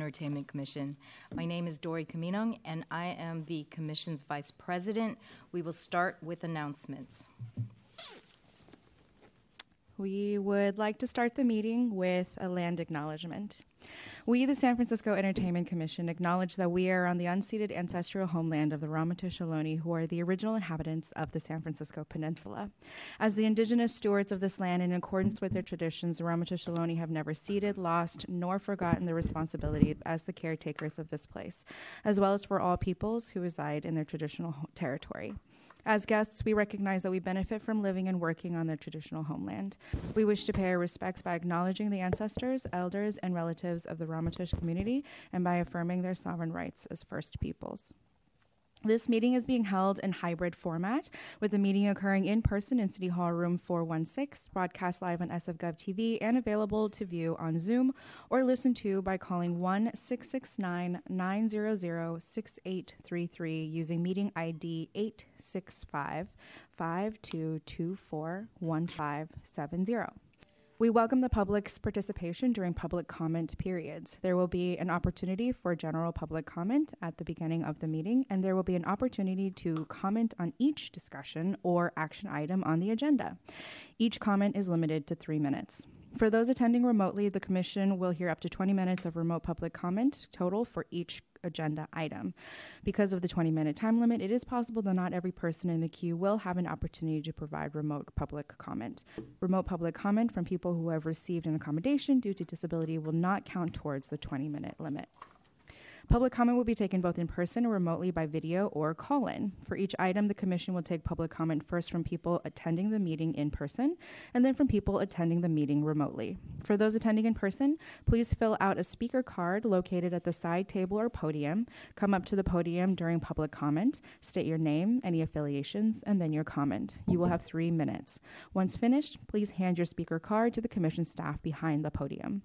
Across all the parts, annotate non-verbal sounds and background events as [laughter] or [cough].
Entertainment Commission. My name is Dori Caminong, and I am the Commission's Vice President. We will start with announcements. We would like to start the meeting with a land acknowledgement. We, the San Francisco Entertainment Commission, acknowledge that we are on the unceded ancestral homeland of the Ramaytush Ohlone, who are the original inhabitants of the San Francisco Peninsula. As the indigenous stewards of this land, in accordance with their traditions, the Ramaytush Ohlone have never ceded, lost, nor forgotten their responsibility as the caretakers of this place, as well as for all peoples who reside in their traditional territory. As guests, we recognize that we benefit from living and working on their traditional homeland. We wish to pay our respects by acknowledging the ancestors, elders, and relatives of the Ramaytush community and by affirming their sovereign rights as First Peoples. This meeting is being held in hybrid format, with the meeting occurring in person in City Hall Room 416, broadcast live on SFGov TV, and available to view on Zoom or listen to by calling 1 669 900 6833 using meeting ID 865 5224 1570. We welcome the public's participation during public comment periods. There will be an opportunity for general public comment at the beginning of the meeting, and there will be an opportunity to comment on each discussion or action item on the agenda. Each comment is limited to three minutes. For those attending remotely, the Commission will hear up to 20 minutes of remote public comment total for each agenda item. Because of the 20 minute time limit, it is possible that not every person in the queue will have an opportunity to provide remote public comment. Remote public comment from people who have received an accommodation due to disability will not count towards the 20 minute limit. Public comment will be taken both in person or remotely by video or call in. For each item, the Commission will take public comment first from people attending the meeting in person and then from people attending the meeting remotely. For those attending in person, please fill out a speaker card located at the side table or podium. Come up to the podium during public comment, state your name, any affiliations, and then your comment. You will have three minutes. Once finished, please hand your speaker card to the Commission staff behind the podium.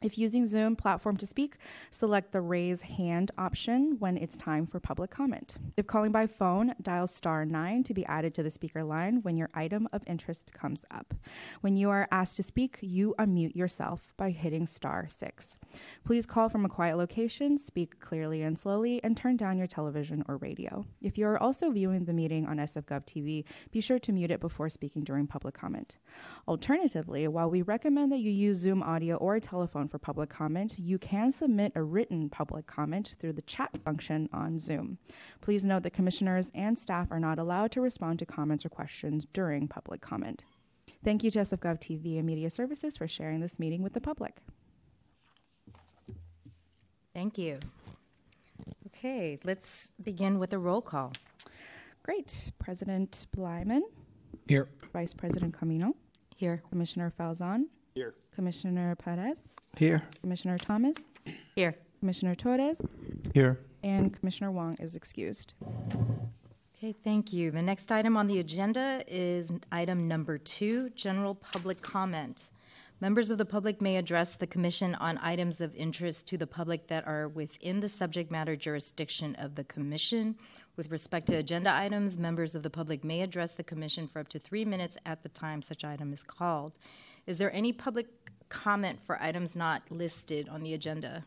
If using Zoom platform to speak, select the raise hand option when it's time for public comment. If calling by phone, dial star 9 to be added to the speaker line when your item of interest comes up. When you are asked to speak, you unmute yourself by hitting star 6. Please call from a quiet location, speak clearly and slowly, and turn down your television or radio. If you are also viewing the meeting on SFGov TV, be sure to mute it before speaking during public comment. Alternatively, while we recommend that you use Zoom audio or telephone for public comment, you can submit a written public comment through the chat function on Zoom. Please note that commissioners and staff are not allowed to respond to comments or questions during public comment. Thank you to SFGov TV and Media Services for sharing this meeting with the public. Thank you. Okay, let's begin with a roll call. Great. President Bleiman, Here. Vice President Caminong, Here. Commissioner Falzon, Here. Commissioner Perez, Here. Commissioner Thomas, Here. Commissioner Torres, Here. and Commissioner Wong is excused. Okay, thank you. The next item on the agenda is item number two, general public comment. Members of the public may address the commission on items of interest to the public that are within the subject matter jurisdiction of the commission. With respect to agenda items, members of the public may address the commission for up to three minutes at the time such item is called. Is there any public comment for items not listed on the agenda?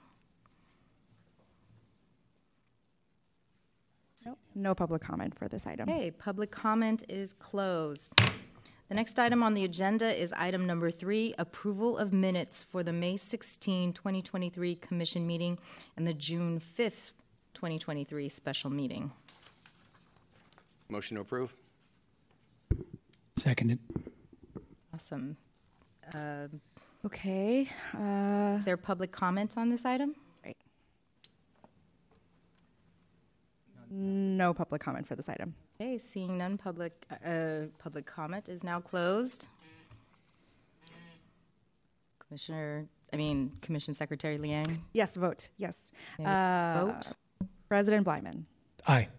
Nope. No public comment for this item. Okay, public comment is closed. The next item on the agenda is item number three, approval of minutes for the May 16, 2023 commission meeting and the June 5th, 2023 special meeting. Motion to approve? Seconded. Awesome. Uh, Okay. Uh, Is there public comment on this item? no public comment for this item. Okay, seeing none, public, uh, public comment is now closed. Commissioner, I mean, Commission Secretary Liang, Yes, vote. Yes. Uh, vote? President Bleiman, Aye.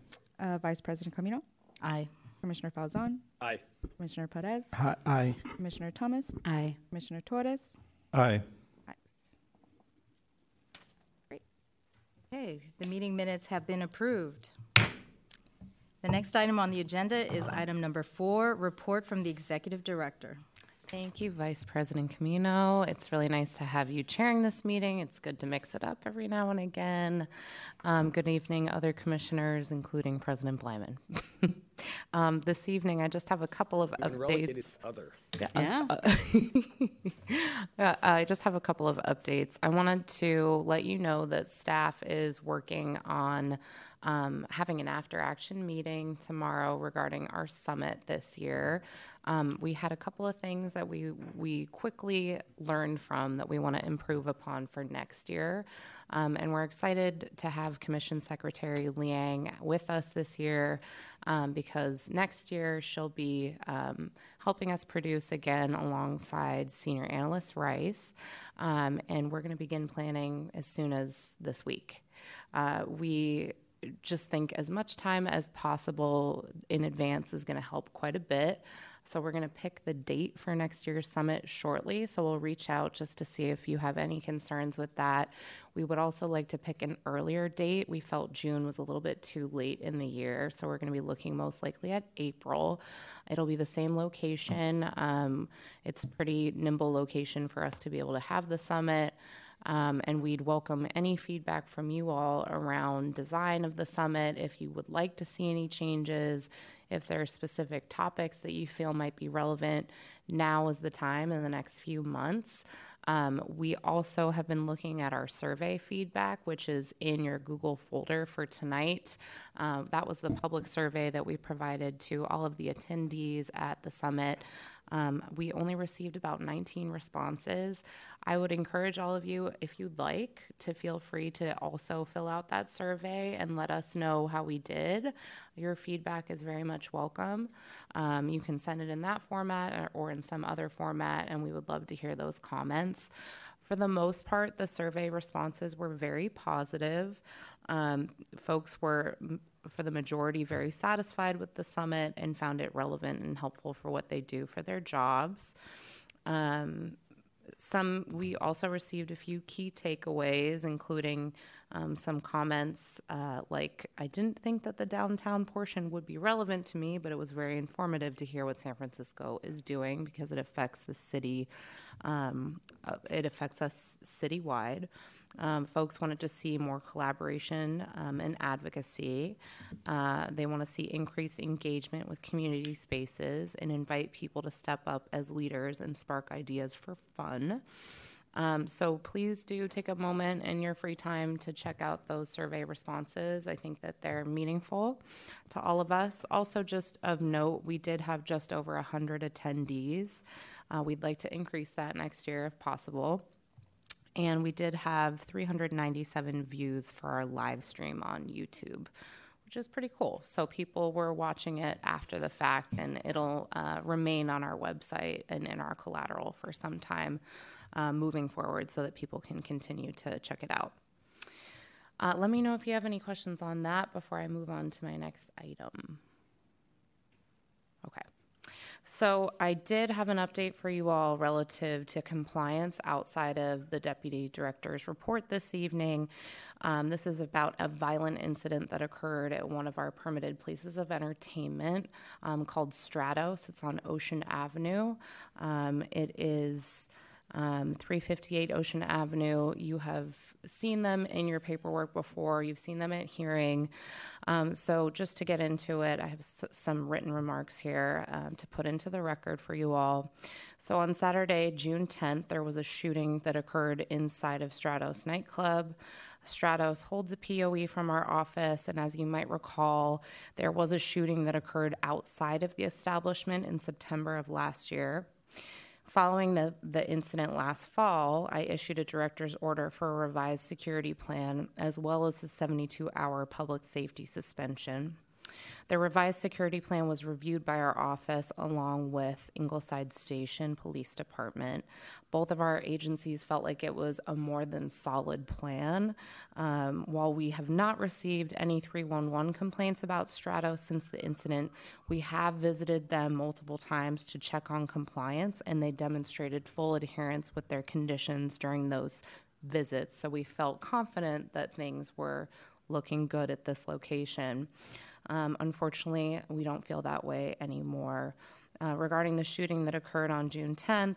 uh, Vice President Caminong, Aye. Commissioner Falzon, Aye. Commissioner Perez, Aye. Commissioner Thomas, Aye. Commissioner Torres. Aye. Ayes. Okay, the meeting minutes have been approved. The next item on the agenda is item number four, report from the executive director. Thank you, Vice President Caminong. It's really nice to have you chairing this meeting. It's good to mix it up every now and again. Um, good evening, other commissioners, including President Bleiman. [laughs] um, this evening, I just have a couple of Been relegated updates. to other. Yeah. [laughs] Uh, I just have a couple of updates. I wanted to let you know that staff is working on um, having an after action meeting tomorrow regarding our summit this year. Um, we had a couple of things that we we quickly learned from that we want to improve upon for next year. Um, and we're excited to have Commission Secretary Liang with us this year um, because next year she'll be um, helping us produce again alongside Senior Analyst Rice. Um, and we're going to begin planning as soon as this week. Uh, we just think as much time as possible in advance is going to help quite a bit. So we're going to pick the date for next year's summit shortly. So we'll reach out just to see if you have any concerns with that. We would also like to pick an earlier date. We felt June was a little bit too late in the year, so we're going to be looking most likely at April. It'll be the same location. Um, it's pretty nimble location for us to be able to have the summit. Um, and we'd welcome any feedback from you all around design of the summit. If you would like to see any changes, if there are specific topics that you feel might be relevant, now is the time in the next few months. Um, we also have been looking at our survey feedback, which is in your Google folder for tonight. Uh, that was the public survey that we provided to all of the attendees at the summit. Um, we only received about 19 responses. I would encourage all of you, if you'd like, to feel free to also fill out that survey and let us know how we did. Your feedback is very much welcome. Um, you can send it in that format or, or in some other format, and we would love to hear those comments. For the most part, the survey responses were very positive. Um, folks were for the majority, very satisfied with the summit and found it relevant and helpful for what they do for their jobs. Um, some we also received a few key takeaways, including um, some comments uh, like, "I didn't think that the downtown portion would be relevant to me, but it was very informative to hear what San Francisco is doing because it affects the city. Um, uh, it affects us citywide." Um, folks wanted to see more collaboration um, and advocacy. Uh, they want to see increased engagement with community spaces and invite people to step up as leaders and spark ideas for fun. Um, so please do take a moment in your free time to check out those survey responses. I think that they're meaningful to all of us. Also, just of note, we did have just over 100 attendees. Uh, we'd like to increase that next year if possible. And we did have 397 views for our live stream on YouTube, which is pretty cool. So people were watching it after the fact, and it'll uh, remain on our website and in our collateral for some time uh, moving forward so that people can continue to check it out. Uh, let me know if you have any questions on that before I move on to my next item. Okay. So I did have an update for you all relative to compliance outside of the deputy director's report this evening. Um, this is about a violent incident that occurred at one of our permitted places of entertainment um, called Stratos. It's on Ocean Avenue. Um, it is um, 358 Ocean Avenue. You have seen them in your paperwork before, you've seen them at hearing. Um, so, just to get into it, I have s- some written remarks here um, to put into the record for you all. So, on Saturday, June 10th, there was a shooting that occurred inside of Stratos nightclub. Stratos holds a POE from our office, and as you might recall, there was a shooting that occurred outside of the establishment in September of last year. Following the, the incident last fall, I issued a director's order for a revised security plan as well as a 72 hour public safety suspension. The revised security plan was reviewed by our office along with Ingleside Station Police Department. Both of our agencies felt like it was a more than solid plan. Um, while we have not received any 311 complaints about Strato since the incident, we have visited them multiple times to check on compliance, and they demonstrated full adherence with their conditions during those visits. So we felt confident that things were looking good at this location. Um, unfortunately, we don't feel that way anymore. uh, regarding the shooting that occurred on June 10th.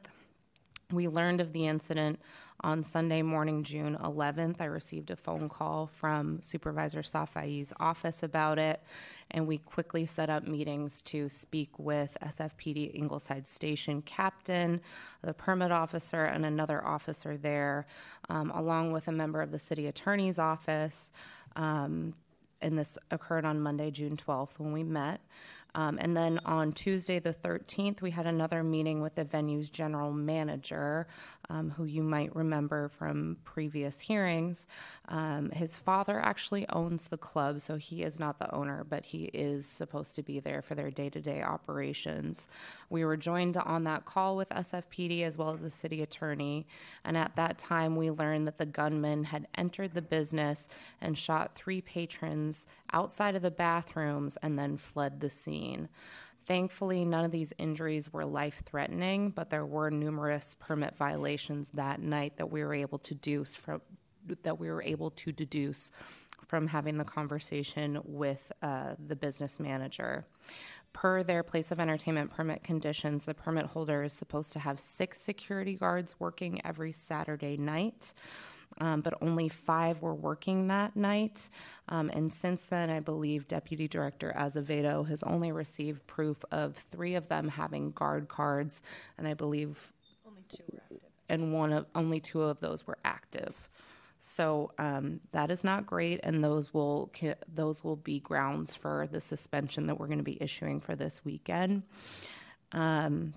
We learned of the incident on Sunday morning, June 11th. I received a phone call from Supervisor Safai's office about it, and we quickly set up meetings to speak with SFPD Ingleside Station captain, the permit officer, and another officer there, um, along with a member of the city attorney's office. Um, and this occurred on Monday, June 12th, when we met. Um, and then on Tuesday, the 13th, we had another meeting with the venue's general manager, um, who you might remember from previous hearings. Um, his father actually owns the club, so he is not the owner, but he is supposed to be there for their day to day operations. We were joined on that call with SFPD as well as the city attorney, and at that time, we learned that the gunman had entered the business and shot three patrons outside of the bathrooms and then fled the scene. Thankfully, none of these injuries were life threatening, but there were numerous permit violations that night that we were able to deduce from that we were able to deduce from having the conversation with uh, the business manager. Per their place of entertainment permit conditions, the permit holder is supposed to have six security guards working every Saturday night um, but only five were working that night. Um, and since then, I believe Deputy Director Azevedo has only received proof of three of them having guard cards, and I believe only two were active. And one of only two of those were active. So um, that is not great, and those will those will be grounds for the suspension that we're going to be issuing for this weekend. Um,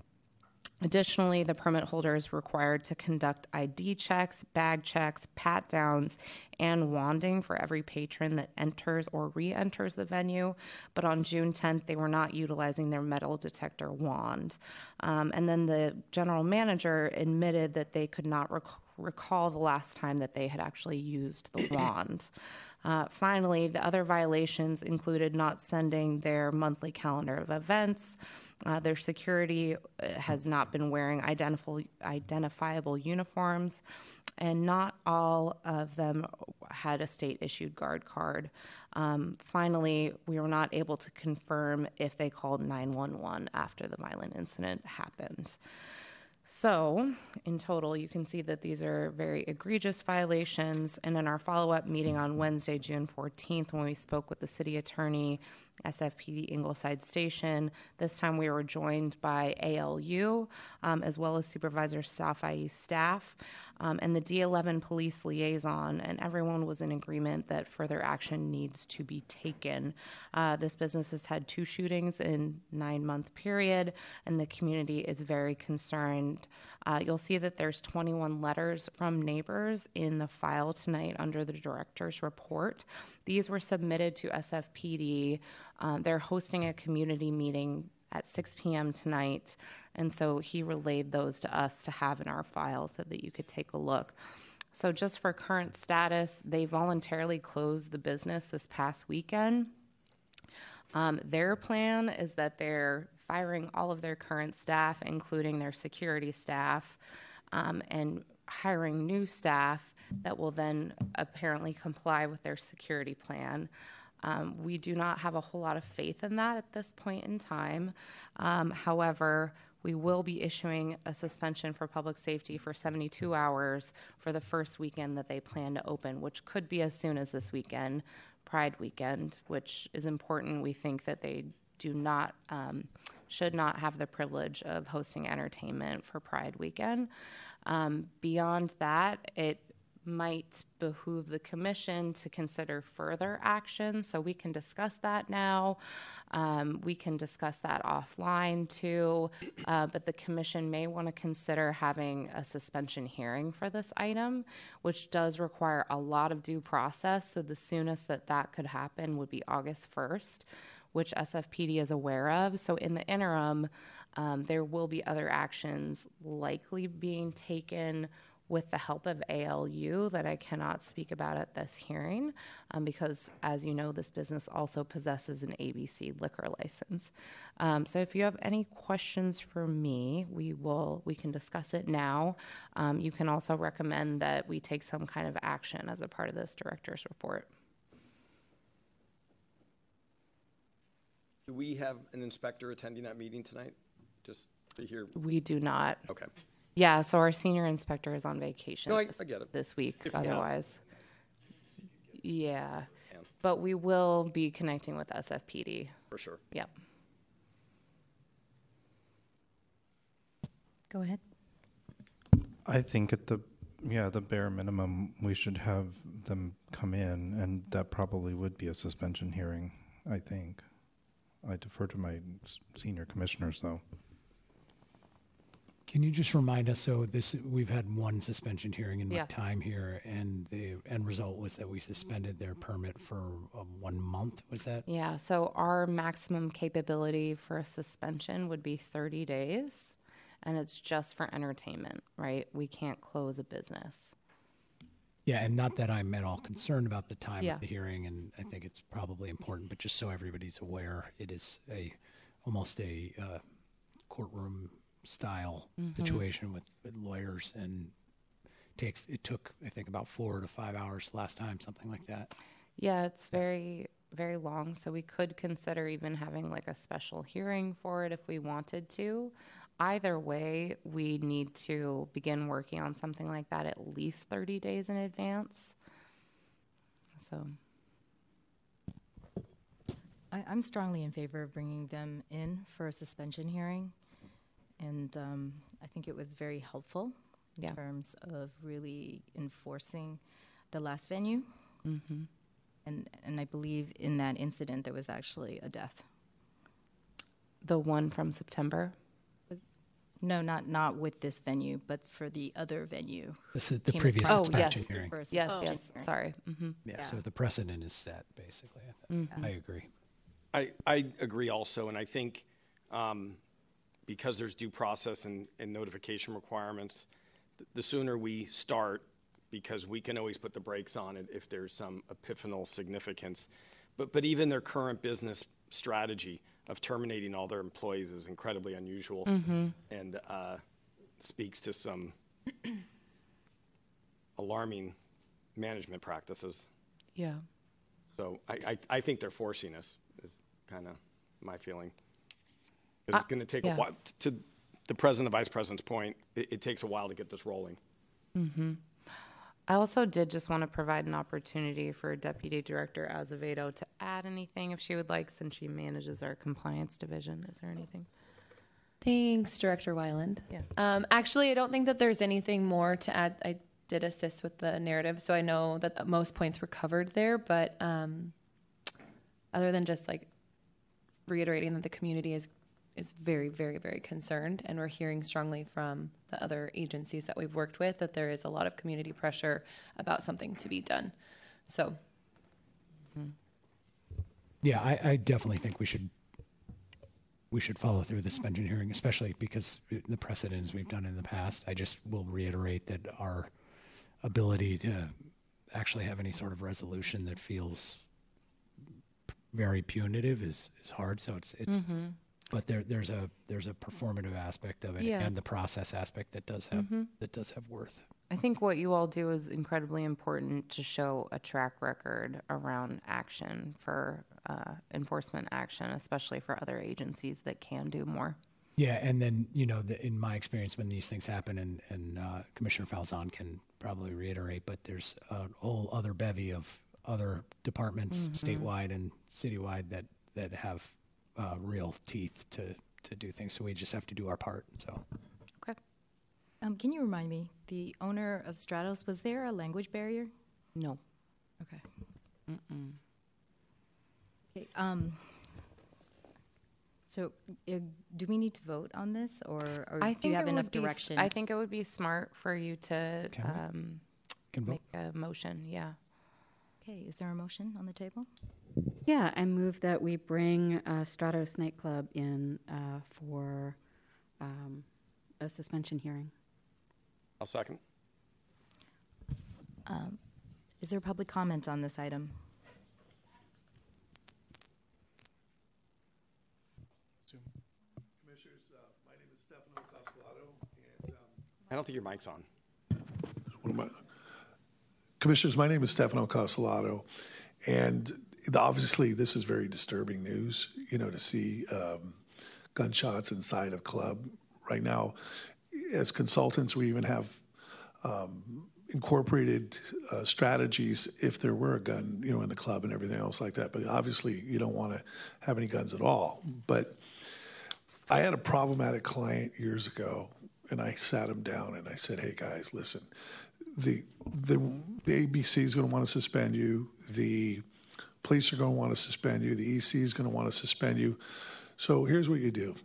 Additionally, the permit holder is required to conduct ID checks, bag checks, pat downs, and wanding for every patron that enters or re enters the venue. But on June 10th, they were not utilizing their metal detector wand. Um, and then the general manager admitted that they could not rec- recall the last time that they had actually used the [clears throat] wand. Uh, finally, the other violations included not sending their monthly calendar of events. Uh, their security uh, has not been wearing identifiable uniforms, and not all of them had a state issued guard card. Um, finally, we were not able to confirm if they called 911 after the violent incident happened. So, in total, you can see that these are very egregious violations. And in our follow up meeting on Wednesday, June 14th, when we spoke with the city attorney SFPD Ingleside Station. This time we were joined by ALU um, as well as Supervisor Safai's staff um, and the D11 police liaison, and everyone was in agreement that further action needs to be taken. Uh, this business has had two shootings in nine month period, and the community is very concerned. Uh, you'll see that there's 21 letters from neighbors in the file tonight under the director's report. These were submitted to SFPD. Uh, they're hosting a community meeting at 6 p.m. tonight. And so he relayed those to us to have in our file so that you could take a look. So, just for current status, they voluntarily closed the business this past weekend. Um, their plan is that they're firing all of their current staff, including their security staff, um, and hiring new staff that will then apparently comply with their security plan. Um, we do not have a whole lot of faith in that at this point in time. Um, however, we will be issuing a suspension for public safety for 72 hours for the first weekend that they plan to open, which could be as soon as this weekend, Pride weekend, which is important. We think that they do not, um, should not have the privilege of hosting entertainment for Pride weekend. Um, beyond that, it might behoove the commission to consider further action. So we can discuss that now. Um, we can discuss that offline too. Uh, but the commission may want to consider having a suspension hearing for this item, which does require a lot of due process. So the soonest that that could happen would be August 1st, which SFPD is aware of. So in the interim, um, there will be other actions likely being taken with the help of ALU that I cannot speak about at this hearing um, because, as you know, this business also possesses an ABC liquor license. Um, so, if you have any questions for me, we will we can discuss it now. Um, you can also recommend that we take some kind of action as a part of this director's report. Do we have an inspector attending that meeting tonight? Just to hear, We do not. okay. Yeah, so our senior inspector is on vacation No, I- this, I get it. this week If- yeah. otherwise. Yeah. Yeah. But we will be connecting with SFPD. For sure. Yep. Go ahead. I think at the, yeah, the bare minimum, we should have them come in, and that probably would be a suspension hearing, I think. I defer to my s- senior commissioners, though. Can you just remind us, so this, we've had one suspension hearing in my Yeah. time here, and the end result was that we suspended their permit for uh, one month, was that? Yeah, so our maximum capability for a suspension would be 30 days, and it's just for entertainment, right? We can't close a business. Yeah, and not that I'm at all concerned about the time Yeah. of the hearing, and I think it's probably important, but just so everybody's aware, it is a, almost a uh, courtroom style mm-hmm. situation with, with lawyers and takes, it took, I think, about four to five hours last time, something like that. Yeah, it's very, very long, so we could consider even having like a special hearing for it if we wanted to. Either way, we need to begin working on something like that at least 30 days in advance. So, I, I'm strongly in favor of bringing them in for a suspension hearing. And um, I think it was very helpful Yeah. in terms of really enforcing the last venue. Mm-hmm. And, and I believe in that incident, there was actually a death. the one from September. Was, No, not, not with this venue, but for the other venue. This is the Came previous across Oh, suspension yes. hearing. for Yes, suspension yes, hearing. sorry. hmm Yeah, so the precedent is set, basically. I, th- I agree. I, I agree also, and I think um, because there's due process and, and notification requirements, th- the sooner we start, because we can always put the brakes on it if there's some epiphanal significance. But, but even their current business strategy of terminating all their employees is incredibly unusual and uh, speaks to some alarming management practices. Yeah. So I, I, I think they're forcing us, is kind of my feeling. 'Cause It's going to take yeah. a while, to the president, of vice president's point, it, it takes a while to get this rolling. I also did just want to provide an opportunity for Deputy Director Azevedo to add anything if she would like, since she manages our compliance division. Is there anything? Thanks, Director Weiland. Yeah. Um, actually, I don't think that there's anything more to add. I did assist with the narrative, so I know that most points were covered there. But um, other than just like reiterating that the community is is very, very, very concerned, and we're hearing strongly from the other agencies that we've worked with that there is a lot of community pressure about something to be done. So hmm. Yeah, I, I definitely think we should we should follow through the suspension hearing, especially because the precedents we've done in the past. I just will reiterate that our ability to actually have any sort of resolution that feels very punitive is is hard. So it's it's mm-hmm. But there there's a there's a performative aspect of it Yeah. and the process aspect that does have that does have worth. I think what you all do is incredibly important to show a track record around action for uh, enforcement action, especially for other agencies that can do more. Yeah, and then you know, the, in my experience, when these things happen, and and uh, Commissioner Falzon can probably reiterate, but there's a whole other bevy of other departments, statewide and citywide, that that have uh, real teeth to to do things. So we just have to do our part. So Okay. Um, can you remind me, the owner of Stratos, was there a language barrier? No. Okay. Okay, um, so, uh, do we need to vote on this, or, or I do think you have enough would be, s- direction? I think it would be smart for you to Can um, can vote. make a motion. Yeah. Okay, is there a motion on the table? Yeah, I move that we bring uh, Stratos nightclub in uh, for um, a suspension hearing. I'll second. Is there public comment on this item? Commissioners, uh, my name is Stefano Castellato, and, um, I don't think your mic's on. Commissioners, my name is Stefano Castellato, and obviously, this is very disturbing news, you know, to see um, gunshots inside of club. Right now, as consultants, we even have um, incorporated uh, strategies if there were a gun, you know, in the club and everything else like that. But obviously, you don't want to have any guns at all. But I had a problematic client years ago, and I sat him down and I said, "Hey guys, listen, the the the ABC is going to want to suspend you. The police are going to want to suspend you. The EC is going to want to suspend you. So here's what you do,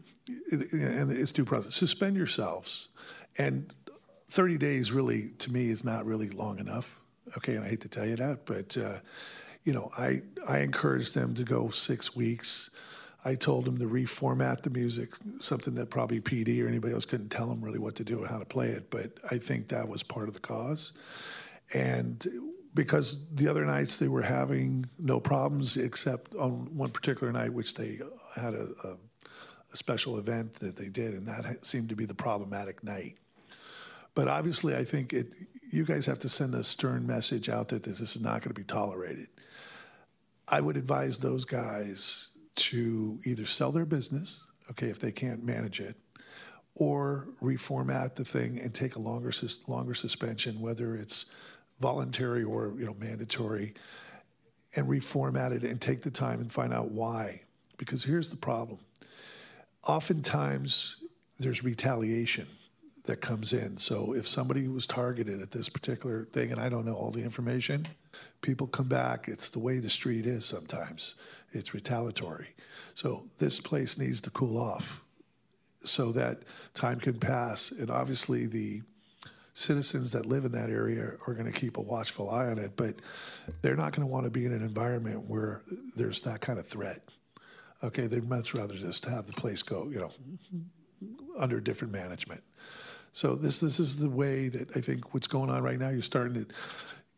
and it's due process. Suspend yourselves, and 30 days really to me is not really long enough. Okay, and I hate to tell you that, but uh, you know, I I encouraged them to go six weeks. I told them to reformat the music, something that probably PD or anybody else couldn't tell them really what to do or how to play it. But I think that was part of the cause. And because the other nights they were having no problems, except on one particular night, which they had a, a, a special event that they did, and that seemed to be the problematic night. But obviously, I think it, you guys have to send a stern message out that this is not going to be tolerated. I would advise those guys to either sell their business, okay, if they can't manage it, or reformat the thing and take a longer longer suspension, whether it's voluntary or you know mandatory, and reformat it and take the time and find out why. Because here's the problem: oftentimes there's retaliation that comes in. So if somebody was targeted at this particular thing, and I don't know all the information, people come back. It's the way the street is sometimes. It's retaliatory. So this place needs to cool off so that time can pass. And obviously the citizens that live in that area are going to keep a watchful eye on it, but they're not going to want to be in an environment where there's that kind of threat. Okay, they'd much rather just have the place go, you know, under different management. So this this is the way that I think what's going on right now. You're starting to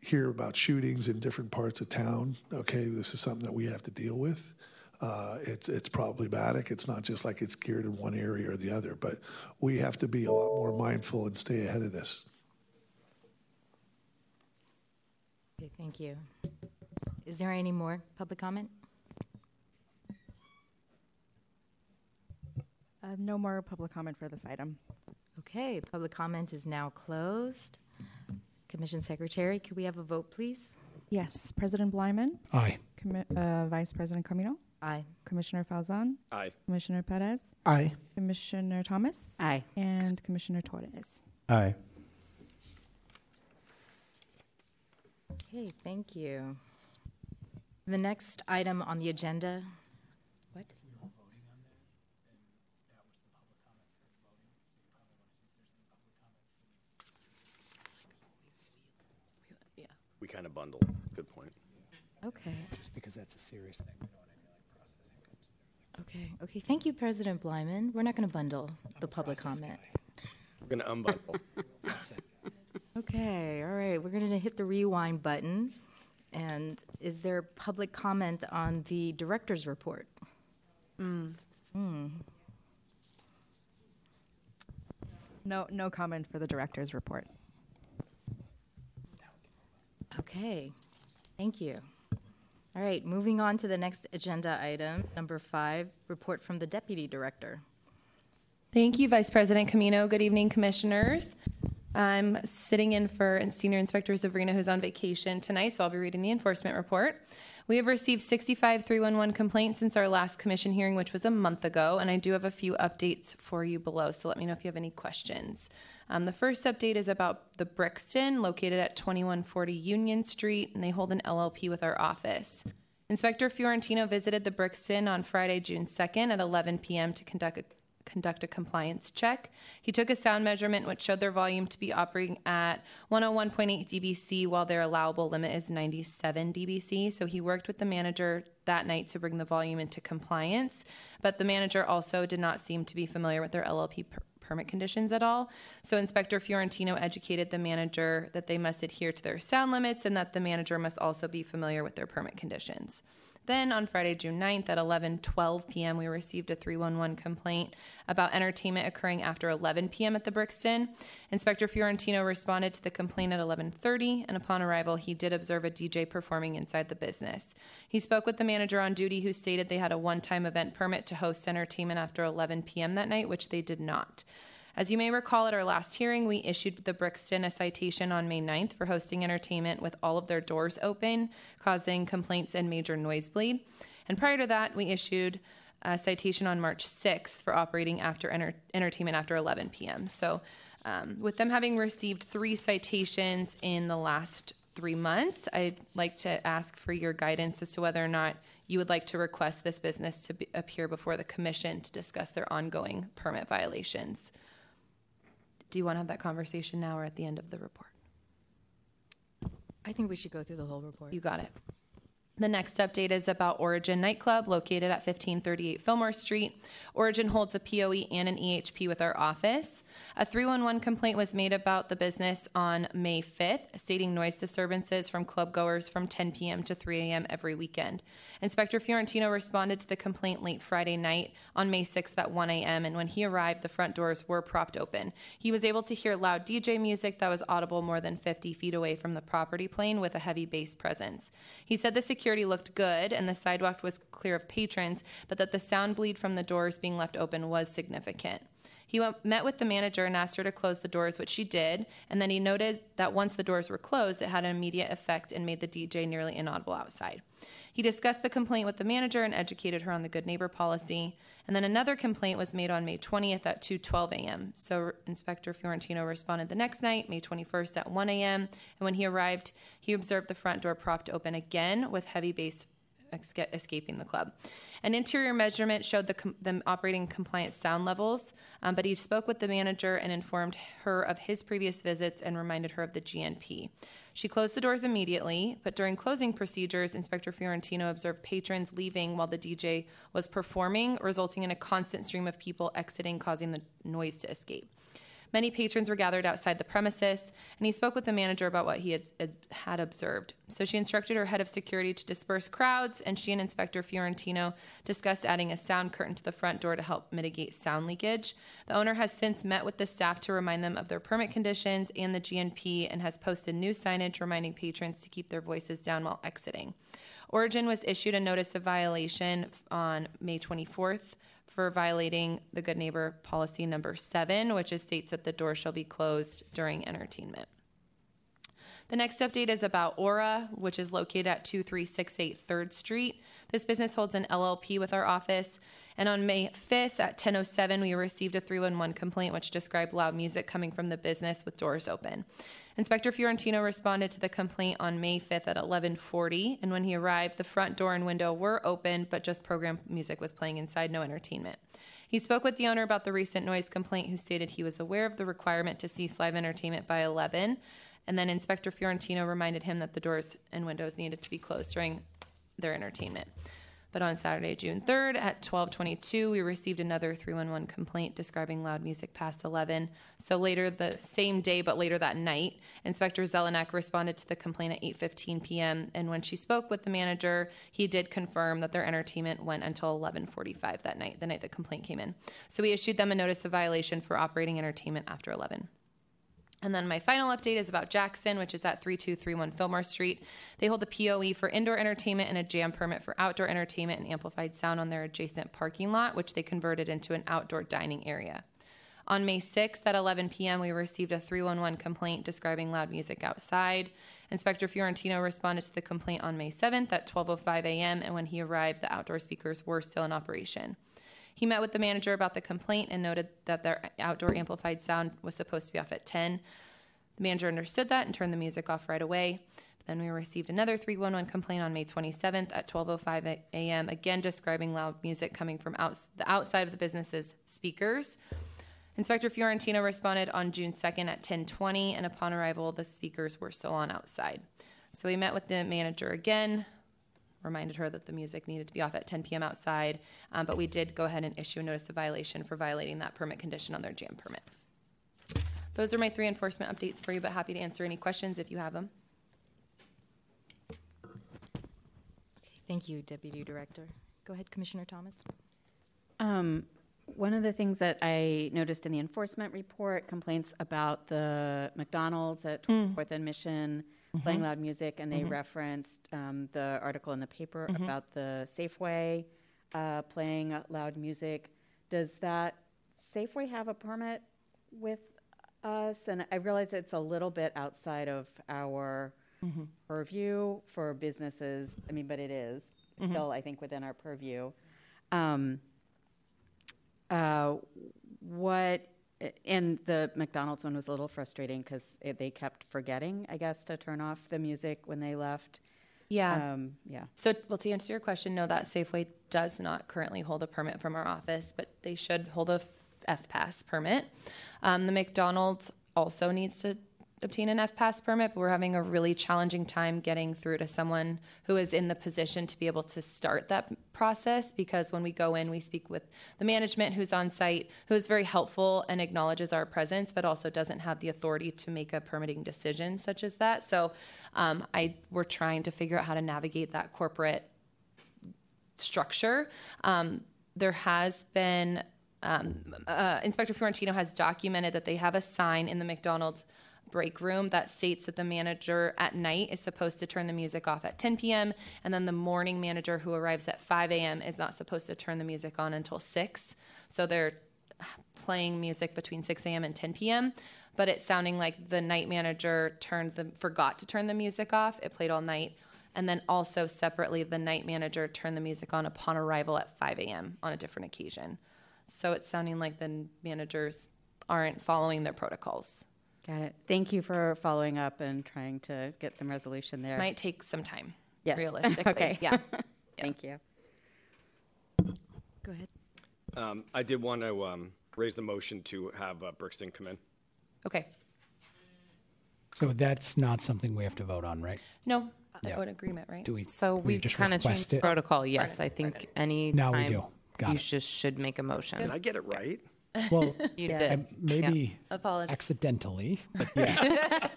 hear about shootings in different parts of town. Okay, this is something that we have to deal with. Uh, it's it's problematic. It's not just like it's geared in one area or the other, but we have to be a lot more mindful and stay ahead of this. Okay, thank you. Is there any more public comment? Uh, no more public comment for this item. Okay, public comment is now closed. Commission Secretary, could we have a vote, please? Yes, President Bleiman, Aye. Commi- uh, Vice President Caminong, Aye. Commissioner Falzon, Aye. Commissioner Perez, Aye. Commissioner Thomas, Aye. and Commissioner Torres. Aye. Okay, thank you. The next item on the agenda. We kind of bundle. Good point. Okay, Just because that's a serious thing. we don't want any like processing comes through. okay, okay. Thank you, President Bleiman. We're not going to bundle the public process comment. We're going to unbundle. Okay, all right, we're going to hit the rewind button. And is there public comment on the director's report? Mm. Hmm. No, no comment for the director's report. Okay, thank you. All right, moving on to the next agenda item, number five, report from the deputy director. Thank you, Vice President Caminong. Good evening, Commissioners. I'm sitting in for Senior Inspector Zavrina, who's on vacation tonight, so I'll be reading the enforcement report. We have received 65 311 complaints since our last commission hearing, which was a month ago, and I do have a few updates for you below, so let me know if you have any questions. Um, the first update is about the Brixton, located at 2140 Union Street, and they hold an LLP with our office. Inspector Fiorentino visited the Brixton on Friday, June 2nd at 11 p.m. to conduct a conduct a compliance check. He took a sound measurement which showed their volume to be operating at 101.8 dBc while their allowable limit is 97 dBc. So he worked with the manager that night to bring the volume into compliance, but the manager also did not seem to be familiar with their LLP per- permit conditions at all. So Inspector Fiorentino educated the manager that they must adhere to their sound limits and that the manager must also be familiar with their permit conditions. Then on Friday, June 9th at 11:12 p.m., we received a 311 complaint about entertainment occurring after 11 p.m. at the Brixton. Inspector Fiorentino responded to the complaint at 11:30, and upon arrival, he did observe a DJ performing inside the business. He spoke with the manager on duty, who stated they had a one-time event permit to host entertainment after 11 p.m. that night, which they did not. As you may recall at our last hearing, we issued the Brixton a citation on May 9th for hosting entertainment with all of their doors open, causing complaints and major noise bleed. And prior to that, we issued a citation on March 6th for operating after enter- entertainment after 11 p.m. So, um, with them having received three citations in the last three months, I'd like to ask for your guidance as to whether or not you would like to request this business to be, appear before the commission to discuss their ongoing permit violations. Do you want to have that conversation now or at the end of the report? I think we should go through the whole report. You got it. The next update is about Origin Nightclub located at 1538 Fillmore Street. Origin holds a POE and an EHP with our office. A 311 complaint was made about the business on May 5th, stating noise disturbances from club goers from 10 p.m. to 3 a.m. every weekend. Inspector Fiorentino responded to the complaint late Friday night on May 6th at 1 a.m., and when he arrived, the front doors were propped open. He was able to hear loud DJ music that was audible more than 50 feet away from the property plane with a heavy bass presence. He said the security looked good and the sidewalk was clear of patrons, but that the sound bleed from the doors being left open was significant. He went, met with the manager and asked her to close the doors, which she did, and then he noted that once the doors were closed, it had an immediate effect and made the DJ nearly inaudible outside. He discussed the complaint with the manager and educated her on the good neighbor policy. And then another complaint was made on May 20th at 2:12 a.m. So Inspector Fiorentino responded the next night, May 21st at 1 a.m. And when he arrived, he observed the front door propped open again with heavy bass esca- escaping the club. An interior measurement showed the com- them operating compliant sound levels, um, but he spoke with the manager and informed her of his previous visits and reminded her of the GNP. She closed the doors immediately, but during closing procedures, Inspector Fiorentino observed patrons leaving while the DJ was performing, resulting in a constant stream of people exiting, causing the noise to escape. Many patrons were gathered outside the premises, and he spoke with the manager about what he had, had observed. So she instructed her head of security to disperse crowds, and she and Inspector Fiorentino discussed adding a sound curtain to the front door to help mitigate sound leakage. The owner has since met with the staff to remind them of their permit conditions and the GNP and has posted new signage reminding patrons to keep their voices down while exiting. Origin was issued a notice of violation on May 24th for violating the Good Neighbor Policy Number 7, which is states that the door shall be closed during entertainment. The next update is about Aura, which is located at 2368 3rd Street. This business holds an LLP with our office. And on May 5th at 10:07, we received a 311 complaint which described loud music coming from the business with doors open. Inspector Fiorentino responded to the complaint on May 5th at 11:40, and when he arrived, the front door and window were open, but just program music was playing inside, no entertainment. He spoke with the owner about the recent noise complaint, who stated he was aware of the requirement to cease live entertainment by 11, and then Inspector Fiorentino reminded him that the doors and windows needed to be closed during their entertainment. But on Saturday, June 3rd at 12:22, we received another 311 complaint describing loud music past 11. So later the same day, but later that night, Inspector Zelenek responded to the complaint at 8:15 p.m. And when she spoke with the manager, he did confirm that their entertainment went until 11:45 that night, the night the complaint came in. So we issued them a notice of violation for operating entertainment after 11. And then my final update is about Jackson, which is at 3231 Fillmore Street. They hold the POE for indoor entertainment and a jam permit for outdoor entertainment and amplified sound on their adjacent parking lot, which they converted into an outdoor dining area. On May 6th at 11 p.m., we received a 311 complaint describing loud music outside. Inspector Fiorentino responded to the complaint on May 7th at 12:05 a.m., and when he arrived, the outdoor speakers were still in operation. He met with the manager about the complaint and noted that their outdoor amplified sound was supposed to be off at 10. The manager understood that and turned the music off right away. Then we received another 311 complaint on May 27th at 12:05 a.m. again describing loud music coming from out, the outside of the business's speakers. Inspector Fiorentino responded on June 2nd at 10:20 and upon arrival the speakers were still on outside. So we met with the manager again, reminded her that the music needed to be off at 10 p.m. outside, um, but we did go ahead and issue a notice of violation for violating that permit condition on their jam permit. Those are my three enforcement updates for you, but happy to answer any questions if you have them. Thank you, Deputy Director. Go ahead, Commissioner Thomas. Um, one of the things that I noticed in the enforcement report complaints about the McDonald's at Fourth and Mission playing loud music, and they referenced um, the article in the paper about the Safeway uh, playing loud music. Does that Safeway have a permit with us? And I realize it's a little bit outside of our purview for businesses. I mean, but it is still, I think, within our purview. Um, uh, what and the McDonald's one was a little frustrating because they kept forgetting, I guess, to turn off the music when they left. Yeah. Um, yeah. So, well, to answer your question, no, that Safeway does not currently hold a permit from our office, but they should hold a F Pass permit. Um, the McDonald's also needs to obtain an F Pass permit, but we're having a really challenging time getting through to someone who is in the position to be able to start that process because when we go in, we speak with the management who's on site, who is very helpful and acknowledges our presence, but also doesn't have the authority to make a permitting decision such as that. So, um, I we're trying to figure out how to navigate that corporate structure. Um, there has been um, uh, Inspector Fiorentino has documented that they have a sign in the McDonald's break room that states that the manager at night is supposed to turn the music off at 10 p.m. and then the morning manager who arrives at 5 a.m. is not supposed to turn the music on until 6. So they're playing music between 6 a.m. and 10 p.m. But it's sounding like the night manager turned the forgot to turn the music off. It played all night. And then also separately, the night manager turned the music on upon arrival at 5 a.m. on a different occasion. So it's sounding like the managers aren't following their protocols. Got it. Thank you for following up and trying to get some resolution there. Might take some time, Yes. realistically. [laughs] Okay. [laughs] Yeah. Thank you. Go ahead. Um, I did want to um, raise the motion to have uh, Brixton come in. Okay. So that's not something we have to vote on, right? No, Yeah. an agreement, right? Do we? So we we've just kind of changed it? protocol. Yes, I think any Now we do. Got you it. just should make a motion. Did I get it right? Well, [laughs] You Yeah. did. I- maybe Apologies. accidentally, but [laughs] yeah.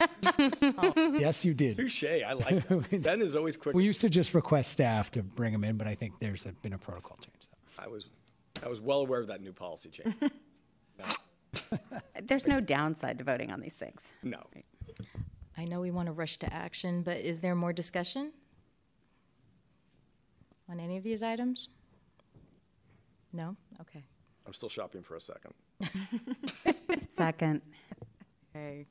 Oh, yes, you did. Touche. I like that. [laughs] Ben is always quick. We used to just request staff to bring them in, but I think there's a, been a protocol change. So. I was, I was well aware of that new policy change. There's no downside to voting on these things. No. I know we want to rush to action, but is there more discussion on any of these items? No? Okay. I'm still shopping for a second. [laughs] Second. Okay.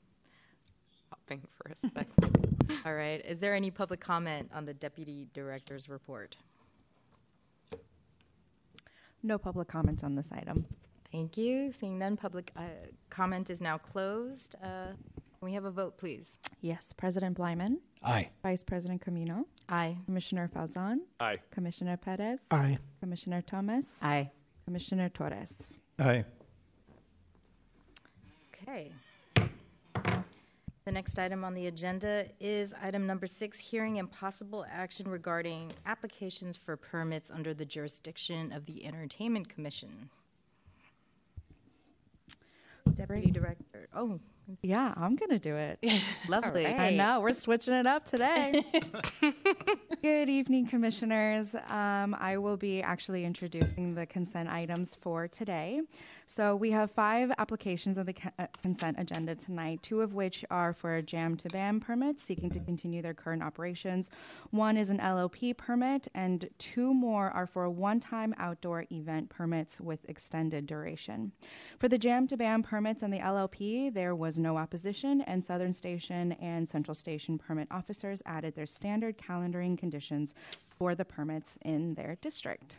Hopping for a second. [laughs] All right. Is there any public comment on the Deputy Director's report? No public comment on this item. Thank you. Seeing none, public uh, comment is now closed. Uh, Can we have a vote, please? Yes, President Bleiman, Aye. Vice President Caminong, Aye. Commissioner Falzon, Aye. Commissioner Perez, Aye. Commissioner Thomas, Aye. Commissioner Torres. Aye. Okay. The next item on the agenda is item number six, hearing and possible action regarding applications for permits under the jurisdiction of the Entertainment Commission. Deputy Director, oh, Yeah, I'm going to do it. [laughs] lovely. I know, we're switching it up today. [laughs] Good evening, Commissioners. Um, I will be actually introducing the consent items for today. So we have five applications on the ca- uh, consent agenda tonight, two of which are for Jam to Bam permits seeking to continue their current operations. One is an LLP permit, and two more are for one-time outdoor event permits with extended duration. For the Jam to Bam permits and the LLP, there was no opposition, and Southern Station and Central Station permit officers added their standard calendaring conditions for the permits in their district.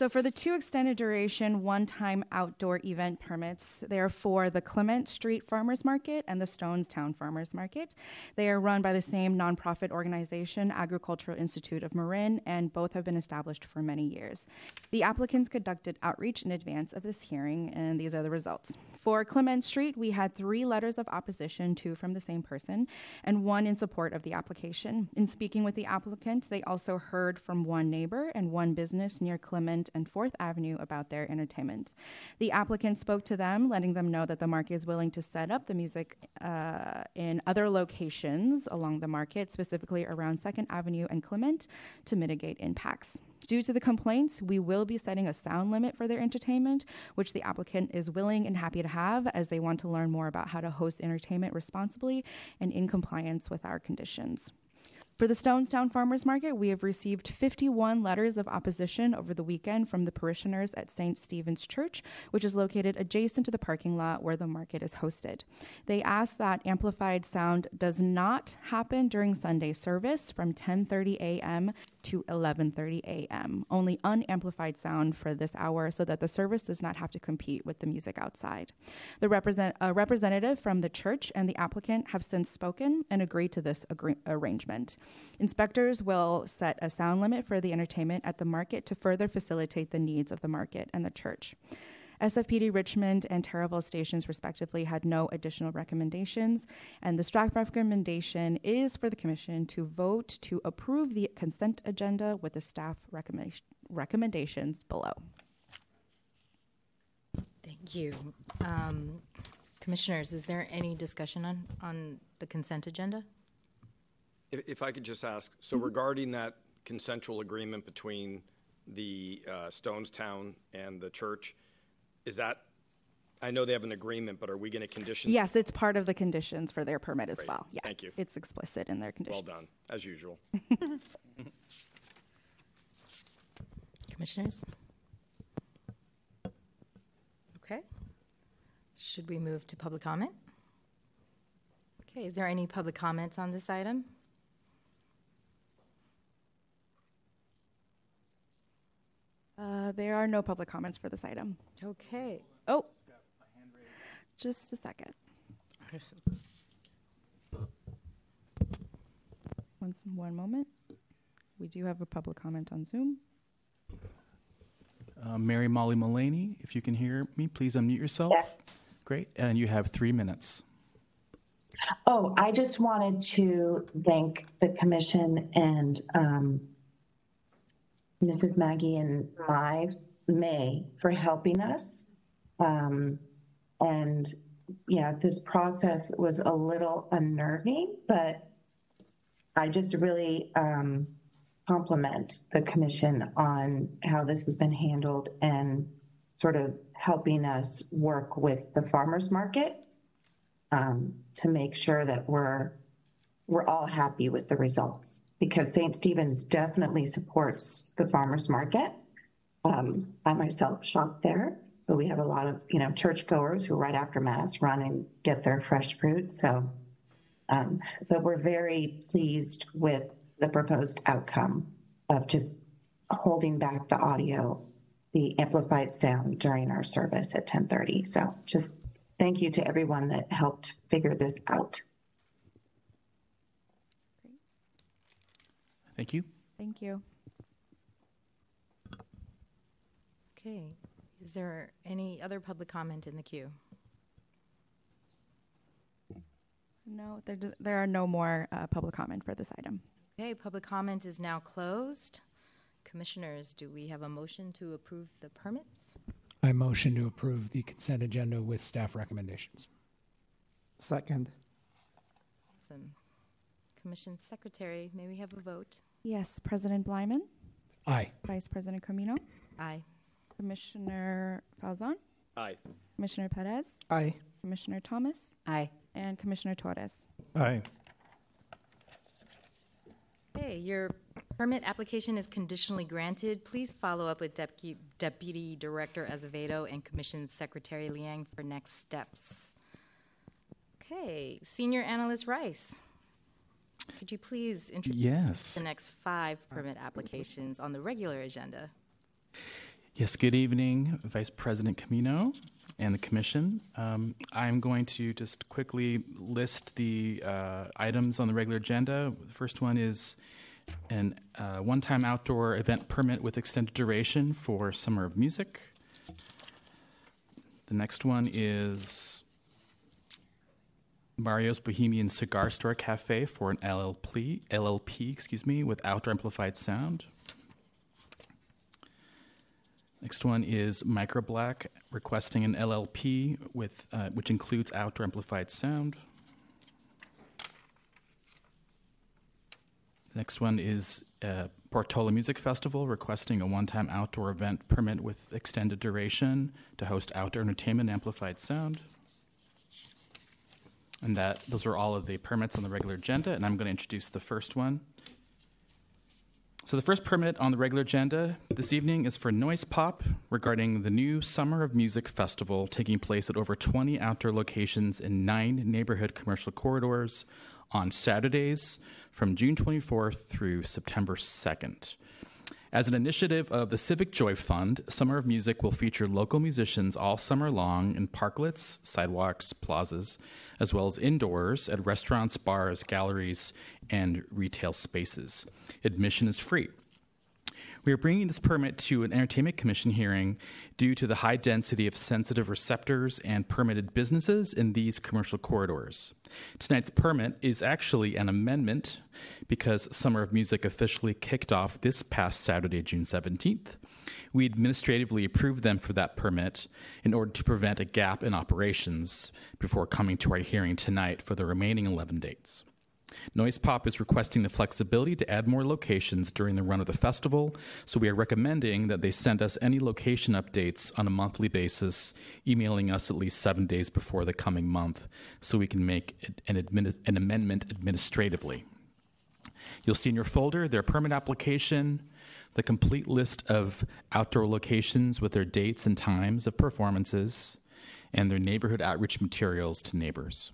So for the two extended duration, one-time outdoor event permits, they are for the Clement Street Farmers Market and the Stonestown Farmers Market. They are run by the same nonprofit organization, Agricultural Institute of Marin, and both have been established for many years. The applicants conducted outreach in advance of this hearing, and these are the results. For Clement Street, we had three letters of opposition, two from the same person, and one in support of the application. In speaking with the applicant, they also heard from one neighbor and one business near Clement and 4th Avenue about their entertainment. The applicant spoke to them, letting them know that the market is willing to set up the music uh, in other locations along the market, specifically around 2nd Avenue and Clement, to mitigate impacts. Due to the complaints, we will be setting a sound limit for their entertainment, which the applicant is willing and happy to have as they want to learn more about how to host entertainment responsibly and in compliance with our conditions. For the Stonestown Farmers Market, we have received 51 letters of opposition over the weekend from the parishioners at St. Stephen's Church, which is located adjacent to the parking lot where the market is hosted. They ask that amplified sound does not happen during Sunday service from 10:30 a.m. to 11:30 a.m. Only unamplified sound for this hour so that the service does not have to compete with the music outside. The represent, a representative from the church and the applicant have since spoken and agreed to this agree- arrangement. Inspectors will set a sound limit for the entertainment at the market to further facilitate the needs of the market and the church. SFPD Richmond and Taraval stations, respectively, had no additional recommendations, and the staff recommendation is for the Commission to vote to approve the consent agenda with the staff recommenda- recommendations below. Thank you. Um, Commissioners, is there any discussion on, on the consent agenda? If, if I could just ask, so regarding that consensual agreement between the uh, Stonestown and the church, is that, I know they have an agreement, but are we going to condition? Yes, it's part of the conditions for their permit as Great. well. Yes, Thank you. It's explicit in their conditions. Well conditions. done, as usual. [laughs] Commissioners? Okay. Should we move to public comment? Okay, is there any public comment on this item? Uh, there are no public comments for this item. Okay. Oh, just a second. One, one moment. We do have a public comment on Zoom. Uh, Mary Molly Mullaney, if you can hear me, please unmute yourself. Yes. Great. And you have three minutes. Oh, I just wanted to thank the commission and um, Mrs. Maggie and my May for helping us. Um, and yeah, this process was a little unnerving, but I just really um, compliment the commission on how this has been handled and sort of helping us work with the farmers market um, to make sure that we're we're all happy with the results because St. Stephen's definitely supports the farmers market. Um, I myself shop there, but we have a lot of you know churchgoers who right after mass run and get their fresh fruit. So, um, but we're very pleased with the proposed outcome of just holding back the audio, the amplified sound during our service at 10:30. So, just thank you to everyone that helped figure this out. Thank you. Thank you. Okay. Is there any other public comment in the queue? No, there, d- there are no more uh, public comment for this item. Okay, public comment is now closed. Commissioners, do we have a motion to approve the permits? I motion to approve the consent agenda with staff recommendations. Second. Awesome. Commission Secretary, may we have a vote? Yes, President Bleiman, Aye. Vice President Caminong, Aye. Commissioner Falzon, Aye. Commissioner Perez, Aye. Commissioner Thomas, Aye. and Commissioner Torres. Aye. Okay, your permit application is conditionally granted. Please follow up with Deputy, Deputy Director Azevedo and Commission Secretary Liang for next steps. Okay, Senior Analyst Rice, could you please introduce Yes. the next five permit applications on the regular agenda? Yes, good evening, Vice President Caminong and the Commission. Um, I'm going to just quickly list the uh, items on the regular agenda. The first one is an uh, one time outdoor event permit with extended duration for Summer of Music. The next one is Mario's Bohemian Cigar Store Cafe for an LLP, LLP, excuse me, with outdoor amplified sound. Next one is Microblack requesting an LLP with uh, which includes outdoor amplified sound. Next one is uh, Portola Music Festival requesting a one-time outdoor event permit with extended duration to host outdoor entertainment amplified sound. And that those are all of the permits on the regular agenda, and I'm going to introduce the first one. So the first permit on the regular agenda this evening is for Noise Pop regarding the new Summer of Music Festival taking place at over 20 outdoor locations in nine neighborhood commercial corridors on Saturdays from June 24th through September 2nd. As an initiative of the Civic Joy Fund, Summer of Music will feature local musicians all summer long in parklets, sidewalks, plazas, as well as indoors at restaurants, bars, galleries, and retail spaces. Admission is free. We are bringing this permit to an Entertainment Commission hearing due to the high density of sensitive receptors and permitted businesses in these commercial corridors. Tonight's permit is actually an amendment because Summer of Music officially kicked off this past Saturday, June 17th. We administratively approved them for that permit in order to prevent a gap in operations before coming to our hearing tonight for the remaining 11 dates. Noise Pop is requesting the flexibility to add more locations during the run of the festival, so we are recommending that they send us any location updates on a monthly basis, emailing us at least seven days before the coming month, so we can make an, admin- an amendment administratively. You'll see in your folder their permit application, the complete list of outdoor locations with their dates and times of performances, and their neighborhood outreach materials to neighbors.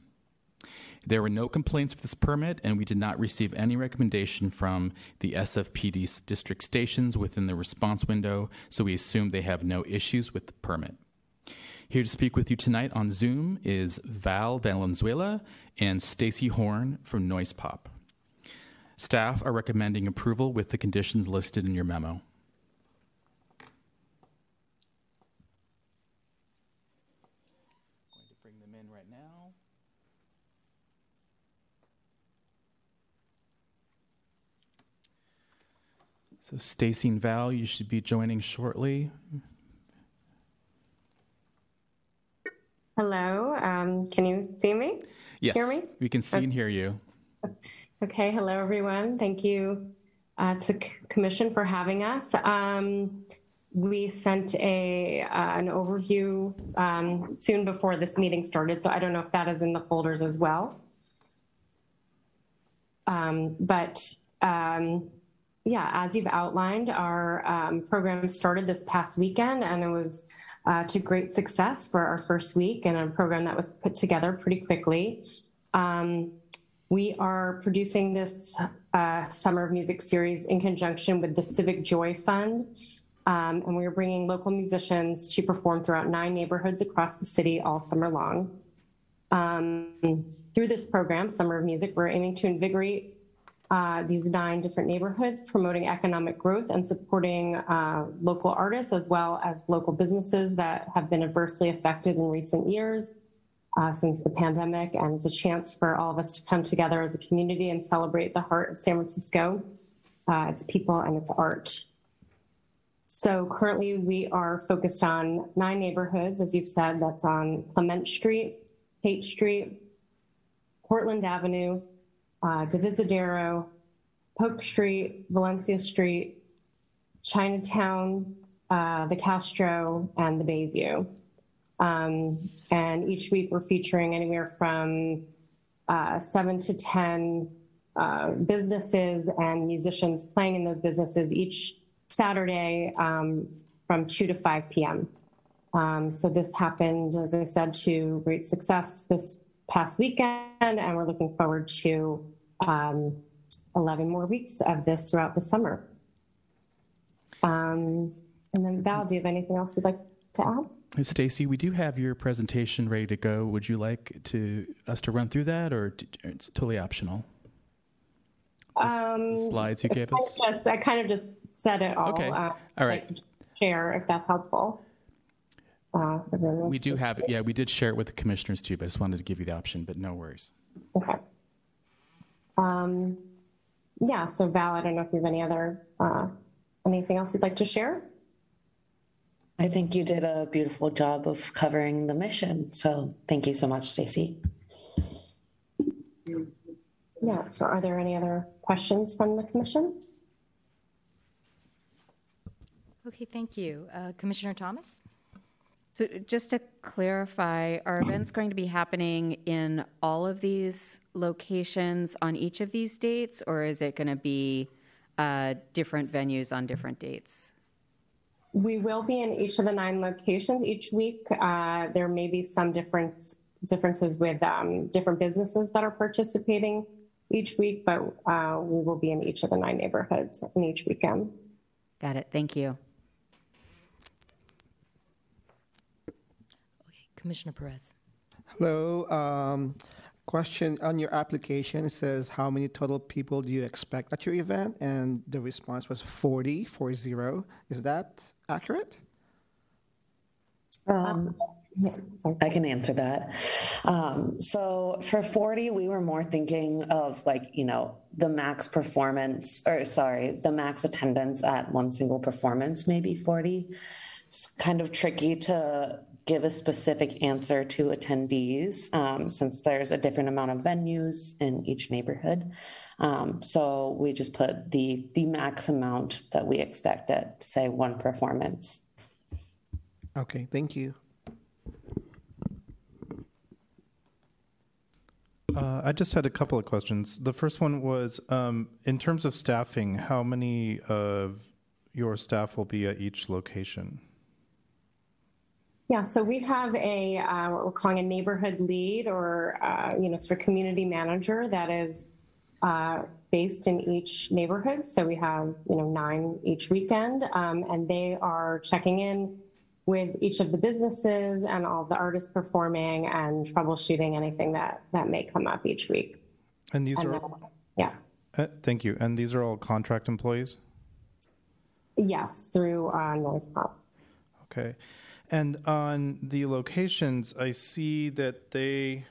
There were no complaints for this permit, and we did not receive any recommendation from the SFPD district stations within the response window, so we assume they have no issues with the permit. Here to speak with you tonight on Zoom is Val Valenzuela and Stacy Horn from Noise Pop. Staff are recommending approval with the conditions listed in your memo. Going to bring them in right now. So Stacy and Val, you should be joining shortly. Hello, um, can you see me? Yes, Hear me? we can see and hear you. Okay, hello, everyone. Thank you uh, to Commission for having us. Um, we sent a uh, an overview um, soon before this meeting started, so I don't know if that is in the folders as well. Um, but um, yeah, as you've outlined, our um, program started this past weekend, and it was uh, to great success for our first week, and a program that was put together pretty quickly. Um, we are producing this uh, Summer of Music series in conjunction with the Civic Joy Fund. Um, and we are bringing local musicians to perform throughout nine neighborhoods across the city all summer long. Um, through this program, Summer of Music, we're aiming to invigorate uh, these nine different neighborhoods, promoting economic growth and supporting uh, local artists as well as local businesses that have been adversely affected in recent years uh, since the pandemic. And it's a chance for all of us to come together as a community and celebrate the heart of San Francisco, uh, its people, and its art. So currently, we are focused on nine neighborhoods, as you've said, that's on Clement Street, Haight Street, Portland Avenue, uh, Divisadero, Polk Street, Valencia Street, Chinatown, uh, the Castro, and the Bayview. Um, and each week we're featuring anywhere from uh, seven to 10 uh, businesses and musicians playing in those businesses each Saturday um, from 2 to 5 p.m. Um, so this happened, as I said, to great success this past weekend, and we're looking forward to um, 11 more weeks of this throughout the summer. Um, and then Val, do you have anything else you'd like to add? Stacy, we do have your presentation ready to go. Would you like to us to run through that, or it's totally optional? The s- the Um, slides you gave us. Just, I kind of just said it all. Okay. uh, All right. Share if that's helpful. Uh, everyone We do to have, see yeah, we did share it with the commissioners too, but I just wanted to give you the option, but no worries. Okay. Um, yeah, so Val, I don't know if you have any other, uh, anything else you'd like to share? I think you did a beautiful job of covering the mission. So thank you so much, Stacy. Yeah, so are there any other questions from the commission? Okay, thank you. Uh, Commissioner Thomas? So just to clarify, are events going to be happening in all of these locations on each of these dates, or is it going to be uh, different venues on different dates? We will be in each of the nine locations each week. Uh, there may be some difference, differences with um, different businesses that are participating each week, but uh, we will be in each of the nine neighborhoods in each weekend. Got it. Thank you. Commissioner Perez. Hello. Um, question on your application it says how many total people do you expect at your event? And the response was 40, 40. Is that accurate? Um, I can answer that. Um, so for 40, we were more thinking of like, you know, the max performance, or sorry, the max attendance at one single performance, maybe 40. It's kind of tricky to give a specific answer to attendees um, since there's a different amount of venues in each neighborhood. Um, so we just put the the max amount that we expect at say one performance. Okay, thank you. Uh, I just had a couple of questions. The first one was um, in terms of staffing, how many of your staff will be at each location? Yeah, so we have a uh, what we're calling a neighborhood lead, or uh, you know, sort of community manager that is uh, based in each neighborhood. So we have you know nine each weekend, um, and they are checking in with each of the businesses and all the artists performing and troubleshooting anything that that may come up each week. And these And are then- yeah, uh, thank you. And these are all contract employees. yes, through uh, Noise Pop. Okay. And on the locations, I see that they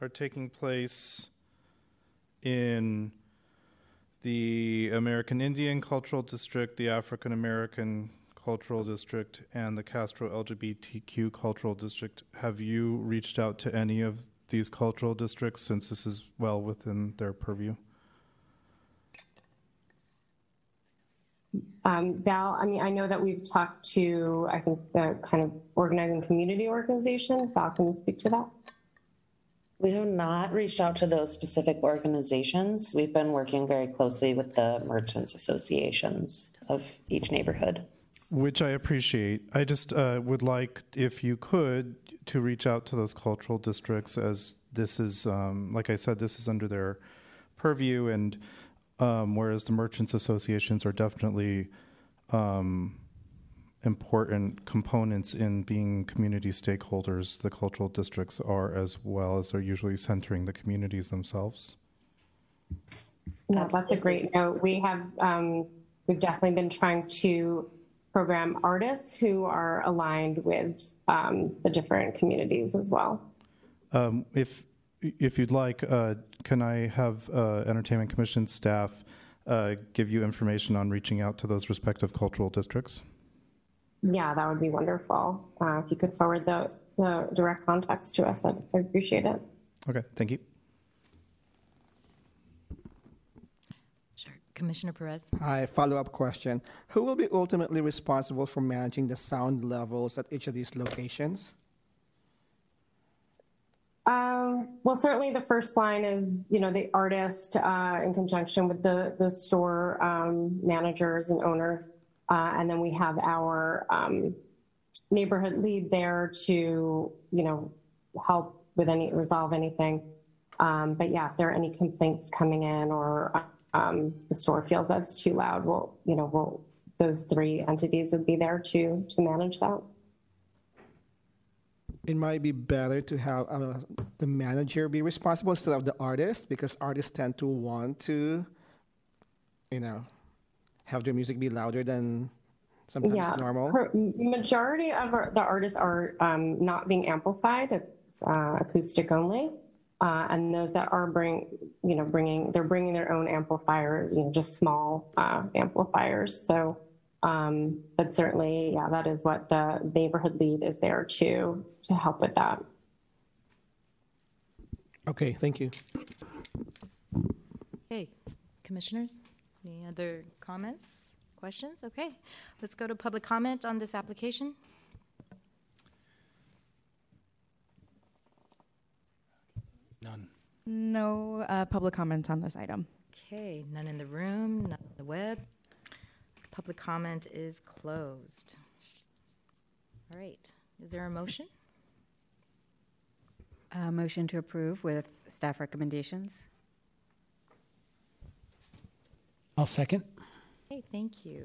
are taking place in the American Indian Cultural District, the African American Cultural District, and the Castro LGBTQ Cultural District. Have you reached out to any of these cultural districts since this is well within their purview? Um, Val, I mean, I know that we've talked to, I think, the kind of organizing community organizations. Val, can you speak to that? We have not reached out to those specific organizations. We've been working very closely with the merchants associations of each neighborhood. Which I appreciate. I just uh, would like, if you could, to reach out to those cultural districts as this is, um, like I said, this is under their purview, and um, whereas the merchants associations are definitely um, important components in being community stakeholders, the cultural districts are as well as they're usually centering the communities themselves. Yeah, that's a great note. We have, um, we've definitely been trying to program artists who are aligned with um, the different communities as well. Um, if if you'd like, uh, can I have uh, Entertainment Commission staff uh, give you information on reaching out to those respective cultural districts? Yeah, that would be wonderful. Uh, if you could forward the, the direct contacts to us, I'd, I'd appreciate it. Okay, thank you. Sure. Commissioner Perez? Hi, follow-up question. Who will be ultimately responsible for managing the sound levels at each of these locations? Um, well, certainly the first line is, you know, the artist uh, in conjunction with the the store um, managers and owners, uh, and then we have our um, neighborhood lead there to, you know, help with any resolve anything. Um, but yeah, if there are any complaints coming in or um, the store feels that's too loud, we'll, you know, we'll those three entities would be there to to manage that. It might be better to have uh, the manager be responsible instead of the artist because artists tend to want to, you know, have their music be louder than sometimes normal. per- majority of our, the artists are um, not being amplified. It's uh, acoustic only. Uh, and those that are bring, you know, bringing, they're bringing their own amplifiers, you know, just small uh, amplifiers. So Um, but certainly, yeah, that is what the neighborhood lead is there to to help with that. Okay, thank you. Okay, commissioners, any other comments, questions? Okay, let's go to public comment on this application. None. No uh, public comment on this item. Okay, none in the room, none on the web. Public comment is closed. All right, is there a motion? Uh, motion to approve with staff recommendations. I'll second. Okay, thank you.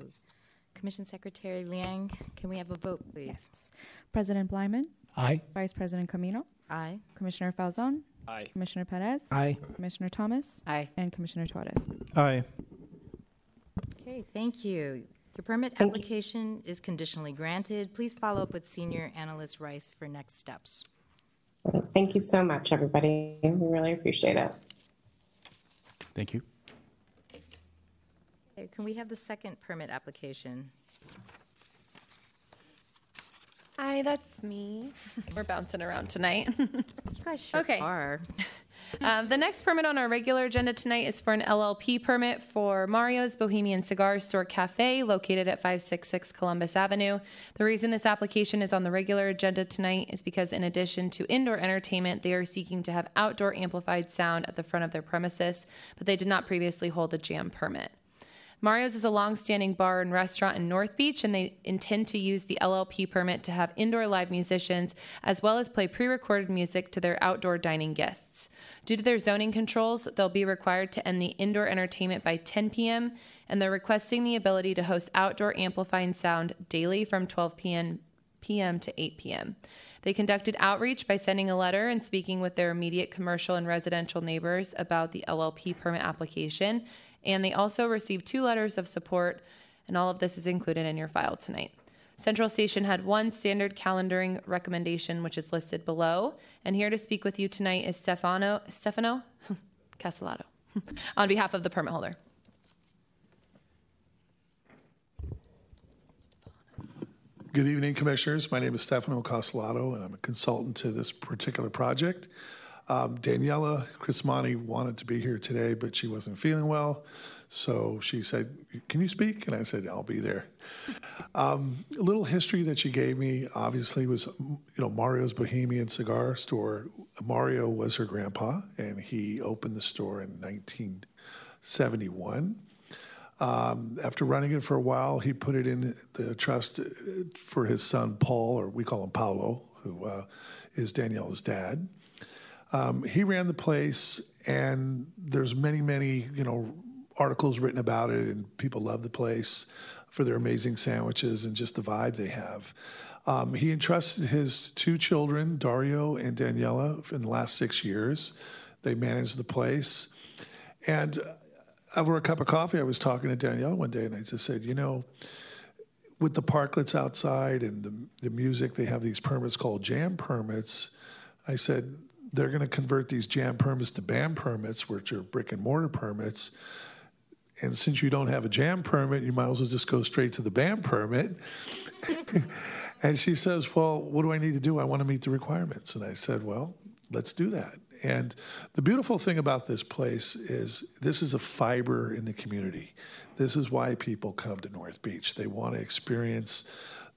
Commission Secretary Liang, can we have a vote, please? Yes. President Bleiman, Aye. Vice President Caminong, Aye. Commissioner Falzon, Aye. Commissioner Perez, Aye. Commissioner Thomas, Aye. and Commissioner Torres. Aye. Okay, thank you. Your permit application is conditionally granted. Please follow up with Senior Analyst Rice for next steps. Thank you so much, everybody. We really appreciate it. Thank you. Okay, can we have the second permit application? Hi, that's me. [laughs] We're bouncing around tonight. You guys sure Okay. are. [laughs] [laughs] Um, the next permit on our regular agenda tonight is for an LLP permit for Mario's Bohemian Cigar Store Cafe located at 566 Columbus Avenue. The reason this application is on the regular agenda tonight is because, in addition to indoor entertainment, they are seeking to have outdoor amplified sound at the front of their premises, but they did not previously hold a jam permit. Mario's is a long-standing bar and restaurant in North Beach, and they intend to use the LLP permit to have indoor live musicians as well as play pre-recorded music to their outdoor dining guests. Due to their zoning controls, they'll be required to end the indoor entertainment by 10 p.m., and they're requesting the ability to host outdoor amplifying sound daily from 12 p.m. p.m. to 8 p.m. They conducted outreach by sending a letter and speaking with their immediate commercial and residential neighbors about the LLP permit application. And they also received two letters of support, and all of this is included in your file tonight. Central Station had one standard calendaring recommendation, which is listed below. And here to speak with you tonight is Stefano Stefano [laughs] Castellato [laughs] on behalf of the permit holder. Good evening, Commissioners. My name is Stefano Costellato, and I'm a consultant to this particular project. Um, Daniela Crismani wanted to be here today, but she wasn't feeling well. So she said, Can you speak? And I said, I'll be there. Um, a little history that she gave me obviously was, you know, Mario's Bohemian Cigar Store. Mario was her grandpa, and he opened the store in 1971. Um, after running it for a while, he put it in the trust uh, for his son Paul, or we call him Paolo, who uh, is Daniela's dad. Um, he ran the place, and there's many, many, you know, articles written about it, and people love the place for their amazing sandwiches and just the vibe they have. Um, he entrusted his two children, Dario and Daniela, in the last six years. They managed the place, and over a cup of coffee, I was talking to Danielle one day, and I just said, you know, with the parklets outside and the, the music, they have these permits called jam permits. I said, they're going to convert these jam permits to BAM permits, which are brick and mortar permits. And since you don't have a jam permit, you might as well just go straight to the BAM permit. [laughs] and she says, Well, what do I need to do? I want to meet the requirements. And I said, Well, let's do that. And the beautiful thing about this place is this is a fiber in the community. This is why people come to North Beach. They want to experience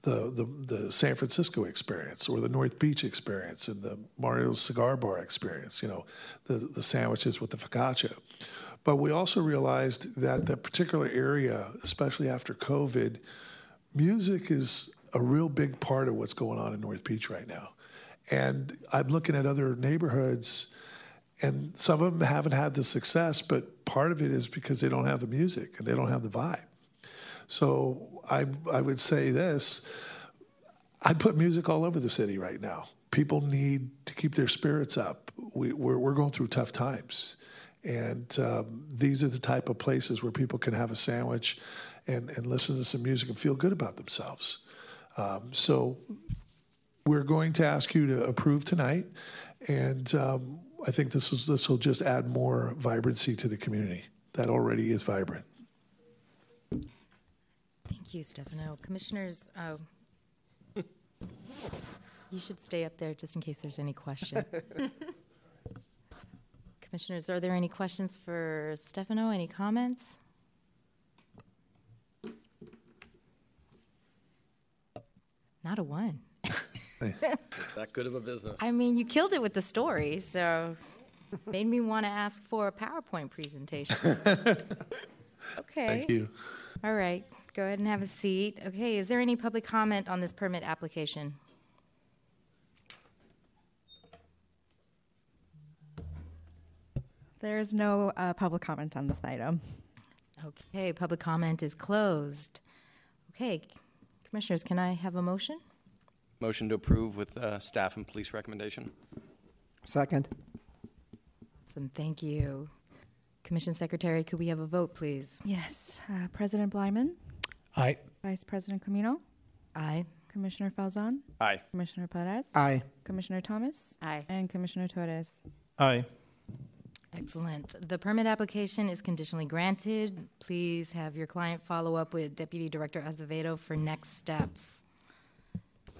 the, the, the San Francisco experience or the North Beach experience and the Mario's Cigar Bar experience, you know, the, the sandwiches with the focaccia. But we also realized that that particular area, especially after COVID, music is a real big part of what's going on in North Beach right now. And I'm looking at other neighborhoods, and some of them haven't had the success, but part of it is because they don't have the music and they don't have the vibe. So I, I would say this I put music all over the city right now. People need to keep their spirits up. We, we're, we're going through tough times. And um, these are the type of places where people can have a sandwich and, and listen to some music and feel good about themselves. Um, so we're going to ask you to approve tonight, and um, I think this is this will just add more vibrancy to the community that already is vibrant. Thank Thank you, Stefano. Commissioners, oh. You should stay up there just in case there's any question. [laughs] Commissioners, are there any questions for Stefano? Any comments? Not a one. That good of a business. I mean, you killed it with the story, so made me want to ask for a PowerPoint presentation. [laughs] Okay. Thank you. All right, go ahead and have a seat. Okay, is there any public comment on this permit application? There's no uh, public comment on this item. Okay, public comment is closed. Okay, commissioners, can I have a motion? Motion to approve with uh, staff and police recommendation. Second. Awesome, thank you. Commission Secretary, could we have a vote, please? Yes. Uh, President Bleiman, Aye. Vice President Caminong, Aye. Commissioner Falzon, Aye. Commissioner Perez, Aye. Commissioner Thomas, Aye. and Commissioner Torres. Aye. Excellent. The permit application is conditionally granted. Please have your client follow up with Deputy Director Azevedo for next steps.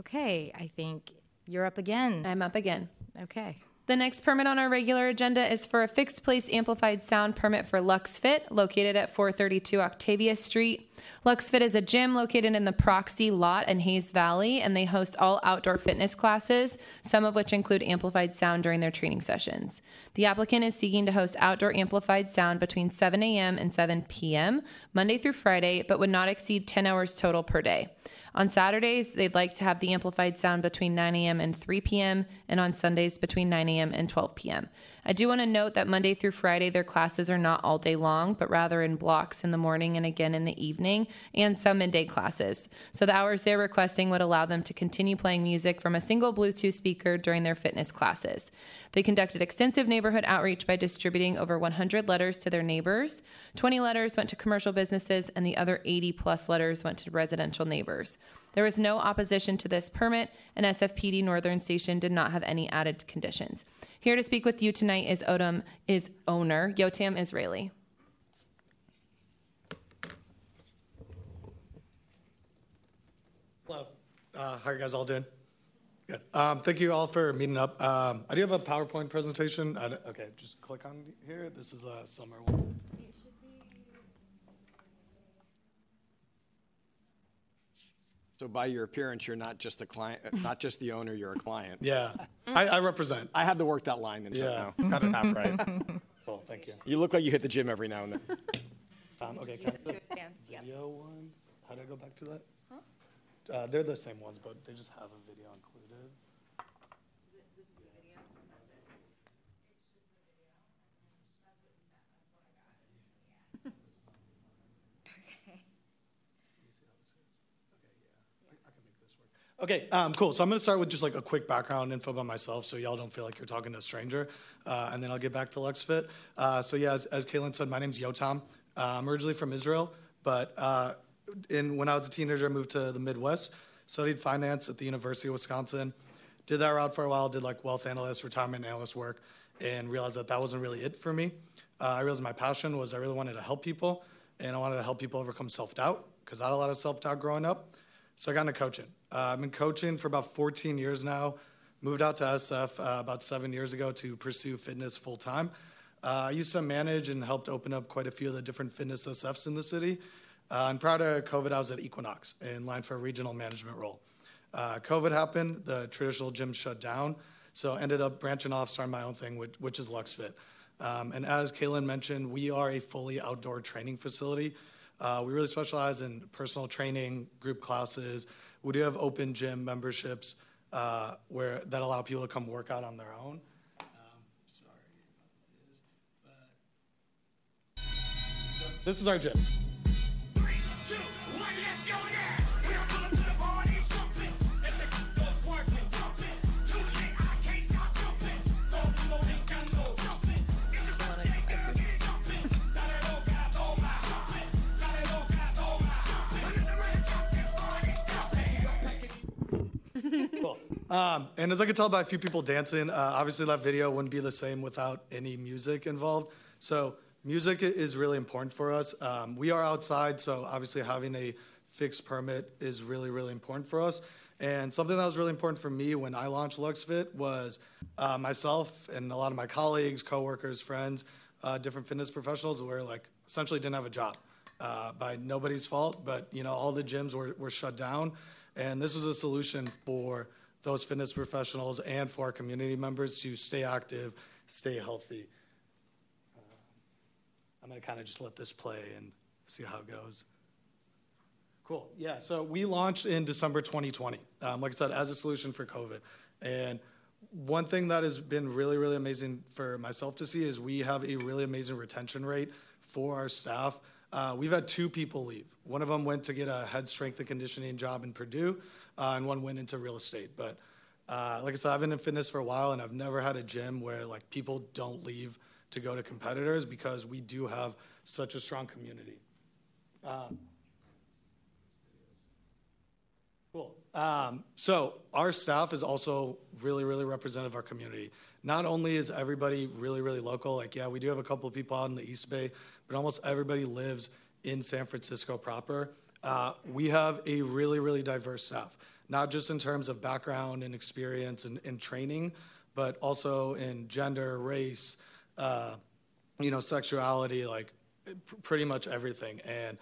Okay, I think you're up again. I'm up again. Okay. The next permit on our regular agenda is for a fixed place amplified sound permit for LuxFit, located at 432 Octavia Street. LuxFit is a gym located in the Proxy lot in Hayes Valley, and they host all outdoor fitness classes, some of which include amplified sound during their training sessions. The applicant is seeking to host outdoor amplified sound between 7 a.m. and 7 p.m., Monday through Friday, but would not exceed 10 hours total per day. On Saturdays, they'd like to have the amplified sound between 9 a.m. and 3 p.m., and on Sundays between 9 a.m. and 12 p.m. I do want to note that Monday through Friday, their classes are not all day long, but rather in blocks in the morning and again in the evening, and some midday classes. So the hours they're requesting would allow them to continue playing music from a single Bluetooth speaker during their fitness classes. They conducted extensive neighborhood outreach by distributing over 100 letters to their neighbors. 20 letters went to commercial businesses, and the other 80 plus letters went to residential neighbors. There was no opposition to this permit, and SFPD Northern Station did not have any added conditions. Here to speak with you tonight is Odom is owner Yotam Israeli. Hello. Uh, how are you guys all doing? Good. Um, thank you all for meeting up. Um, I do have a PowerPoint presentation. I okay, just click on here. This is a summer one. So by your appearance, you're not just a client, uh, not just the owner, you're a client. Yeah, I, I represent. I had to work that line in Yeah. yeah. [laughs] Got it half right. [laughs] Cool, thank you. You look like you hit the gym every now and then. [laughs] Um, okay, can I video one? How do I go back to that? Uh, they're the same ones, but they just have a video included. Okay, um, cool. So I'm going to start with just like a quick background info about myself so y'all don't feel like you're talking to a stranger. Uh, and then I'll get back to LuxFit. Uh, so, yeah, as, as Kaylin said, my name's Yotam. Uh, I'm originally from Israel, but uh, in, when I was a teenager, I moved to the Midwest, studied finance at the University of Wisconsin. Did that route for a while, did like wealth analyst, retirement analyst work, and realized that that wasn't really it for me. Uh, I realized my passion was I really wanted to help people, and I wanted to help people overcome self doubt because I had a lot of self doubt growing up. So I got into coaching. Uh, I've been coaching for about 14 years now. Moved out to SF uh, about seven years ago to pursue fitness full time. Uh, I used to manage and helped open up quite a few of the different fitness SFs in the city. Uh, and prior to COVID, I was at Equinox in line for a regional management role. Uh, COVID happened, the traditional gym shut down, so I ended up branching off, starting my own thing, which, which is LuxFit. Um, and as Kaylin mentioned, we are a fully outdoor training facility. Uh, we really specialize in personal training, group classes. We do have open gym memberships uh, where that allow people to come work out on their own. Um, sorry about this, but this is our gym. Um, and as I could tell by a few people dancing, uh, obviously that video wouldn't be the same without any music involved. So music is really important for us. Um, we are outside, so obviously having a fixed permit is really, really important for us. And something that was really important for me when I launched LuxFit was uh, myself and a lot of my colleagues, coworkers, friends, uh, different fitness professionals were like essentially didn't have a job uh, by nobody's fault, but you know all the gyms were, were shut down, and this was a solution for those fitness professionals and for our community members to stay active, stay healthy. Uh, I'm gonna kind of just let this play and see how it goes. Cool. Yeah. So we launched in December 2020, um, like I said, as a solution for COVID. And one thing that has been really, really amazing for myself to see is we have a really amazing retention rate for our staff. Uh, we've had two people leave. One of them went to get a head strength and conditioning job in Purdue, and one went into real estate. But uh, like I said, I've been in fitness for a while, and I've never had a gym where like people don't leave to go to competitors because we do have such a strong community. Um, Cool. Um, so our staff is also really, really representative of our community. Not only is everybody really, really local, like, yeah, we do have a couple of people out in the East Bay, but almost everybody lives in San Francisco proper. Uh, we have a really, really diverse staff, not just in terms of background and experience and, and training, but also in gender, race, uh, you know, sexuality, like pretty much everything. And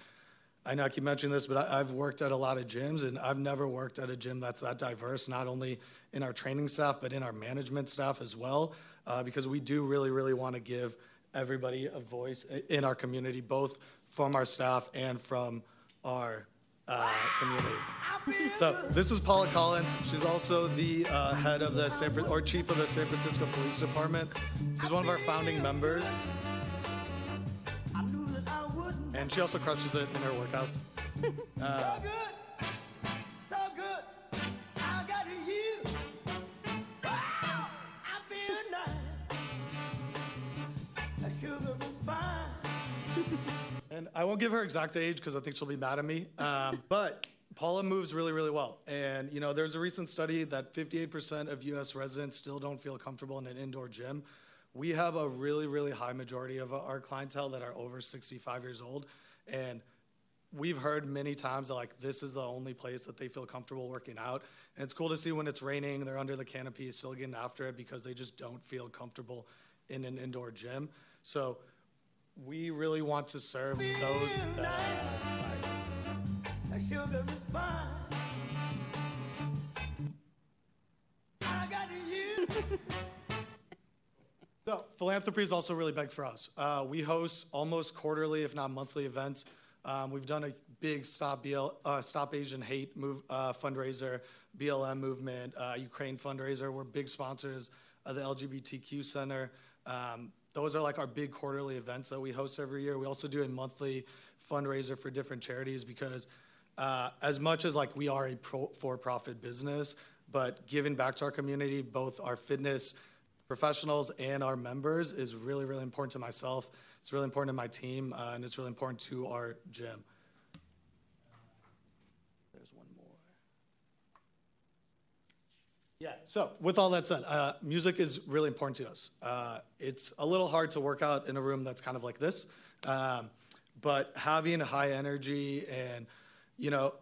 I know I keep mentioning this, but I, have worked at a lot of gyms, and I've never worked at a gym that's that diverse, not only in our training staff, but in our management staff as well, uh, because we do really, really want to give everybody a voice in our community, both from our staff and from our uh, community. So this is Paula Collins. She's also the uh, head of the San or chief of the San Francisco Police Department. She's one of our founding members and she also crushes it in her workouts. [laughs] Uh, I won't give her exact age because I think she'll be mad at me. Um, [laughs] but Paula moves really, really well. And, you know, there's a recent study that 58% of US residents still don't feel comfortable in an indoor gym we have a really, really high majority of our clientele that are over 65 years old. And we've heard many times that like this is the only place that they feel comfortable working out. And it's cool to see when it's raining, they're under the canopy, still getting after it because they just don't feel comfortable in an indoor gym. So we really want to serve those that. Sorry. [laughs] So philanthropy is also really big for us. Uh, we host almost quarterly, if not monthly, events. Um, we've done a big Stop, BL, uh, Stop Asian Hate move, uh, fundraiser, BLM movement, uh, Ukraine fundraiser. We're big sponsors of the LGBTQ Center. Um, those are like our big quarterly events that we host every year. We also do a monthly fundraiser for different charities because uh, as much as like we are a pro- for-profit business, but giving back to our community, both our fitness professionals and our members is really, really important to myself. It's really important to my team, uh, and it's really important to our gym. There's one more. Yeah, so with all that said, uh, music is really important to us. Uh, it's a little hard to work out in a room that's kind of like this, um, but having high energy and, you know,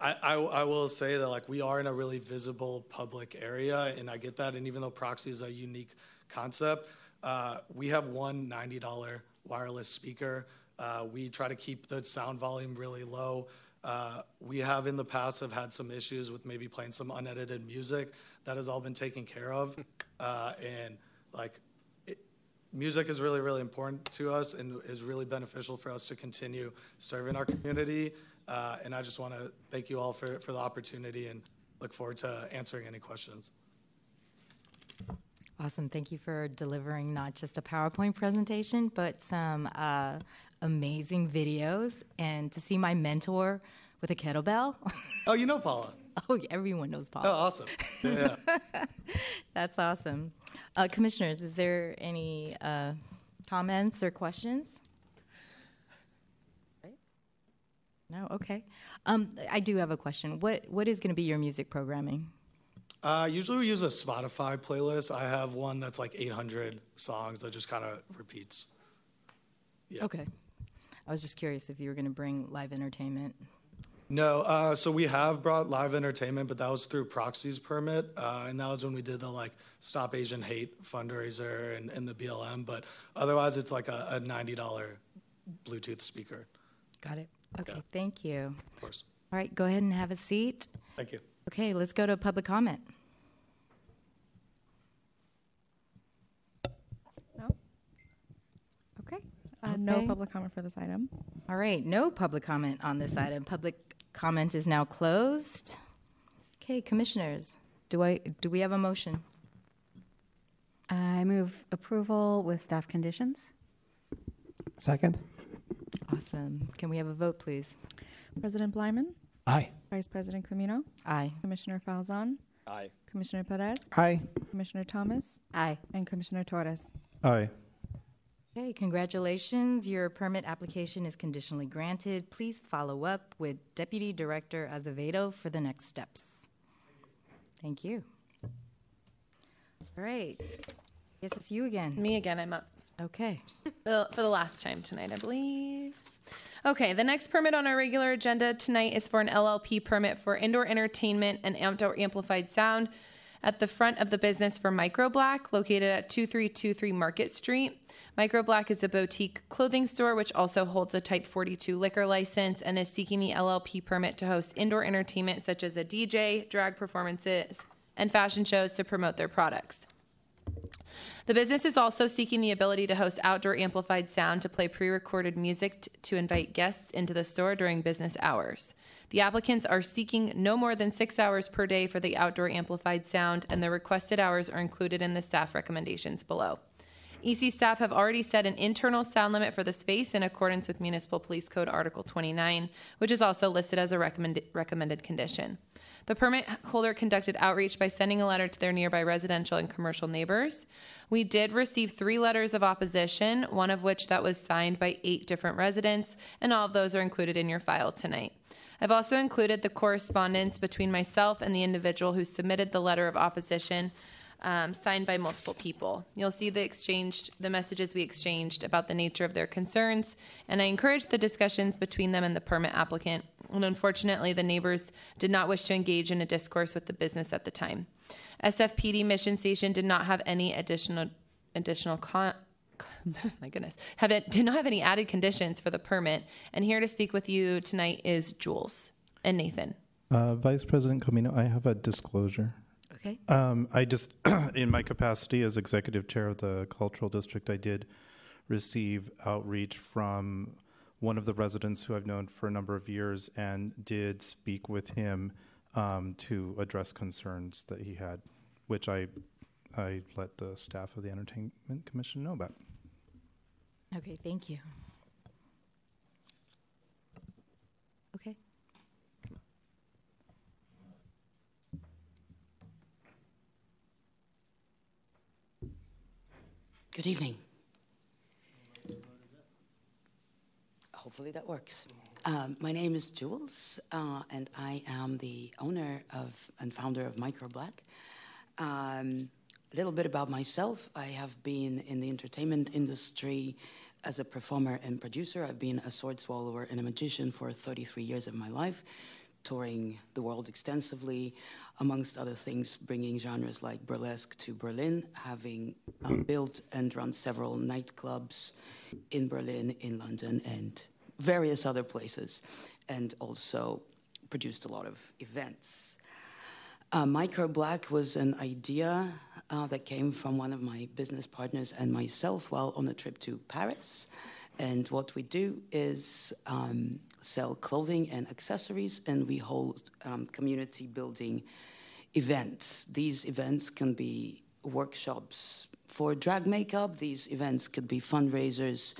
I, I, I, will say that like we are in a really visible public area, and I get that. And even though proxy is a unique concept, uh, we have one $90 wireless speaker. Uh, we try to keep the sound volume really low. Uh, we have in the past have had some issues with maybe playing some unedited music. That has all been taken care of, [laughs] uh, and like it, music is really really important to us and is really beneficial for us to continue serving our community uh, and I just want to thank you all for, for the opportunity and look forward to answering any questions. Awesome. Thank you for delivering not just a PowerPoint presentation, but some uh, amazing videos and to see my mentor with a kettlebell. [laughs] Oh, you know Paula. oh, everyone knows Paula. Oh, awesome. Yeah. [laughs] That's awesome. Uh, commissioners, is there any uh, comments or questions? No, okay. Um, I do have a question. What what is going to be your music programming? Uh, usually we use a Spotify playlist. I have one that's like 800 songs that just kind of repeats. Yeah. Okay. I was just curious if you were going to bring live entertainment. No, uh, so we have brought live entertainment, but that was through Proxy's permit, uh, and that was when we did the like Stop Asian Hate fundraiser and, and the BLM. But otherwise, it's like a, a ninety dollar Bluetooth speaker. Got it. Okay, thank you. Of course. All right, go ahead and have a seat. Thank you. Okay, let's go to a public comment. Okay. Uh, No public comment for this item. All right, no public comment on this item. Public comment is now closed. Okay, commissioners, do I, do we have a motion? I move approval with staff conditions. Second? Awesome. Can we have a vote, please? President Bleiman? Aye. Vice President Caminong? Aye. Commissioner Falzon? Aye. Commissioner Perez? Aye. Commissioner Thomas? Aye. And Commissioner Torres? Aye. Okay, congratulations. Your permit application is conditionally granted. Please follow up with Deputy Director Azevedo for the next steps. Thank you. All right. Guess it's you again. Me again, I'm up. Okay. [laughs] For the last time tonight, I believe. Okay, the next permit on our regular agenda tonight is for an LLP permit for indoor entertainment and outdoor amplified sound at the front of the business for Micro Black, located at 2323 Market Street. Micro Black is a boutique clothing store which also holds a Type 42 liquor license and is seeking the LLP permit to host indoor entertainment such as a DJ, drag performances, and fashion shows to promote their products. The business is also seeking the ability to host outdoor amplified sound to play pre recorded music t- to invite guests into the store during business hours. The applicants are seeking no more than six hours per day for the outdoor amplified sound, and the requested hours are included in the staff recommendations below. EC staff have already set an internal sound limit for the space in accordance with Municipal Police Code Article 29, which is also listed as a recommended, recommended condition. The permit holder conducted outreach by sending a letter to their nearby residential and commercial neighbors. We did receive three letters of opposition, one of which that was signed by eight different residents, and all of those are included in your file tonight. I've also included the correspondence between myself and the individual who submitted the letter of opposition, um, signed by multiple people. You'll see the exchanged, the messages we exchanged about the nature of their concerns, and I encouraged the discussions between them and the permit applicant. And unfortunately, the neighbors did not wish to engage in a discourse with the business at the time. SFPD Mission Station did not have any additional additional con- [laughs] my goodness, have it did not have any added conditions for the permit. And here to speak with you tonight is Jules and Nathan. Uh, Vice President Caminong, I have a disclosure. Okay. Um, I just, [clears throat] in my capacity as executive chair of the cultural district, I did receive outreach from one of the residents who I've known for a number of years and did speak with him um, to address concerns that he had, which I, I let the staff of the Entertainment Commission know about. Okay, thank you. Okay. Good evening. Hopefully that works. Um, my name is Jules, uh, and I am the owner of and founder of Micro Black. Um, a little bit about myself. I have been in the entertainment industry as a performer and producer. I've been a sword swallower and a magician for 33 years of my life, touring the world extensively, amongst other things, bringing genres like burlesque to Berlin, having uh, built and run several nightclubs in Berlin, in London, and various other places, and also produced a lot of events. Uh, Micro Black was an idea uh, that came from one of my business partners and myself while on a trip to Paris. And what we do is um, sell clothing and accessories, and we hold um, community building events. These events can be workshops for drag makeup, these events could be fundraisers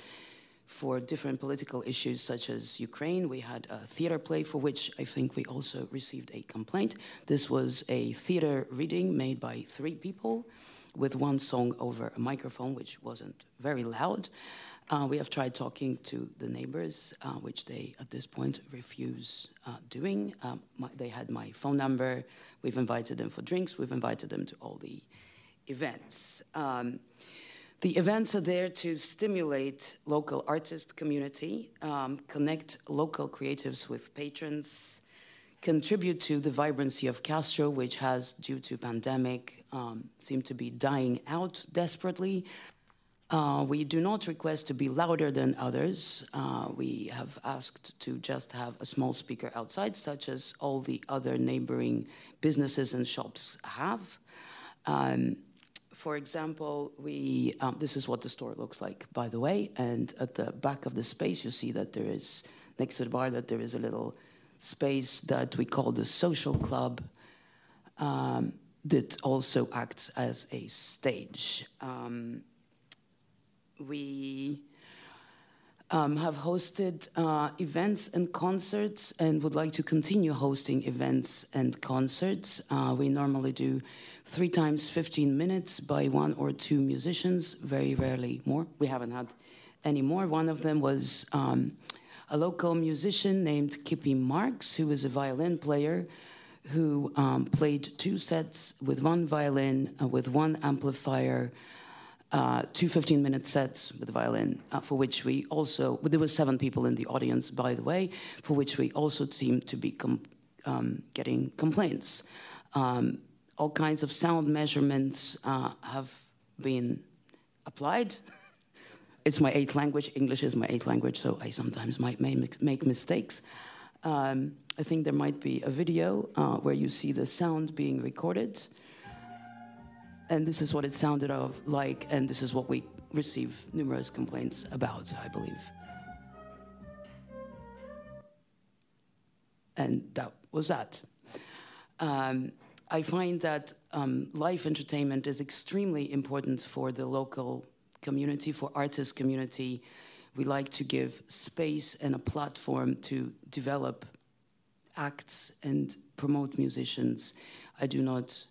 for different political issues such as Ukraine. We had a theater play for which I think we also received a complaint. This was a theater reading made by three people with one song over a microphone, which wasn't very loud. Uh, we have tried talking to the neighbors, uh, which they at this point refuse uh, doing. Um, my, they had my phone number. We've invited them for drinks. We've invited them to all the events. Um, The events are there to stimulate local artist community, um, connect local creatives with patrons, contribute to the vibrancy of Castro, which has, due to pandemic, um, seemed to be dying out desperately. Uh, we do not request to be louder than others. Uh, we have asked to just have a small speaker outside, such as all the other neighboring businesses and shops have. Um, for example, we um, this is what the store looks like, by the way. And at the back of the space, you see that there is next to the bar that there is a little space that we call the social club. Um, that also acts as a stage. Um, we um, have hosted uh, events and concerts and would like to continue hosting events and concerts. Uh, we normally do three times 15 minutes by one or two musicians, very rarely more. We haven't had any more. One of them was um, a local musician named Kippy Marks, who is a violin player who um, played two sets with one violin, uh, with one amplifier, uh, two 15 minute sets with the violin, uh, for which we also, there were seven people in the audience, by the way, for which we also seemed to be com- um, getting complaints. Um, all kinds of sound measurements uh, have been applied. It's my eighth language. English is my eighth language, so I sometimes might make mistakes. Um, I think there might be a video uh, where you see the sound being recorded and this is what it sounded of like, and this is what we receive numerous complaints about, I believe. And that was that. Um, I find that um, live entertainment is extremely important for the local community, for artist community. We like to give space and a platform to develop acts and promote musicians. I do not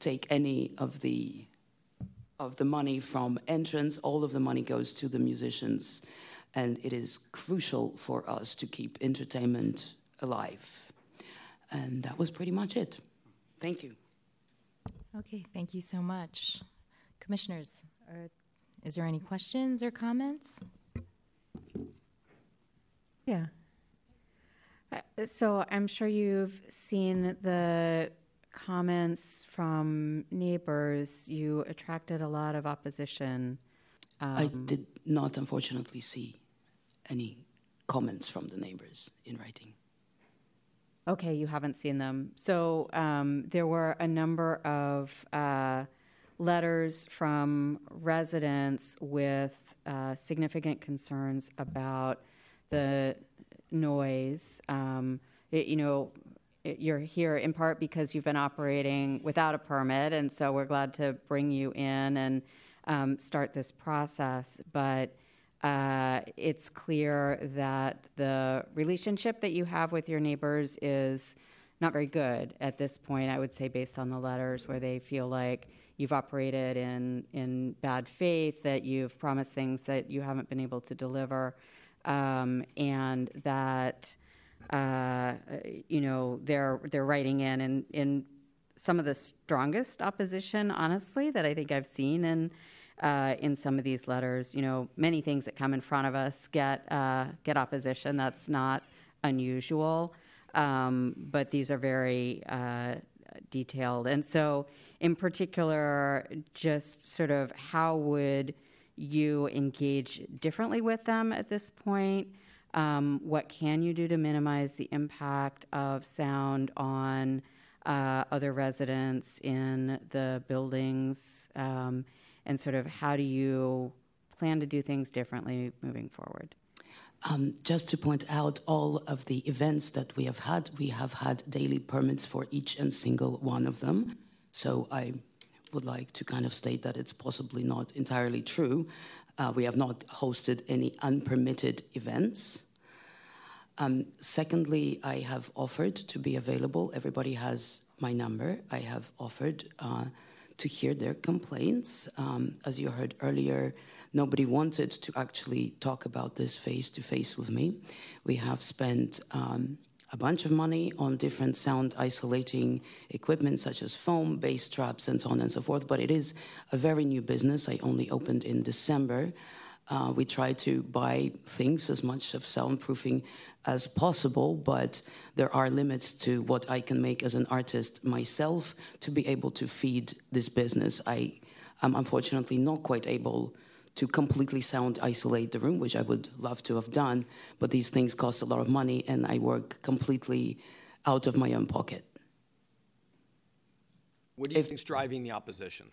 take any of the of the money from entrance. All of the money goes to the musicians, and it is crucial for us to keep entertainment alive. And that was pretty much it. Thank you. Okay, thank you so much. Commissioners, are, is there any questions or comments? Yeah. Uh, so I'm sure you've seen the comments from neighbors, you attracted a lot of opposition. Um, I did not, unfortunately, see any comments from the neighbors in writing. Okay, you haven't seen them. So um, there were a number of uh, letters from residents with uh, significant concerns about the noise. Um, it, you know, you're here in part because you've been operating without a permit, and so we're glad to bring you in and um, start this process. But uh, it's clear that the relationship that you have with your neighbors is not very good at this point. I would say, based on the letters, where they feel like you've operated in in bad faith, that you've promised things that you haven't been able to deliver, um, and that uh, you know, they're they're writing in and in some of the strongest opposition, honestly, that I think I've seen in uh, in some of these letters. You know, many things that come in front of us get uh, get opposition. That's not unusual, um, but these are very uh, detailed. And so, in particular, just sort of how would you engage differently with them at this point? Um, what can you do to minimize the impact of sound on uh, other residents in the buildings? Um, and sort of how do you plan to do things differently moving forward? Um, just to point out all of the events that we have had, we have had daily permits for each and single one of them. So I would like to kind of state that it's possibly not entirely true. Uh, we have not hosted any unpermitted events. Um, secondly, I have offered to be available. Everybody has my number. I have offered uh, to hear their complaints. Um, as you heard earlier, nobody wanted to actually talk about this face to face with me. We have spent um, a bunch of money on different sound isolating equipment such as foam, bass traps, and so on and so forth. But it is a very new business. I only opened in December. Uh, we try to buy things as much of soundproofing as possible, but there are limits to what I can make as an artist myself to be able to feed this business. I am unfortunately not quite able to completely sound isolate the room, which I would love to have done, but these things cost a lot of money and I work completely out of my own pocket. What do you think's driving the opposition?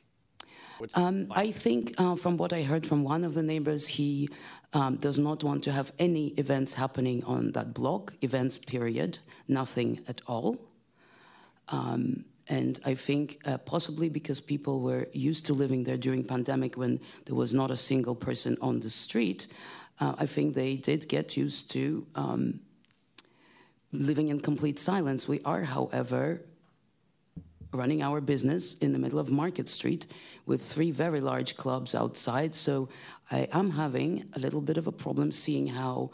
Um, I think uh, from what I heard from one of the neighbors, he um, does not want to have any events happening on that block, events period, nothing at all. Um, and I think uh, possibly because people were used to living there during pandemic when there was not a single person on the street, uh, I think they did get used to um, living in complete silence. We are, however, running our business in the middle of Market Street with three very large clubs outside. So I am having a little bit of a problem seeing how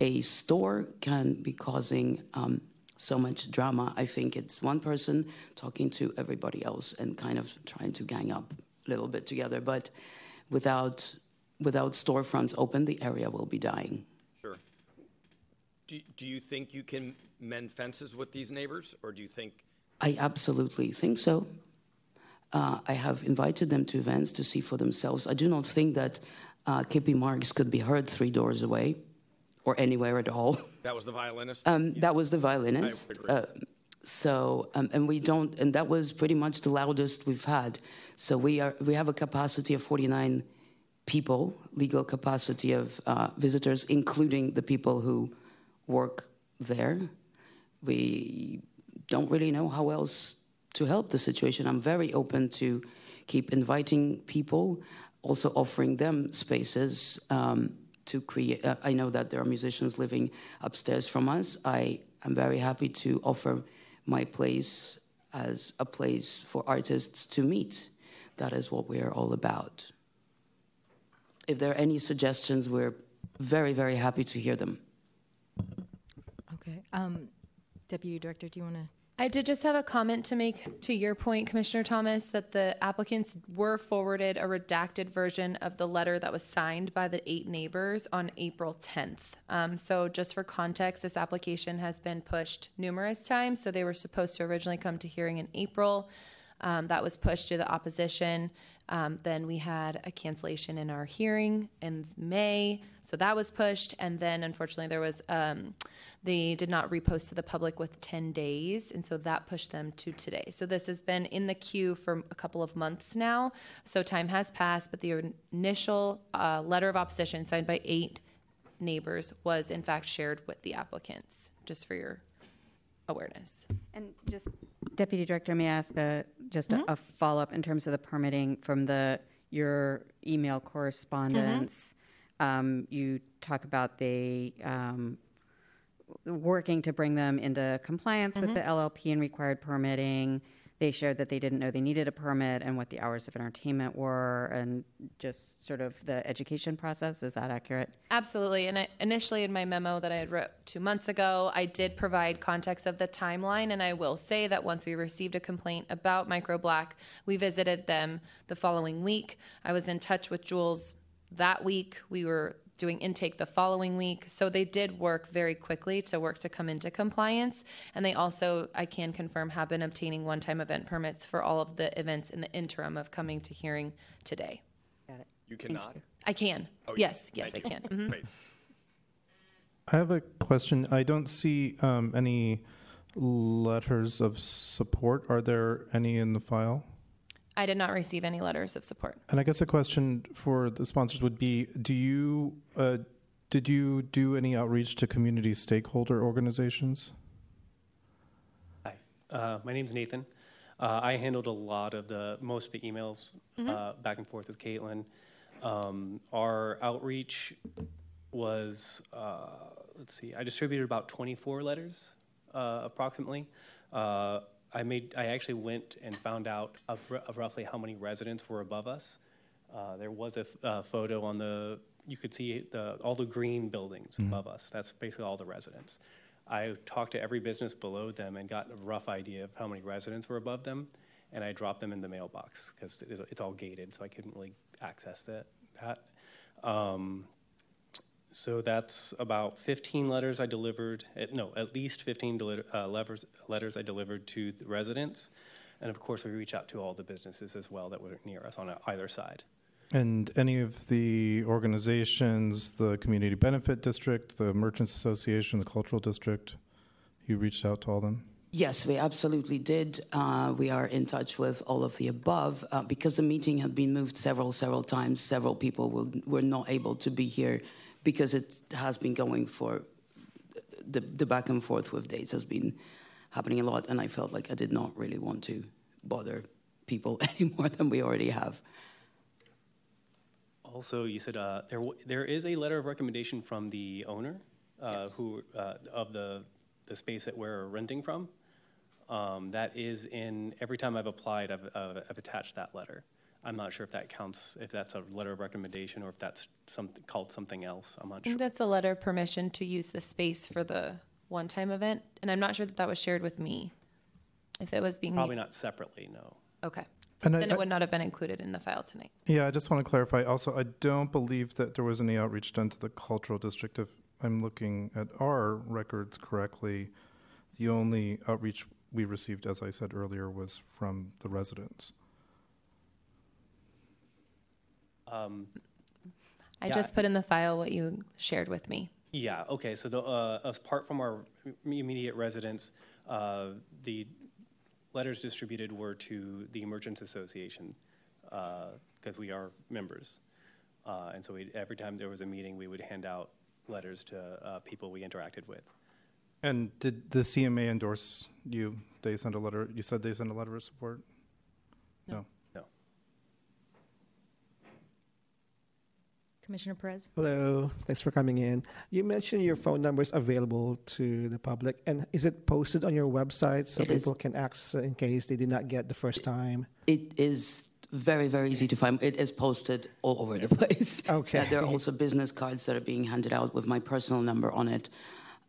a store can be causing um, so much drama. I think it's one person talking to everybody else and kind of trying to gang up a little bit together. But without without storefronts open, the area will be dying. Sure. Do, do you think you can mend fences with these neighbors, or do you think I absolutely think so. Uh, I have invited them to events to see for themselves. I do not think that uh, Kippy Marks could be heard three doors away or anywhere at all. [laughs] that was the violinist? Um, That was the violinist. agree. Uh, so, um, and we don't, and that was pretty much the loudest we've had. So we are, we have a capacity of 49 people, legal capacity of uh, visitors, including the people who work there. We don't really know how else to help the situation. I'm very open to keep inviting people, also offering them spaces um, to create. Uh, I know that there are musicians living upstairs from us. I am very happy to offer my place as a place for artists to meet. That is what we are all about. If there are any suggestions, we're very, very happy to hear them. Okay. Um, Deputy Director, do you want to? I did just have a comment to make to your point, Commissioner Thomas, that the applicants were forwarded a redacted version of the letter that was signed by the eight neighbors on April 10th. Um, so, just for context, this application has been pushed numerous times. So, they were supposed to originally come to hearing in April. Um, that was pushed to the opposition. Um, then we had a cancellation in our hearing in May, so that was pushed. And then, unfortunately, there was um, they did not repost to the public with 10 days, and so that pushed them to today. So this has been in the queue for a couple of months now. So time has passed, but the initial uh, letter of opposition signed by eight neighbors was in fact shared with the applicants. Just for your awareness. And just, Deputy Director, may I ask a, just a, a follow-up in terms of the permitting from the, your email correspondence? Um, you talk about the, um, working to bring them into compliance with the LLP and required permitting. They shared that they didn't know they needed a permit and what the hours of entertainment were and just sort of the education process. Is that accurate? Absolutely. And I, initially, in my memo that I had wrote two months ago, I did provide context of the timeline. And I will say that once we received a complaint about Micro Black, we visited them the following week. I was in touch with Jules that week. We were doing intake the following week. So they did work very quickly to work to come into compliance. And they also, I can confirm, have been obtaining one time event permits for all of the events in the interim of coming to hearing today. Got it. You cannot? I can. Oh, yes, yes, I thank you. can. Mhm. Great. I have a question. I don't see um, any letters of support. Are there any in the file? I did not receive any letters of support. And I guess a question for the sponsors would be: Do you uh, did you do any outreach to community stakeholder organizations? Hi, uh, my name's Nathan. Uh, I handled a lot of the most of the emails uh, back and forth with Caitlin. Um, our outreach was uh, let's see, I distributed about 24 letters uh, approximately. I made I actually went and found out of, of roughly how many residents were above us. Uh, there was a f- uh, photo on the you could see the all the green buildings above us. That's basically all the residents. I talked to every business below them and got a rough idea of how many residents were above them, and I dropped them in the mailbox because it's all gated, so I couldn't really access that. that. Um, so that's about 15 letters I delivered, at, no, at least 15 deli- uh, letters, letters I delivered to the residents. And of course, we reach out to all the businesses as well that were near us on either side. And any of the organizations, the Community Benefit District, the Merchants Association, the Cultural District, you reached out to all them? Yes, we absolutely did. Uh, we are in touch with all of the above. Uh, because the meeting had been moved several, several times, several people will, were not able to be here because it has been going for the, the back and forth with dates has been happening a lot, and I felt like I did not really want to bother people [laughs] any more than we already have. Also, you said uh, there there is a letter of recommendation from the owner uh, yes. who uh, of the the space that we're renting from. Um, that is in every time I've applied, I've, I've attached that letter. I'm not sure if that counts, if that's a letter of recommendation or if that's something called something else. I'm not I think sure. that's a letter of permission to use the space for the one-time event, and I'm not sure that that was shared with me. If it was being probably not separately, no. Okay. So then I, it would not have been included in the file tonight. Yeah, I just want to clarify. Also, I don't believe that there was any outreach done to the cultural district. If I'm looking at our records correctly, the only outreach we received, as I said earlier, was from the residents. Um, I yeah. just put in the file what you shared with me. Yeah. Okay. So, the, uh, apart from our immediate residents, uh, the letters distributed were to the Merchants Association because uh, we are members, uh, and so we, every time there was a meeting, we would hand out letters to uh, people we interacted with. And did the CMA endorse you? They sent a letter. You said they sent a letter of support. No. no. Commissioner Perez. Hello, thanks for coming in. You mentioned your phone number is available to the public, and is it posted on your website so it people is. can access it in case they did not get the first time? It is very, very easy to find. It is posted all over the [laughs] place. Okay. Yeah, there are also business cards that are being handed out with my personal number on it.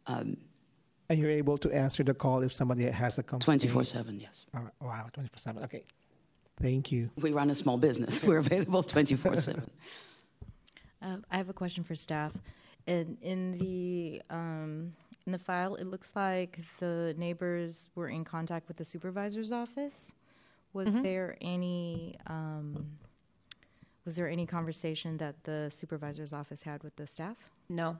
Um, and you're able to answer the call if somebody has a complaint? 24 7, yes. Wow, 24 7. Okay. Thank you. We run a small business. [laughs] We're available 24 7. [laughs] Uh, I have a question for staff. In, in the um, in the file, it looks like the neighbors were in contact with the supervisor's office. Was mm-hmm. there any um, was there any conversation that the supervisor's office had with the staff? No.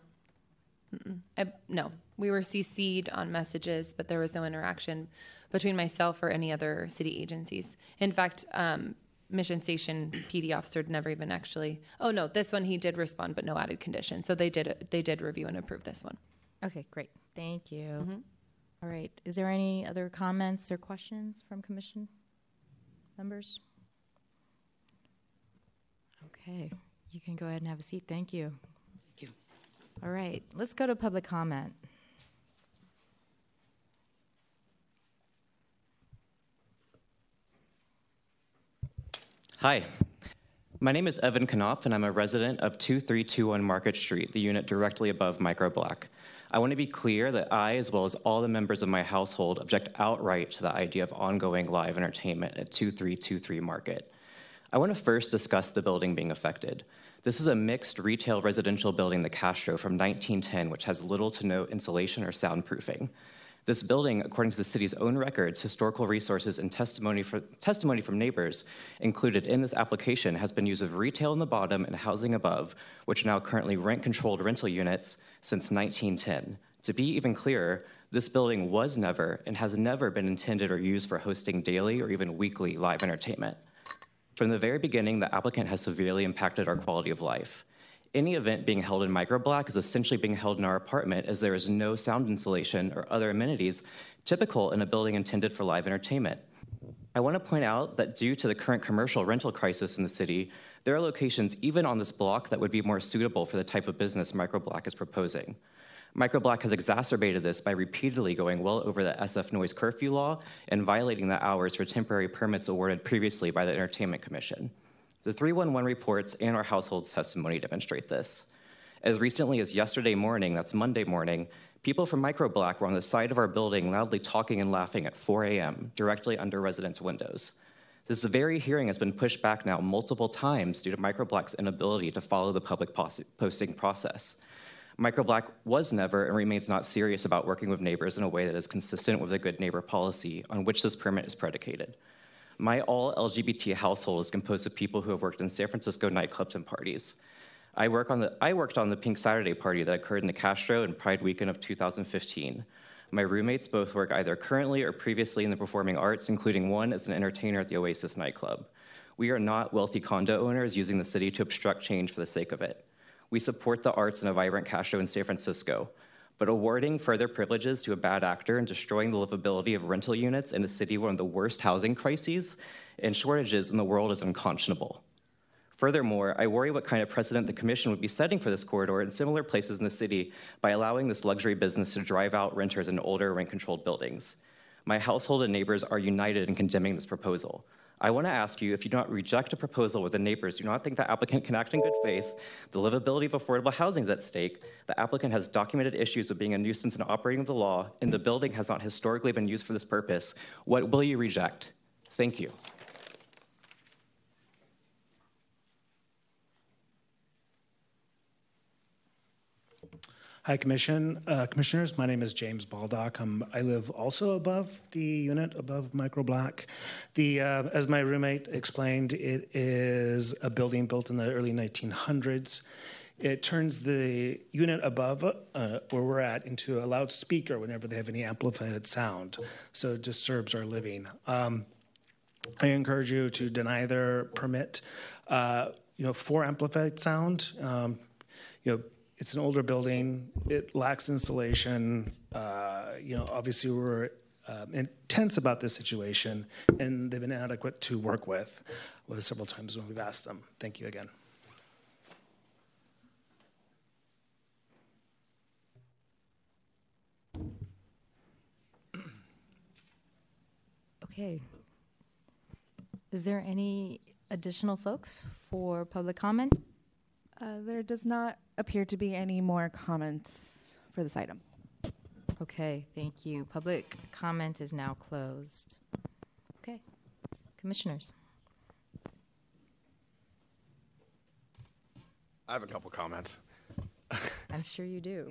I, no, we were CC'd on messages, but there was no interaction between myself or any other city agencies. In fact, um, Mission Station PD officer never even actually. Oh no, this one he did respond, but no added condition. So they did they did review and approve this one. Okay, great. Thank you. Mm-hmm. All right. Is there any other comments or questions from commission members? Okay, you can go ahead and have a seat. Thank you. Thank you. All right, let's go to public comment. Hi, my name is Evan Knopf, and I'm a resident of 2321 Market Street, the unit directly above Micro Black. I want to be clear that I, as well as all the members of my household, object outright to the idea of ongoing live entertainment at 2323 Market. I want to first discuss the building being affected. This is a mixed retail residential building, the Castro, from 1910, which has little to no insulation or soundproofing. This building, according to the city's own records, historical resources, and testimony, for, testimony from neighbors included in this application, has been used of retail in the bottom and housing above, which are now currently rent controlled rental units since 1910. To be even clearer, this building was never and has never been intended or used for hosting daily or even weekly live entertainment. From the very beginning, the applicant has severely impacted our quality of life. Any event being held in Microblack is essentially being held in our apartment as there is no sound insulation or other amenities typical in a building intended for live entertainment. I want to point out that due to the current commercial rental crisis in the city, there are locations even on this block that would be more suitable for the type of business Microblack is proposing. Microblack has exacerbated this by repeatedly going well over the SF noise curfew law and violating the hours for temporary permits awarded previously by the Entertainment Commission. The 311 reports and our household's testimony demonstrate this. As recently as yesterday morning, that's Monday morning, people from Microblack were on the side of our building loudly talking and laughing at 4 a.m., directly under residents' windows. This very hearing has been pushed back now multiple times due to Microblack's inability to follow the public posting process. Microblack was never and remains not serious about working with neighbors in a way that is consistent with the good neighbor policy on which this permit is predicated. My all LGBT household is composed of people who have worked in San Francisco nightclubs and parties. I, work on the, I worked on the Pink Saturday party that occurred in the Castro and Pride weekend of 2015. My roommates both work either currently or previously in the performing arts, including one as an entertainer at the Oasis nightclub. We are not wealthy condo owners using the city to obstruct change for the sake of it. We support the arts in a vibrant Castro in San Francisco, but awarding further privileges to a bad actor and destroying the livability of rental units in a city with one of the worst housing crises and shortages in the world is unconscionable. Furthermore, I worry what kind of precedent the Commission would be setting for this corridor and similar places in the city by allowing this luxury business to drive out renters in older, rent controlled buildings. My household and neighbors are united in condemning this proposal. I want to ask you if you do not reject a proposal with the neighbors do not think the applicant can act in good faith, the livability of affordable housing is at stake, the applicant has documented issues with being a nuisance and operating the law, and the building has not historically been used for this purpose, what will you reject? Thank you. Hi, Commission, uh, Commissioners. My name is James Baldock. I'm, I live also above the unit above Micro Black. The, uh, as my roommate explained, it is a building built in the early 1900s. It turns the unit above uh, where we're at into a loudspeaker whenever they have any amplified sound, so it disturbs our living. Um, I encourage you to deny their permit. Uh, you know, for amplified sound, um, you know it's an older building. It lacks insulation. Uh, you know, obviously we're uh, intense about this situation, and they've been inadequate to work with. Several times when we've asked them. Thank you again. Okay. Is there any additional folks for public comment? Uh, there does not appear to be any more comments for this item. Okay, thank you. Public comment is now closed. Okay, commissioners. I have a couple comments. [laughs] I'm sure you do.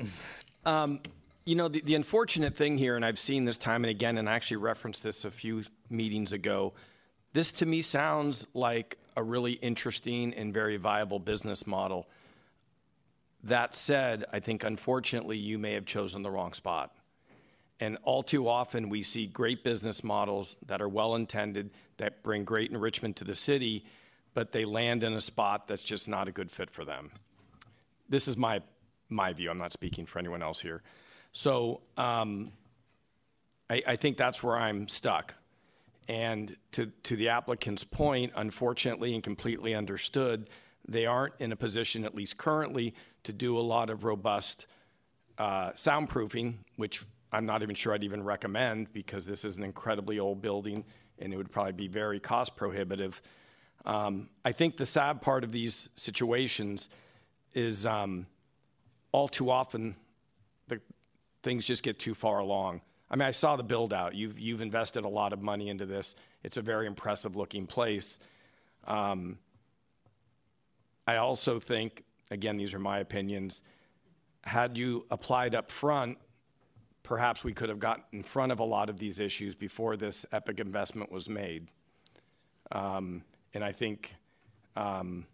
Um, you know, the, the unfortunate thing here, and I've seen this time and again, and I actually referenced this a few meetings ago, this to me sounds like a really interesting and very viable business model. That said, I think unfortunately you may have chosen the wrong spot. And all too often we see great business models that are well intended, that bring great enrichment to the city, but they land in a spot that's just not a good fit for them. This is my, my view. I'm not speaking for anyone else here. So um, I, I think that's where I'm stuck. And to, to the applicant's point, unfortunately and completely understood, they aren't in a position, at least currently, to do a lot of robust uh, soundproofing, which I'm not even sure I'd even recommend because this is an incredibly old building and it would probably be very cost prohibitive. Um, I think the sad part of these situations is um, all too often the things just get too far along. I mean, I saw the build out. You've, you've invested a lot of money into this. It's a very impressive looking place. Um, I also think, again, these are my opinions, had you applied up front, perhaps we could have gotten in front of a lot of these issues before this epic investment was made. Um, and I think um,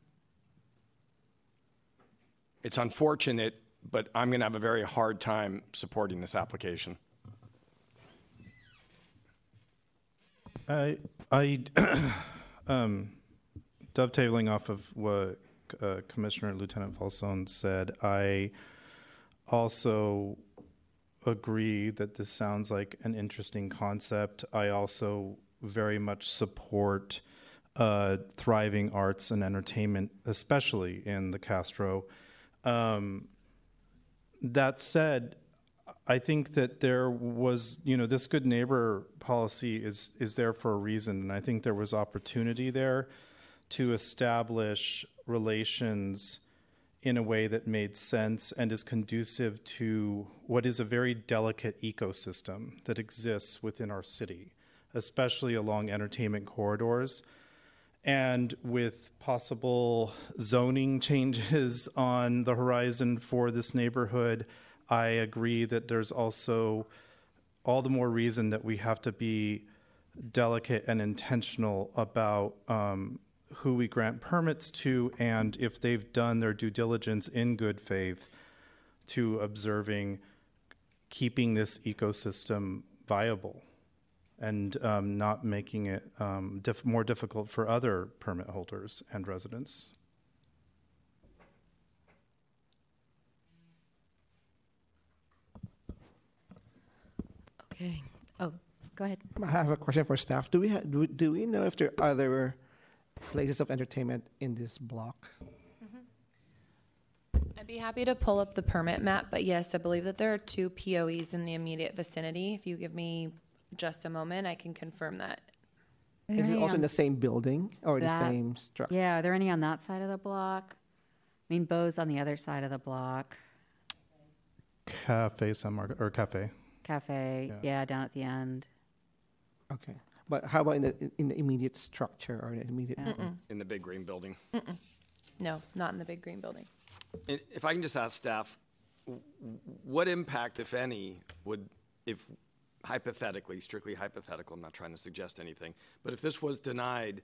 it's unfortunate, but I'm going to have a very hard time supporting this application. I, I, [coughs] um, dovetailing off of what uh, Commissioner Lieutenant Falzon said, I also agree that this sounds like an interesting concept. I also very much support uh, thriving arts and entertainment, especially in the Castro. Um, that said, I think that there was, you know, this good neighbor policy is is there for a reason, and I think there was opportunity there to establish relations in a way that made sense and is conducive to what is a very delicate ecosystem that exists within our city, especially along entertainment corridors. And with possible zoning [laughs] changes on the horizon for this neighborhood, I agree that there's also all the more reason that we have to be delicate and intentional about um, who we grant permits to and if they've done their due diligence in good faith to observing keeping this ecosystem viable and um, not making it um, diff- more difficult for other permit holders and residents. Okay. Oh, go ahead. I have a question for staff. Do we ha- do, do we know if there are other places of entertainment in this block? Mm-hmm. I'd be happy to pull up the permit map, but yes, I believe that there are two POEs in the immediate vicinity. If you give me just a moment, I can confirm that. Is it also in the same building or the That- same structure? Yeah, are there any on that side of the block? I mean, Beaux's on the other side of the block. Cafe San Marco or cafe. Cafe, Yeah. yeah, down at the end. Okay. But how about in the in the immediate structure or the immediate? In the big green building. Mm-mm. No, not in the big green building. And If I can just ask staff, w- w- what impact, if any, would, if hypothetically, strictly hypothetical, I'm not trying to suggest anything, but if this was denied,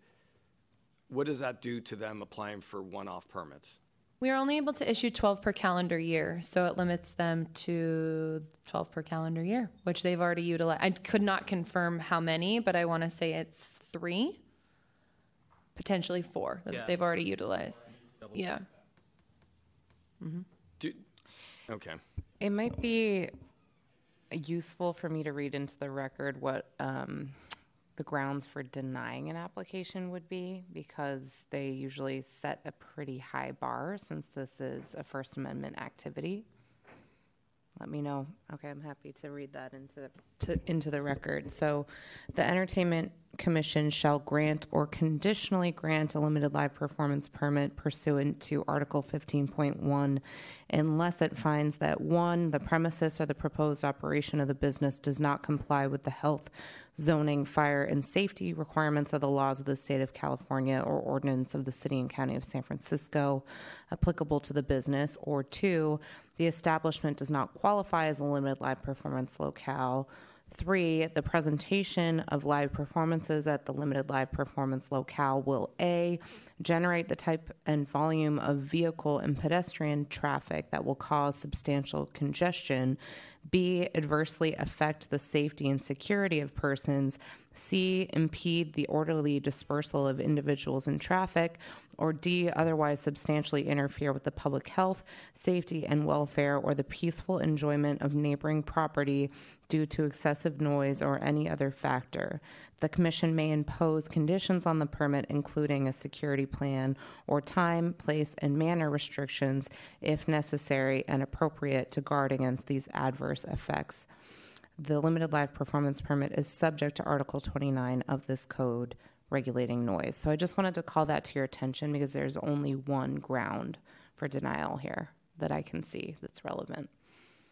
what does that do to them applying for one-off permits? We are only able to issue 12 per calendar year, so it limits them to 12 per calendar year, which they've already utilized. I could not confirm how many, but I want to say it's three, potentially four that Yeah. they've already utilized. Yeah. Mhm. Do, okay. It might be useful for me to read into the record what um, the grounds for denying an application would be because they usually set a pretty high bar since this is a First Amendment activity. Let me know. Okay, I'm happy to read that into to, into the record. So, the Entertainment Commission shall grant or conditionally grant a limited live performance permit pursuant to Article 15.1 unless it finds that one, the premises or the proposed operation of the business does not comply with the health, zoning, fire, and safety requirements of the laws of the state of California or ordinance of the city and county of San Francisco applicable to the business, or two, the establishment does not qualify as a limited live performance locale. Three, the presentation of live performances at the limited live performance locale will A, generate the type and volume of vehicle and pedestrian traffic that will cause substantial congestion, B, adversely affect the safety and security of persons, C, impede the orderly dispersal of individuals in traffic, or D, otherwise substantially interfere with the public health, safety, and welfare or the peaceful enjoyment of neighboring property due to excessive noise or any other factor. The Commission may impose conditions on the permit, including a security plan or time, place, and manner restrictions if necessary and appropriate to guard against these adverse effects. The limited live performance permit is subject to Article 29 of this code regulating noise. So I just wanted to call that to your attention because there's only one ground for denial here that I can see that's relevant.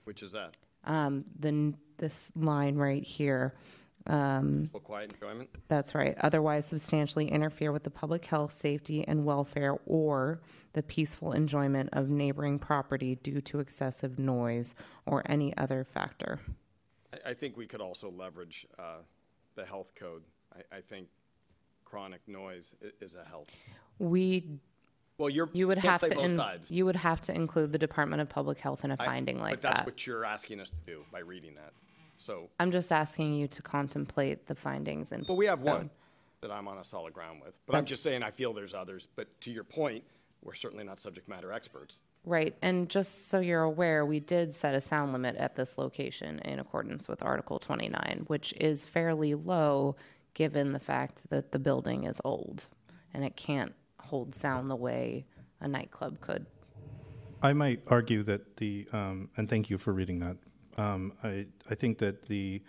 Which is that? Um, the, this line right here. Um, quiet enjoyment? that's right. Otherwise, substantially interfere with the public health, safety, and welfare or the peaceful enjoyment of neighboring property due to excessive noise or any other factor. I, I think we could also leverage uh, the health code. I, I think chronic noise i- is a health. We Well, you're you would can't have play to both in- sides. you would have to include the Department of Public Health in a I- finding like but that's that. what you're asking us to do by reading that. So, I'm just asking you to contemplate the findings and. but we have one that I'm on a solid ground with. But I'm just saying I feel there's others. But to your point, we're certainly not subject matter experts. Right, and just so you're aware, we did set a sound limit at this location in accordance with Article 29, which is fairly low given the fact that the building is old and it can't hold sound the way a nightclub could. I might argue that the, um, and thank you for reading that. Um, I, I think that the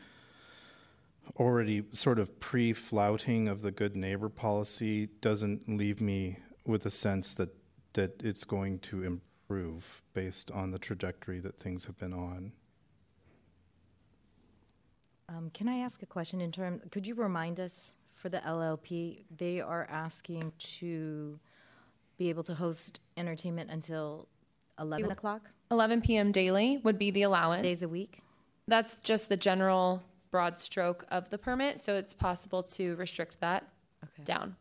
already sort of pre flouting of the good neighbor policy doesn't leave me with a sense that, that it's going to improve based on the trajectory that things have been on. Um, Can I ask a question in terms? could you remind us for the LLP, they are asking to be able to host entertainment until 11 o'clock? 11 p.m. daily would be the allowance. Days a week? That's just the general broad stroke of the permit, so it's possible to restrict that down.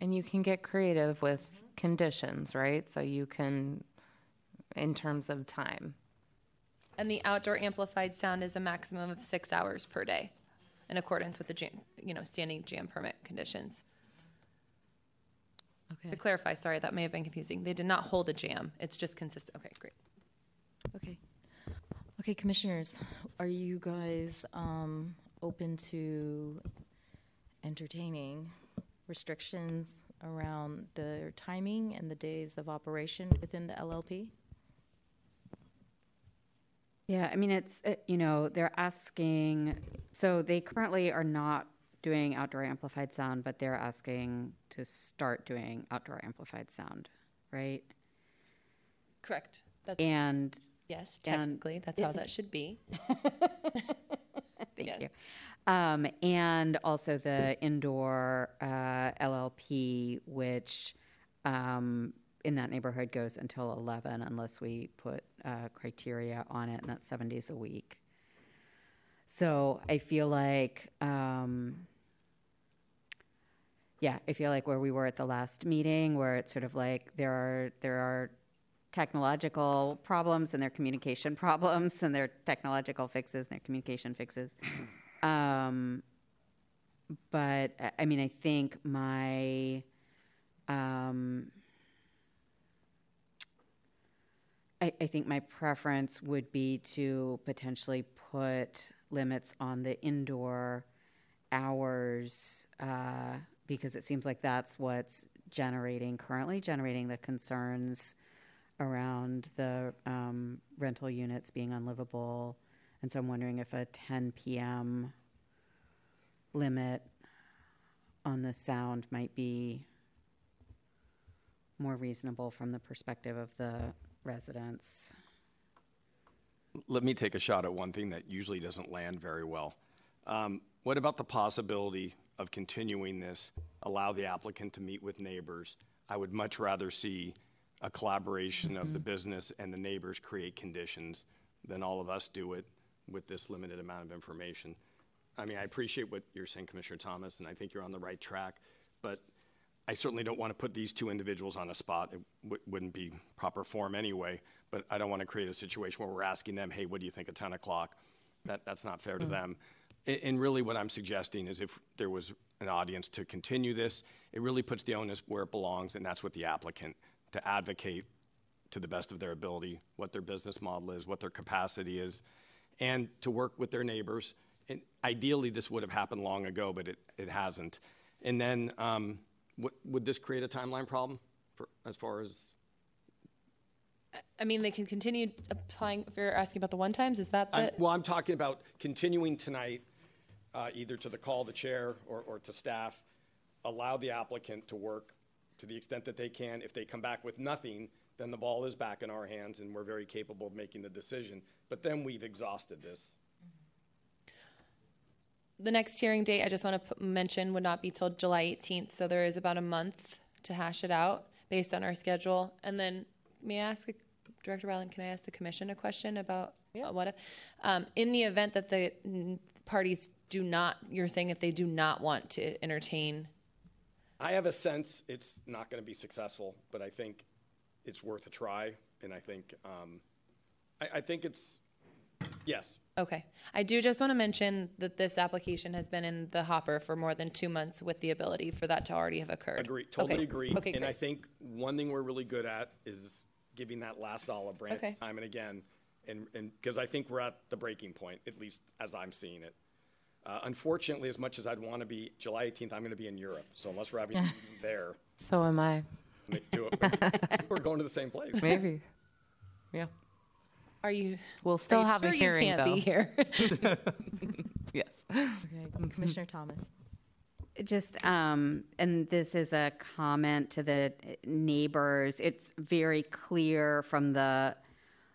And you can get creative with conditions, right? So you can, in terms of time. And the outdoor amplified sound is a maximum of six hours per day, in accordance with the jam, you know, standing jam permit conditions. Okay. To clarify, sorry, that may have been confusing. They did not hold a jam. It's just consistent. Okay, great. Okay. Okay, commissioners, are you guys um, open to entertaining restrictions around the timing and the days of operation within the LLP? Yeah, I mean, it's, uh, you know, they're asking, so they currently are not doing outdoor amplified sound, but they're asking to start doing outdoor amplified sound, right? Correct. That's And. Yes, and- technically, that's how that [laughs] should be. Thank Yes. you. Um, and also the indoor uh, LLP, which um, in that neighborhood goes until 11 unless we put uh, criteria on it, and that's seven days a week. So I feel like, um, yeah, I feel like where we were at the last meeting, where it's sort of like there are there are technological problems and their communication [laughs] problems, and their technological fixes and there are communication fixes. [laughs] Um, but I- I mean, I think my um, I, I think my preference would be to potentially put limits on the indoor hours uh, because it seems like that's what's generating currently generating the concerns around the um, rental units being unlivable. And so I'm wondering if a 10 p.m. limit on the sound might be more reasonable from the perspective of the residents. Let me take a shot at one thing that usually doesn't land very well. Um, What about the possibility of continuing this, allow the applicant to meet with neighbors? I would much rather see a collaboration of the business and the neighbors create conditions than all of us do it with this limited amount of information. I mean, I appreciate what you're saying, Commissioner Thomas, and I think you're on the right track, but I certainly don't want to put these two individuals on a spot. It w- wouldn't be proper form anyway, but I don't want to create a situation where we're asking them, hey, what do you think of 10 o'clock? That, that's not fair to Mm. them. And, and really what I'm suggesting is if there was an audience to continue this, it really puts the onus where it belongs, and that's with the applicant, to advocate to the best of their ability what their business model is, what their capacity is, and to work with their neighbors. And ideally, this would have happened long ago, but it, it hasn't. And then, um, would, would this create a timeline problem for, as far as, I mean, they can continue applying, if you're asking about the one times, is that I'm, well, I'm talking about continuing tonight, uh, either to the call the chair or, or to staff, allow the applicant to work to the extent that they can. If they come back with nothing, then the ball is back in our hands and we're very capable of making the decision. But then we've exhausted this. The next hearing date, I just want to mention, would not be till July 18th, so there is about a month to hash it out based on our schedule. And then, may I ask, Director Weiland, can I ask the commission a question about uh, what if? Um, in the event that the parties do not, you're saying if they do not want to entertain, I have a sense it's not going to be successful, but I think it's worth a try. And I think, um, I, I think it's, yes, okay. I do just want to mention that this application has been in the hopper for more than two months with the ability for that to already have occurred. Agree, totally Okay. agree. Okay, And I think one thing we're really good at is giving that last olive branch Okay. time and again. And, and, because I think we're at the breaking point, at least as I'm seeing it. Uh, unfortunately, as much as I'd want to be, July 18th, I'm going to be in Europe. So unless we're having a [laughs] there, So am I. do it. [laughs] We're going to the same place. Maybe. Yeah. Are you? We'll still are you have a sure hearing, you can't though. be here. [laughs] Yes. Okay, Commissioner Thomas. Just, um, and this is a comment to the neighbors. It's very clear from the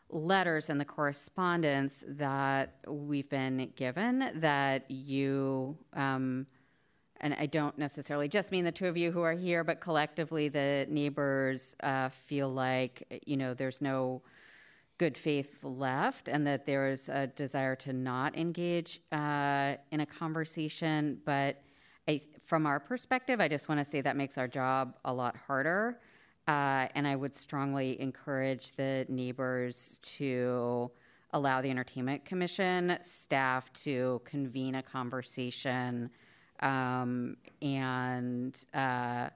letters and the correspondence that we've been given that you, um, and I don't necessarily just mean the two of you who are here, but collectively the neighbors uh, feel like, you know, there's no good faith left and that there is a desire to not engage uh, in a conversation. But I, from our perspective, I just want to say that makes our job a lot harder. Uh, and I would strongly encourage the neighbors to allow the Entertainment Commission staff to convene a conversation um, and, uh,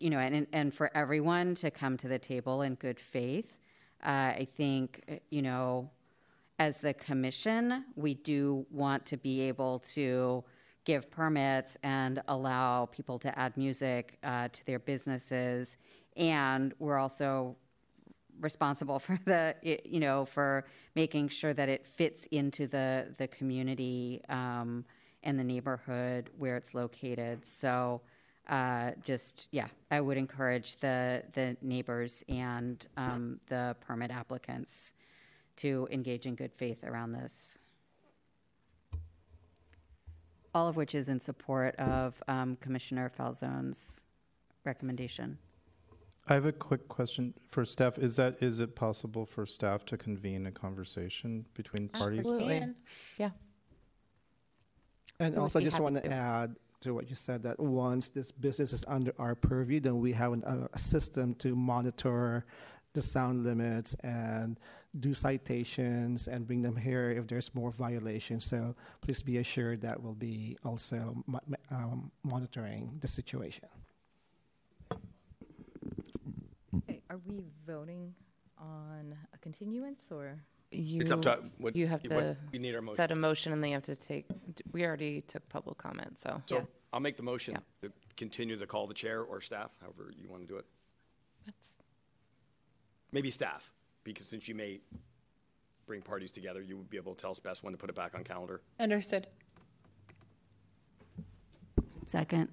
you know, and, and for everyone to come to the table in good faith. Uh, I think, you know, as the commission, we do want to be able to give permits and allow people to add music uh, to their businesses. And we're also responsible [laughs] for the, you know, for making sure that it fits into the, the community um, and the neighborhood where it's located. So, uh, just yeah, I would encourage the the neighbors and um, the permit applicants to engage in good faith around this. All of which is in support of um, Commissioner Falzone's recommendation. I have a quick question for staff. Is that is it possible for staff to convene a conversation between parties? Absolutely. Yeah. And We also, I just want to to. add to what you said that once this business is under our purview, then we have an, a, a system to monitor the sound limits and do citations and bring them here if there's more violations. So please be assured that we'll be also um, monitoring the situation. Okay, Are we voting on a continuance or? You, It's up to- what- you have what- to we need our motion. set a motion and then you have to take, we already took public comment, so. So I'll make the motion to continue to call the chair or staff, however you want to do it. That's Maybe staff, because since you may bring parties together, you would be able to tell us best when to put it back on calendar. Understood. Second.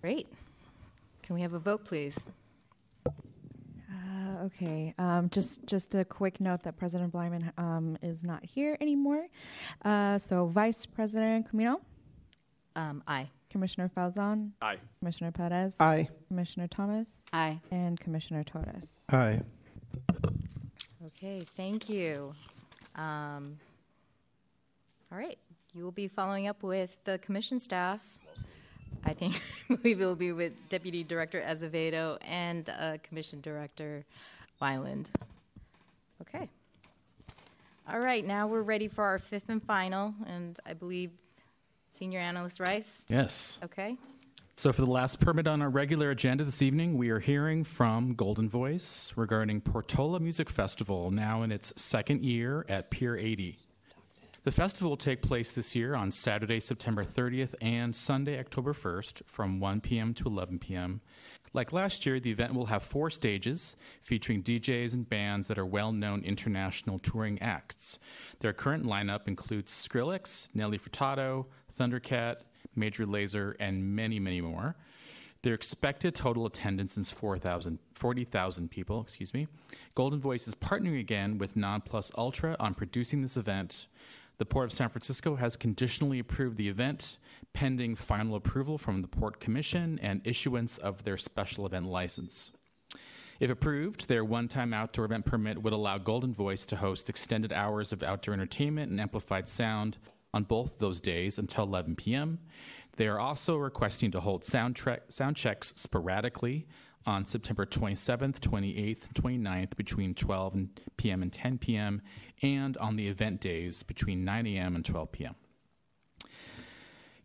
Great. Can we have a vote, please? Okay. Um, just just a quick note that President Bleiman um, is not here anymore. Uh, so Vice President Caminong. Um, aye. Commissioner Falzone. Aye. Commissioner Perez. Aye. Commissioner Thomas. Aye. And Commissioner Torres. Aye. Okay, thank you. Um, all right, you will be following up with the commission staff. I think [laughs] we will be with Deputy Director Azevedo and uh, Commission Director Weiland. Okay. All right, now we're ready for our fifth and final, and I believe Senior Analyst Rice. Yes. Okay. So, for the last permit on our regular agenda this evening, we are hearing from Golden Voice regarding Portola Music Festival, now in its second year at Pier 80. The festival will take place this year on Saturday, September 30th and Sunday, October 1st from 1 p.m. to 11 p.m. Like last year, the event will have four stages featuring DJs and bands that are well known international touring acts. Their current lineup includes Skrillex, Nelly Furtado, Thundercat, Major Lazer, and many, many more. Their expected total attendance is 4,000 40,000 people. Excuse me. Golden Voice is partnering again with Non Plus Ultra on producing this event. The Port of San Francisco has conditionally approved the event, pending final approval from the Port Commission and issuance of their special event license. If approved, their one time outdoor event permit would allow Golden Voice to host extended hours of outdoor entertainment and amplified sound on both those days until 11 p.m. They are also requesting to hold sound, tre- sound checks sporadically on September 27th, 28th, and 29th between 12 p.m. and 10 p.m., and on the event days between 9 a.m. and 12 p.m.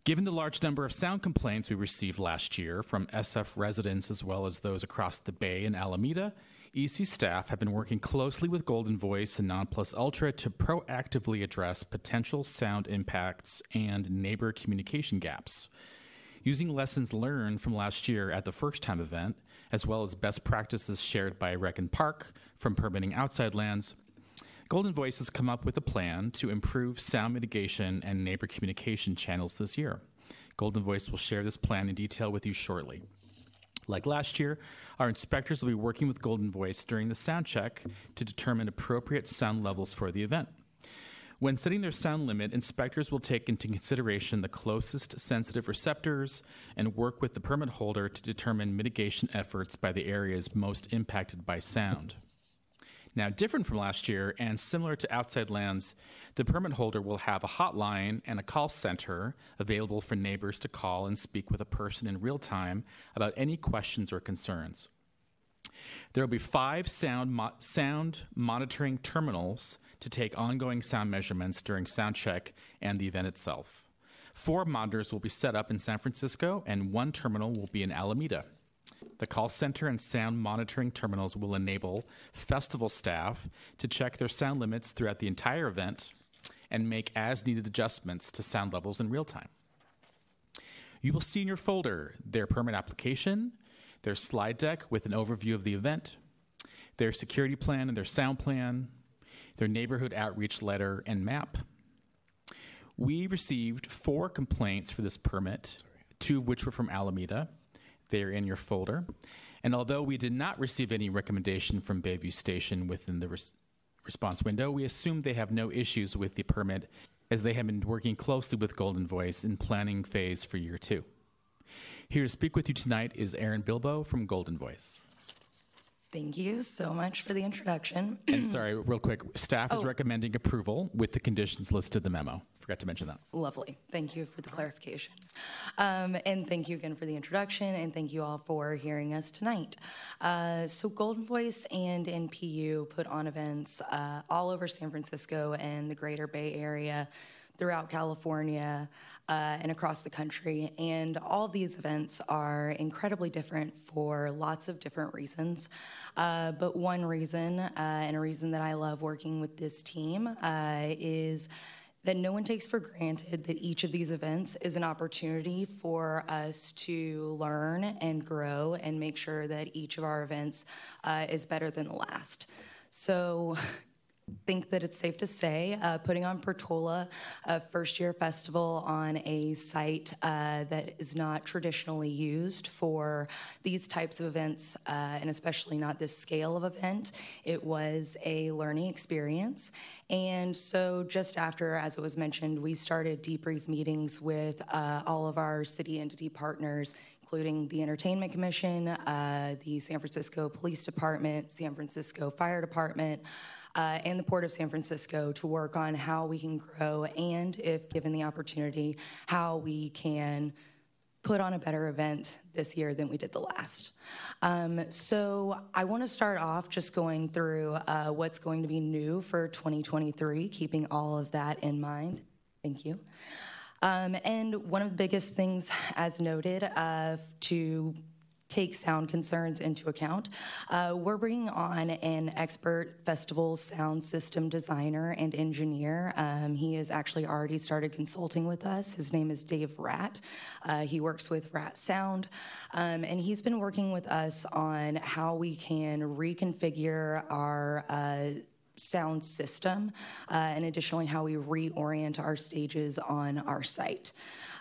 Given the large number of sound complaints we received last year from SF residents as well as those across the Bay and Alameda, EC staff have been working closely with Golden Voice and Non Plus Ultra to proactively address potential sound impacts and neighbor communication gaps. Using lessons learned from last year at the first time event, as well as best practices shared by Rec and Park from permitting outside lands, Golden Voice has come up with a plan to improve sound mitigation and neighbor communication channels this year. Golden Voice will share this plan in detail with you shortly. Like last year, our inspectors will be working with Golden Voice during the sound check to determine appropriate sound levels for the event. When setting their sound limit, inspectors will take into consideration the closest sensitive receptors and work with the permit holder to determine mitigation efforts by the areas most impacted by sound. Now, different from last year and similar to outside lands, the permit holder will have a hotline and a call center available for neighbors to call and speak with a person in real time about any questions or concerns. There will be five sound, mo- sound monitoring terminals to take ongoing sound measurements during sound check and the event itself. Four monitors will be set up in San Francisco, and one terminal will be in Alameda. The call center and sound monitoring terminals will enable festival staff to check their sound limits throughout the entire event and make as needed adjustments to sound levels in real time. You will see in your folder their permit application, their slide deck with an overview of the event, their security plan and their sound plan, their neighborhood outreach letter and map. We received four complaints for this permit, two of which were from Alameda. They are in your folder. And although we did not receive any recommendation from Bayview Station within the res- response window, we assume they have no issues with the permit as they have been working closely with Golden Voice in planning phase for year two. Here to speak with you tonight is Aaron Bilbo from Golden Voice. Thank you so much for the introduction. [clears throat] and sorry, real quick, staff is Oh. recommending approval with the conditions listed in the memo. Forgot to mention that. Lovely. Thank you for the clarification. Um, and thank you again for the introduction, and thank you all for hearing us tonight. Uh, so, Golden Voice and NPU put on events uh, all over San Francisco and the greater Bay Area, throughout California, uh, and across the country. And all these events are incredibly different for lots of different reasons. Uh, but one reason, uh, and a reason that I love working with this team, uh, is that no one takes for granted that each of these events is an opportunity for us to learn and grow and make sure that each of our events uh, is better than the last. So, think that it's safe to say uh, putting on Portola, a first year festival on a site uh, that is not traditionally used for these types of events, uh, and especially not this scale of event, it was a learning experience. And so, just after, as it was mentioned, we started debrief meetings with uh, all of our city entity partners including the Entertainment Commission, uh, the San Francisco Police Department, San Francisco Fire Department, uh, and the Port of San Francisco to work on how we can grow and, if given the opportunity, how we can put on a better event this year than we did the last. Um, so I want to start off just going through uh, what's going to be new for 2023, keeping all of that in mind. Thank you. Um, and one of the biggest things, as noted, uh, to take sound concerns into account. Uh, we're bringing on an expert festival sound system designer and engineer. Um, he has actually already started consulting with us. His name is Dave Rat. Uh, he works with Rat Sound, um, and he's been working with us on how we can reconfigure our uh, sound system, uh, and additionally, how we reorient our stages on our site.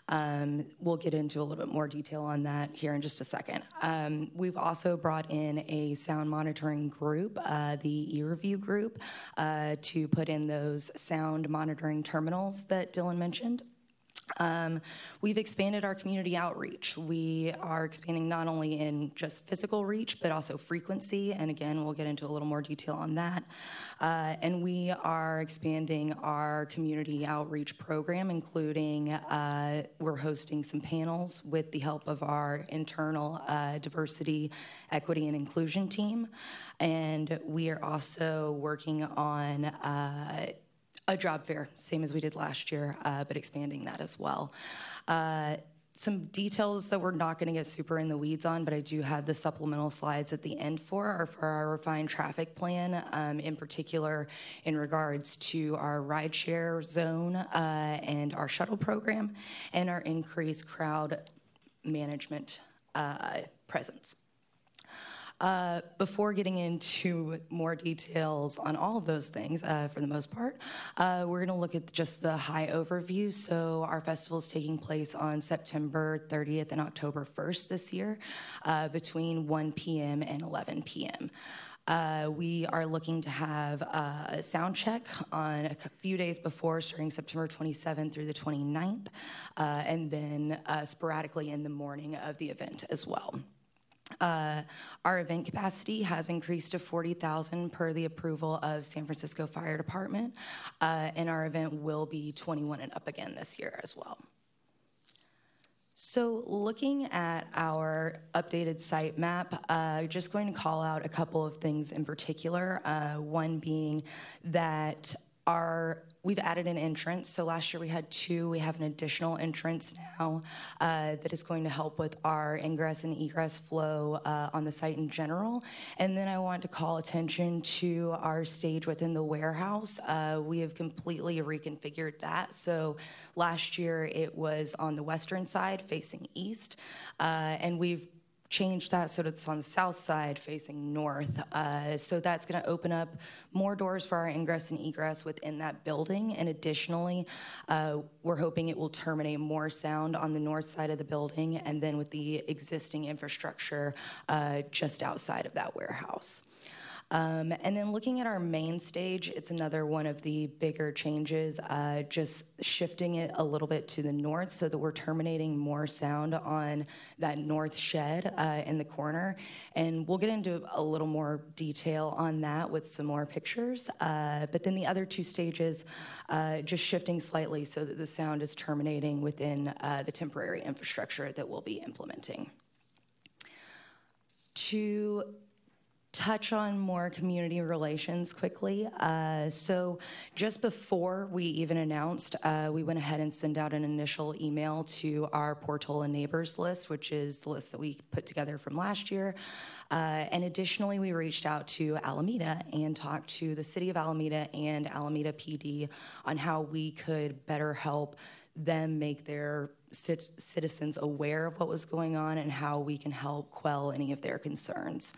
Um, we'll get into a little bit more detail on that here in just a second. Um, we've also brought in a sound monitoring group, uh, the eReview group, uh, to put in those sound monitoring terminals that Dylan mentioned. Um, we've expanded our community outreach. We are expanding not only in just physical reach, but also frequency. And again, we'll get into a little more detail on that. Uh, and we are expanding our community outreach program, including uh, we're hosting some panels with the help of our internal uh, diversity, equity, and inclusion team. And we are also working on uh, a job fair, same as we did last year, uh, but expanding that as well. Uh, some details that we're not going to get super in the weeds on, but I do have the supplemental slides at the end for are for our refined traffic plan, um, in particular in regards to our rideshare zone uh, and our shuttle program and our increased crowd management uh, presence. Uh, before getting into more details on all of those things, uh, for the most part, uh, we're going to look at just the high overview. So, our festival is taking place on September 30th and October 1st this year uh, between 1 p.m. and 11 p.m. Uh, we are looking to have uh, a sound check on a few days before, starting September 27th through the 29th, uh, and then sporadically in the morning of the event as well. Uh, our event capacity has increased to 40,000 per the approval of San Francisco Fire Department, uh, and our event will be 21 and up again this year as well. So, looking at our updated site map, uh, just going to call out a couple of things in particular. Uh, one being that our we've added an entrance. So last year we had two. We have an additional entrance now uh, that is going to help with our ingress and egress flow uh, on the site in general. And then I want to call attention to our stage within the warehouse. Uh, we have completely reconfigured that. So last year it was on the western side facing east, uh, and we've changed that so that it's on the south side facing north. Uh, so that's going to open up more doors for our ingress and egress within that building. And additionally, uh, we're hoping it will terminate more sound on the north side of the building and then with the existing infrastructure uh, just outside of that warehouse. Um, and then looking at our main stage, it's another one of the bigger changes, uh, just shifting it a little bit to the north so that we're terminating more sound on that north shed uh, in the corner. And we'll get into a little more detail on that with some more pictures. Uh, but then the other two stages, uh, just shifting slightly so that the sound is terminating within uh, the temporary infrastructure that we'll be implementing. To touch on more community relations quickly. Uh, so, just before we even announced, uh, we went ahead and sent out an initial email to our Portola neighbors list, which is the list that we put together from last year. Uh, and additionally, we reached out to Alameda and talked to the city of Alameda and Alameda PD on how we could better help them make their citizens aware of what was going on and how we can help quell any of their concerns.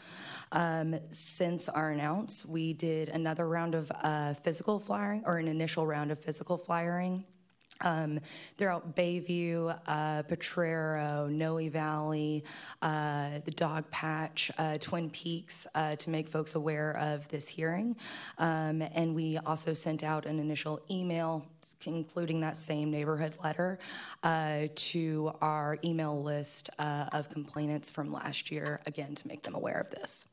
Um, since our announce, we did another round of uh, physical flyering, or an initial round of physical flyering. Um, throughout Bayview, uh, Potrero, Noe Valley, uh, the Dogpatch, uh, Twin Peaks, uh, to make folks aware of this hearing. Um, and we also sent out an initial email, including that same neighborhood letter, uh, to our email list uh, of complainants from last year, again, to make them aware of this.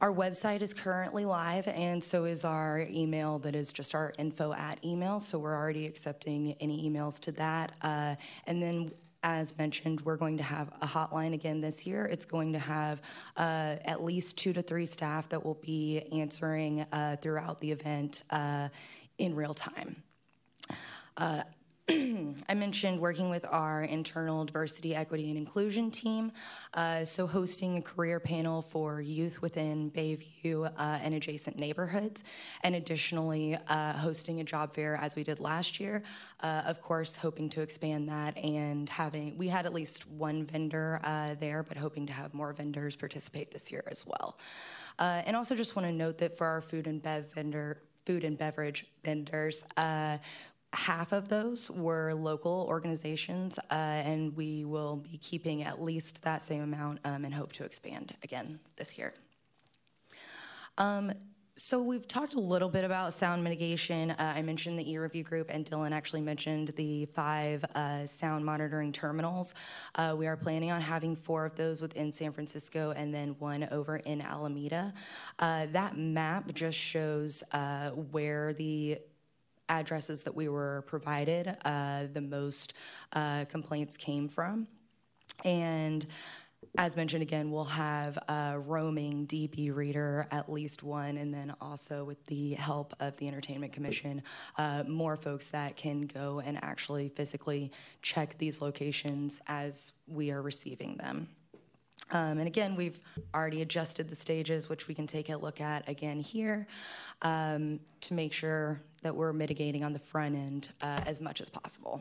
Our website is currently live, and so is our email that is just our info at email. So we're already accepting any emails to that. Uh, and then as mentioned, we're going to have a hotline again this year. It's going to have uh, at least two to three staff that will be answering uh, throughout the event uh, in real time. Uh, [clears throat] I mentioned working with our internal diversity, equity, and inclusion team. Uh, so, hosting a career panel for youth within Bayview uh, and adjacent neighborhoods, and additionally, uh, hosting a job fair as we did last year. Uh, of course, hoping to expand that and having, we had at least one vendor uh, there, but hoping to have more vendors participate this year as well. Uh, and also, just want to note that for our food and bev vendor, food and beverage vendors. Uh, half of those were local organizations, uh, and we will be keeping at least that same amount um, and hope to expand again this year. Um, so we've talked a little bit about sound mitigation. Uh, I mentioned the e-review group, and Dylan actually mentioned the five uh, sound monitoring terminals. Uh, we are planning on having four of those within San Francisco, and then one over in Alameda. Uh, that map just shows uh, where the addresses that we were provided, uh, the most uh, complaints came from. And as mentioned again, we'll have a roaming DB reader, at least one, and then also with the help of the Entertainment Commission, uh, more folks that can go and actually physically check these locations as we are receiving them. Um, and again, we've already adjusted the stages, which we can take a look at again here um, to make sure that we're mitigating on the front end uh, as much as possible.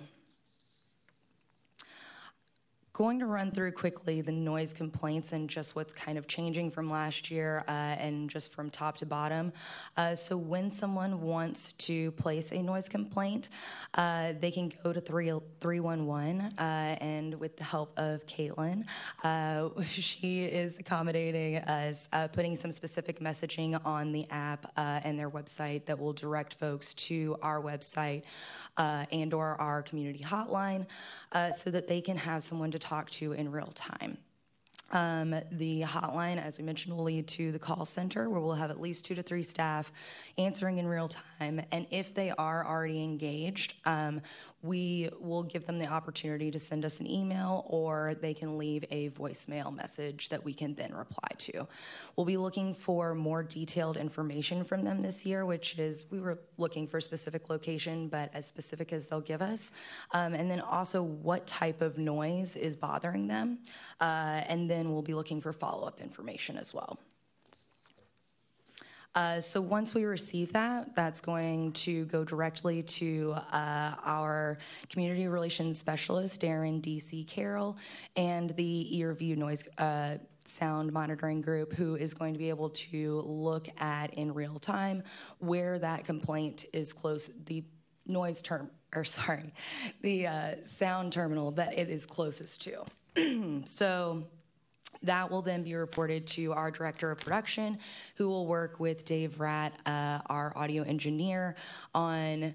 Going to run through quickly the noise complaints and just what's kind of changing from last year uh, and just from top to bottom. Uh, so when someone wants to place a noise complaint, uh, they can go to 3, 311 uh, and with the help of Caitlin, uh, [laughs] she is accommodating us, uh, putting some specific messaging on the app and their website that will direct folks to our website and or our community hotline so that they can have someone to talk to in real time. Um, the hotline, as we mentioned, will lead to the call center where we'll have at least two to three staff answering in real time. And if they are already engaged, um, we will give them the opportunity to send us an email or they can leave a voicemail message that we can then reply to. We'll be looking for more detailed information from them this year, which is we were looking for a specific location, but as specific as they'll give us. Um, and then also what type of noise is bothering them. Uh, and then we'll be looking for follow up information as well. Uh, so once we receive that, that's going to go directly to uh, our community relations specialist, Darren D.C. Carroll, and the EarView noise uh, sound monitoring group, who is going to be able to look at in real time where that complaint is close, the noise term, or [laughs] sorry, the uh, sound terminal that it is closest to. [clears throat] so that will then be reported to our director of production, who will work with Dave Rat, uh, our audio engineer, on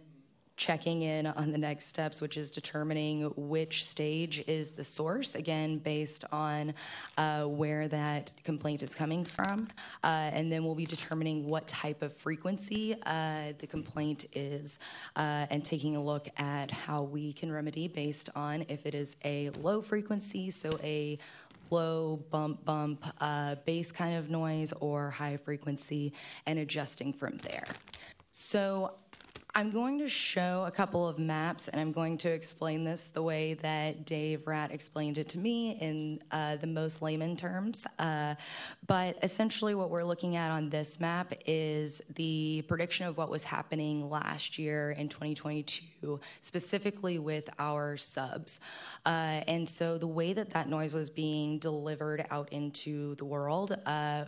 checking in on the next steps, which is determining which stage is the source, again, based on uh, where that complaint is coming from. Uh, and then we'll be determining what type of frequency uh, the complaint is uh, and taking a look at how we can remedy based on if it is a low frequency, so a low bump bump uh, bass kind of noise or high frequency and adjusting from there. So I'm going to show a couple of maps and I'm going to explain this the way that Dave Rat explained it to me in uh, the most layman terms. Uh, but essentially, what we're looking at on this map is the prediction of what was happening last year in 2022, specifically with our subs. Uh, and so, the way that that noise was being delivered out into the world uh,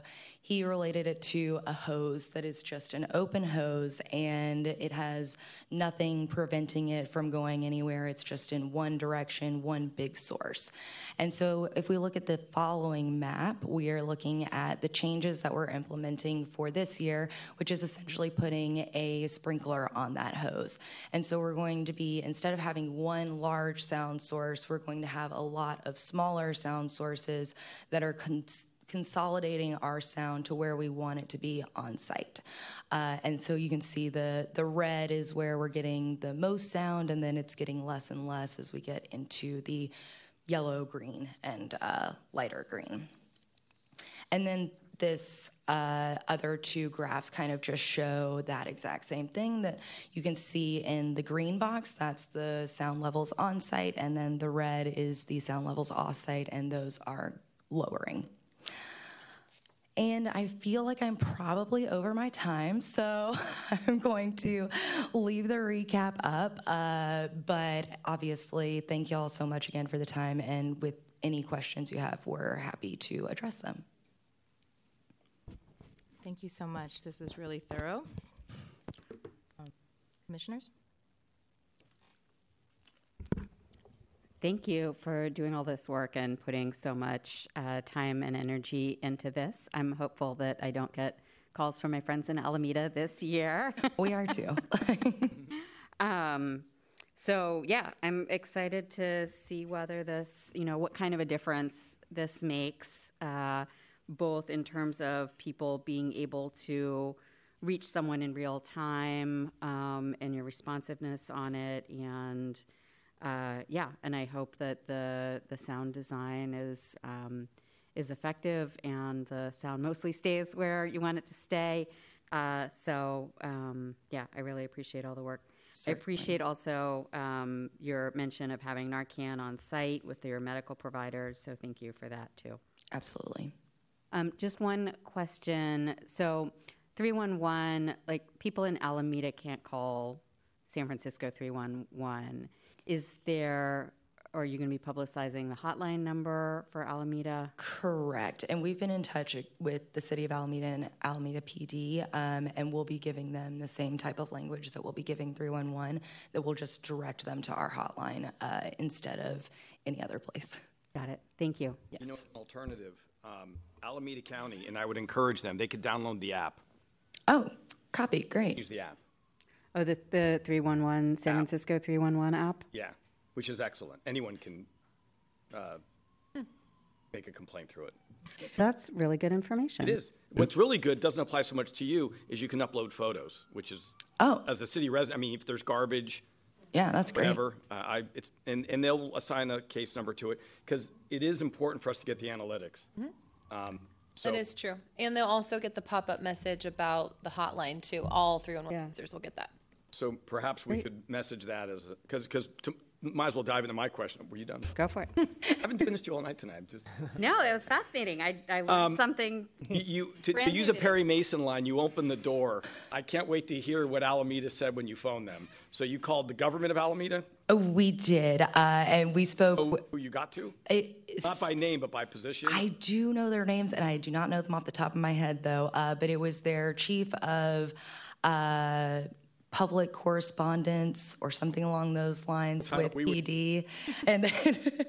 he related it to a hose that is just an open hose and it has nothing preventing it from going anywhere. It's just in one direction, one big source. And so if we look at the following map, we are looking at the changes that we're implementing for this year, which is essentially putting a sprinkler on that hose. And so we're going to be, instead of having one large sound source, we're going to have a lot of smaller sound sources that are cons- consolidating our sound to where we want it to be on site. Uh, and so you can see the, the red is where we're getting the most sound, and then it's getting less and less as we get into the yellow, green, and uh, lighter green. And then this uh, other two graphs kind of just show that exact same thing that you can see in the green box. That's the sound levels on site, and then the red is the sound levels off site, and those are lowering. And I feel like I'm probably over my time, so [laughs] I'm going to leave the recap up. Uh, but obviously, thank you all so much again for the time. And with any questions you have, we're happy to address them. Thank you so much. This was really thorough. Um, commissioners? Thank you for doing all this work and putting so much uh, time and energy into this. I'm hopeful that I don't get calls from my friends in Alameda this year. [laughs] We are too. [laughs] um, so yeah, I'm excited to see whether this, you know, what kind of a difference this makes, uh, both in terms of people being able to reach someone in real time um, and your responsiveness on it and uh, yeah, and I hope that the the sound design is um, is effective and the sound mostly stays where you want it to stay. Uh, so um, yeah, I really appreciate all the work. Certainly. I appreciate also um, your mention of having Narcan on site with your medical providers. So thank you for that too. Absolutely. Um, just one question. So 311, like people in Alameda can't call San Francisco 311 is there are you going to be publicizing the hotline number for Alameda? Correct. And we've been in touch with the city of Alameda and Alameda PD, um, and we'll be giving them the same type of language that we'll be giving 311, that will just direct them to our hotline uh, instead of any other place. Got it. Thank you. Yes. You know, an alternative, um, Alameda County, and I would encourage them, they could download the app, Oh, copy. Great. use the app. Oh, the, the 311, San Francisco 311 app? Yeah, which is excellent. Anyone can uh, make a complaint through it. That's really good information. It is. What's really good, doesn't apply so much to you, is you can upload photos, which is, oh, as a city resident, I mean, if there's garbage, yeah, that's great. whatever, uh, I, it's, and, and they'll assign a case number to it, because it is important for us to get the analytics. Um, so, That is true. And they'll also get the pop-up message about the hotline too. All 311 users will get that. So perhaps we could message that as, because, because, might as well dive into my question. Were you done? Go for it. [laughs] I haven't finished you all night tonight, just. No, it was fascinating. I, I learned Um, something. You, you to, to use a. Perry Mason line, you open the door. I can't wait to hear what Alameda said when you phoned them. So you called the government of Alameda? Oh, we did, uh, and we spoke. Oh, who you got to? It- Not by name, but by position. I do know their names, and I do not know them off the top of my head, though. Uh, but it was their chief of uh, public correspondence or something along those lines with we would- and then,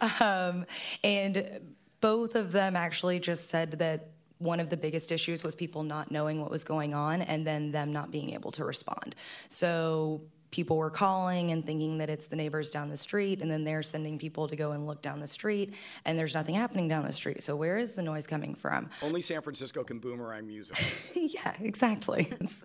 [laughs] um, and both of them actually just said that one of the biggest issues was people not knowing what was going on and then them not being able to respond. So people were calling and thinking that it's the neighbors down the street, and then they're sending people to go and look down the street, and there's nothing happening down the street. So where is the noise coming from? Only San Francisco can boomerang music. [laughs] yeah, exactly. [laughs] It's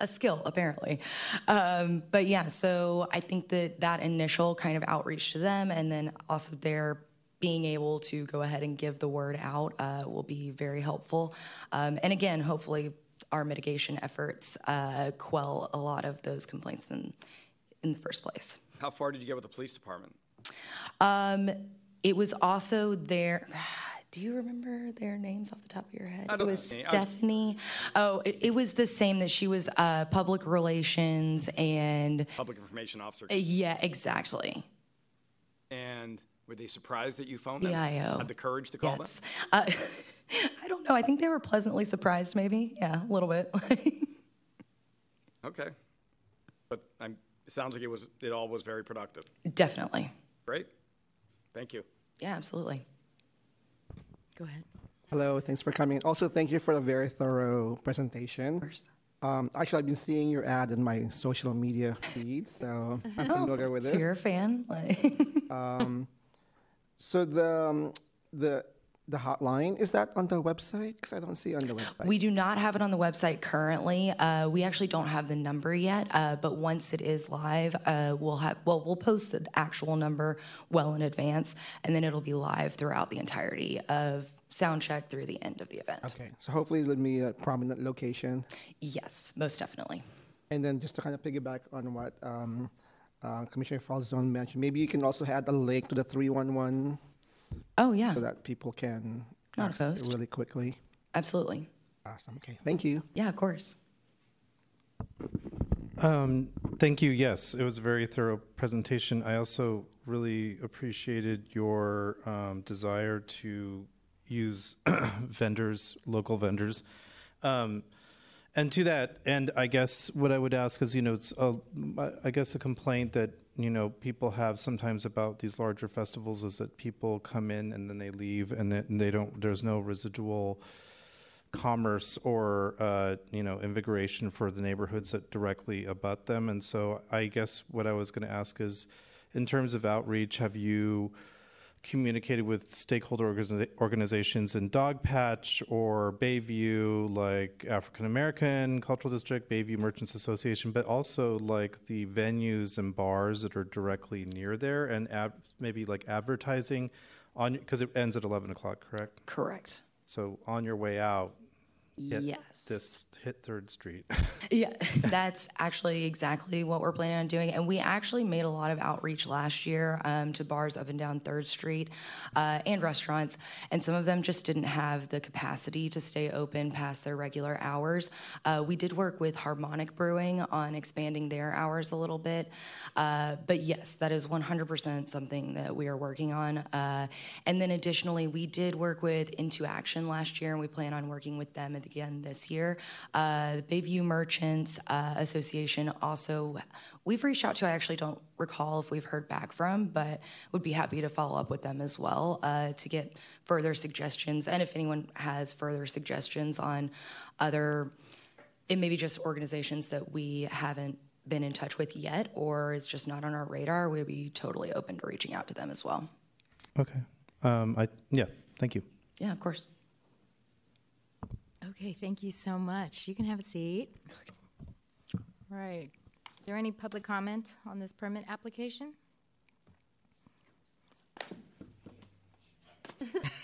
a skill, apparently. Um, but yeah, so I think that that initial kind of outreach to them, and then also their being able to go ahead and give the word out uh, will be very helpful. Um, and again, hopefully, our mitigation efforts uh, quell a lot of those complaints in in the first place. How far did you get with the police department? Um, it was also their. [sighs] Do you remember their names off the top of your head? I It was Stephanie. Oh, it, it was the same that she was uh, public relations and. Public information officer. Uh, yeah, exactly. And were they surprised that you phoned them? PIO. Had the courage to call Yes. Uh, [laughs] I don't know. I think they were pleasantly surprised, maybe. Yeah, a little bit. [laughs] Okay. But I'm, it sounds like it was, it all was very productive. Definitely. Great. Thank you. Yeah, absolutely. Go ahead. Hello, thanks for coming. Also, thank you for a very thorough presentation. Um, actually, I've been seeing your ad in my social media feed, so [laughs] I'm Oh, familiar with so it. you're a fan? [laughs] um, so the um, the the hotline is that on the website? Because I don't see it on the website. We do not have it on the website currently. Uh, we actually don't have the number yet, uh, but once it is live, uh, we'll have well, we'll post the actual number well in advance, and then it'll be live throughout the entirety of sound check through the end of the event. Okay, so hopefully it'll be a prominent location. Yes, most definitely. And then just to kind of piggyback on what um, uh, Commissioner Falzone mentioned, maybe you can also add a link to the 311 Oh yeah, so that people can Not access it opposed. really quickly. absolutely. Awesome. Okay, thank you. Yeah, of course. Um, thank you. Yes, it was a very thorough presentation. I also really appreciated your um, desire to use [clears throat] vendors, local vendors. Um, and to that, and I guess what I would ask is, you know, it's a, I guess a complaint that you know people have sometimes about these larger festivals is that people come in and then they leave, and then they don't. There's no residual commerce or uh, you know invigoration for the neighborhoods that directly abut them. And so I guess what I was going to ask is, in terms of outreach, have you communicated with stakeholder organiza- organizations in Dogpatch or Bayview, like African American Cultural District, Bayview Merchants Association, but also like the venues and bars that are directly near there, and ad- maybe like advertising on because it ends at eleven o'clock, correct? Correct. So on your way out, Hit Yes. This hit Third Street. [laughs] Yeah, that's actually exactly what we're planning on doing. And we actually made a lot of outreach last year um, to bars up and down Third Street uh, and restaurants. And some of them just didn't have the capacity to stay open past their regular hours. Uh, we did work with Harmonic Brewing on expanding their hours a little bit. Uh, but yes, that is 100% something that we are working on. Uh, and then additionally, we did work with Into Action last year, and we plan on working with them again this year. Uh, the Bayview Merchants uh, Association also, we've reached out to, I actually don't recall if we've heard back from, but would be happy to follow up with them as well uh, to get further suggestions. And if anyone has further suggestions on other, it may be just organizations that we haven't been in touch with yet or is just not on our radar, we'd be totally open to reaching out to them as well. Okay. Um, I, yeah, thank you. Yeah, of course. Okay, thank you so much. You can have a seat. All right. Is there any public comment on this permit application? [laughs]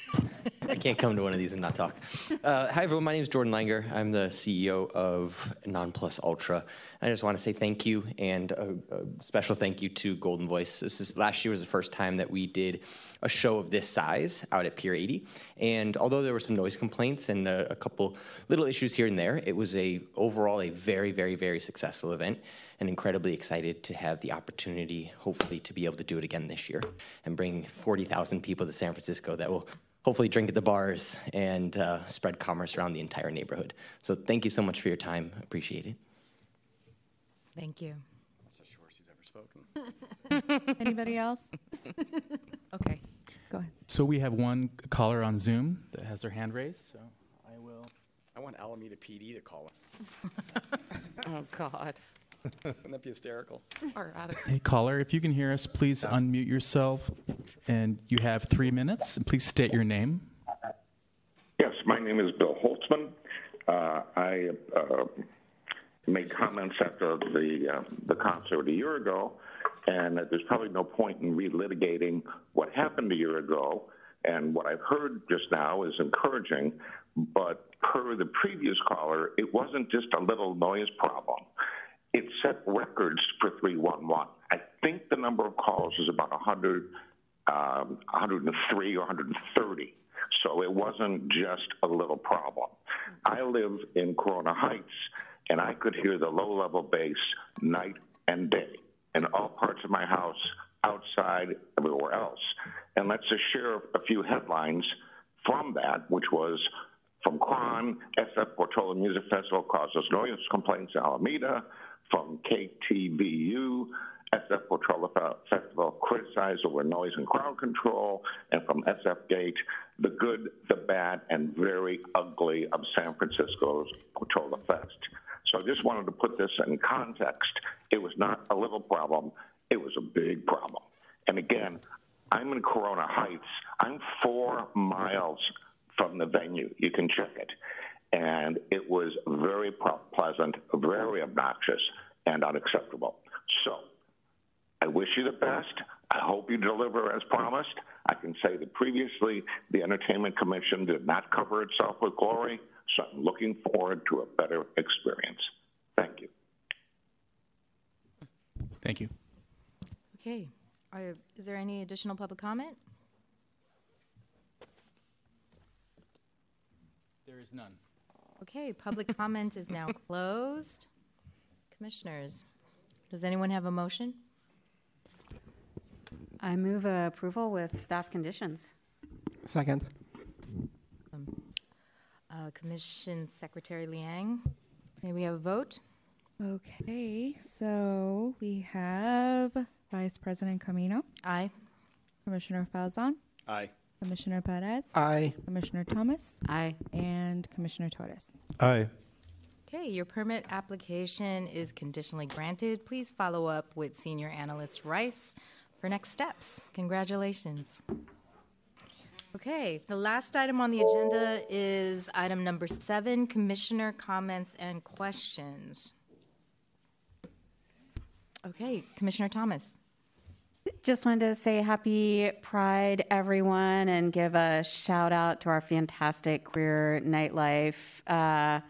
[laughs] I can't come to one of these and not talk. Uh, hi, everyone. My name is Jordan Langer. I'm the CEO of Non Plus Ultra. I just want to say thank you and a, a special thank you to Goldenvoice. This is last year was the first time that we did a show of this size out at Pier 80. And although there were some noise complaints and a, a couple little issues here and there, it was a overall a very, very, very successful event and incredibly excited to have the opportunity, hopefully, to be able to do it again this year and bring 40,000 people to San Francisco that will hopefully drink at the bars and uh, spread commerce around the entire neighborhood. So thank you so much for your time. Appreciate it. Thank you. That's the shortest he's ever spoken. [laughs] Anybody else? Okay, go ahead. So we have one caller on Zoom that has their hand raised. So I will. I want Alameda PD to call it. [laughs] Oh, God. [laughs] Wouldn't that be hysterical? Or rather. Hey, caller, if you can hear us, please unmute yourself. And you have three minutes. And please state your name. Yes, my name is Bill Holtzman. Uh, I uh, made comments after the uh, the concert a year ago, and that there's probably no point in relitigating what happened a year ago. And what I've heard just now is encouraging, but per the previous caller, it wasn't just a little noise problem. It set records for 311. I think the number of calls is about 100, um, 103 or 130. So it wasn't just a little problem. I live in Corona Heights, and I could hear the low level bass night and day in all parts of my house, outside, everywhere else. And let's just share a few headlines from that, which was from Kwan, SF Portola Music Festival causes noise complaints in Alameda. From KTVU, SF Portola Fe- Festival criticized over noise and crowd control. And from SF Gate, the good, the bad, and very ugly of San Francisco's Portola Fest. So I just wanted to put this in context. It was not a little problem, it was a big problem. And again, I'm in Corona Heights. I'm four miles from the venue. You can check it. And it was very pro- pleasant, very obnoxious, and unacceptable. So I wish you the best. I hope you deliver as promised. I can say that previously the Entertainment Commission did not cover itself with glory, so I'm looking forward to a better experience. Thank you. Thank you. Okay. Are, is there any additional public comment? There is none. Okay, public comment is now [laughs] closed. Commissioners, does anyone have a motion? I move uh, approval with staff conditions. Second. Uh, Commission Secretary Liang, may we have a vote? Okay, so we have Vice President Caminong. Aye. Commissioner Falzone. Aye. Commissioner Perez. Aye. Commissioner Thomas. Aye. And Commissioner Torres. Aye. Okay, your permit application is conditionally granted. Please follow up with Senior Analyst Rice for next steps. Congratulations. Okay, the last item on the agenda is item number seven, Commissioner comments and questions. Okay, Commissioner Thomas. Just wanted to say happy Pride, everyone, and give a shout out to our fantastic queer nightlife uh,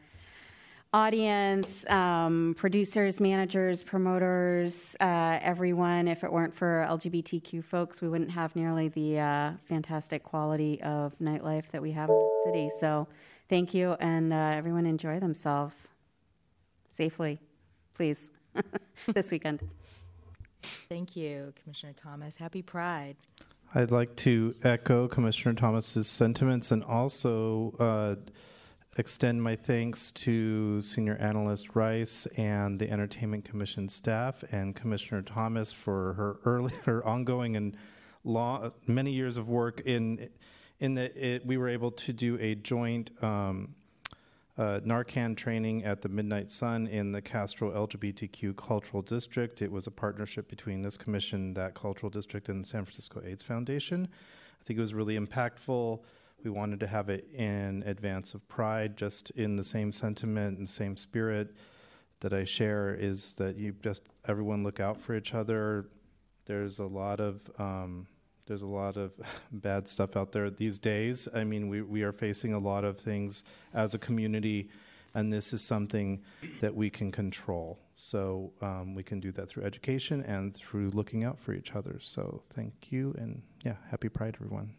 audience, um, producers, managers, promoters, uh, everyone. If it weren't for LGBTQ folks, we wouldn't have nearly the uh, fantastic quality of nightlife that we have in the city. So thank you, and uh, everyone enjoy themselves safely, please, [laughs] this weekend. Thank you, Commissioner Thomas. Happy Pride. I'd like to echo Commissioner Thomas's sentiments and also uh, extend my thanks to Senior Analyst Rice and the Entertainment Commission staff and Commissioner Thomas for her early, [laughs] her ongoing and long, many years of work in in that we were able to do a joint um, uh, Narcan training at the Midnight Sun in the Castro LGBTQ Cultural District. It was a partnership between this commission, that cultural district, and the San Francisco AIDS Foundation. I think it was really impactful. We wanted to have it in advance of Pride, just in the same sentiment and same spirit that I share is that you just everyone look out for each other. There's a lot of um, there's a lot of [laughs] bad stuff out there these days. I mean, we, we are facing a lot of things as a community, and this is something that we can control. So um, we can do that through education and through looking out for each other. So thank you, and yeah, happy Pride, everyone.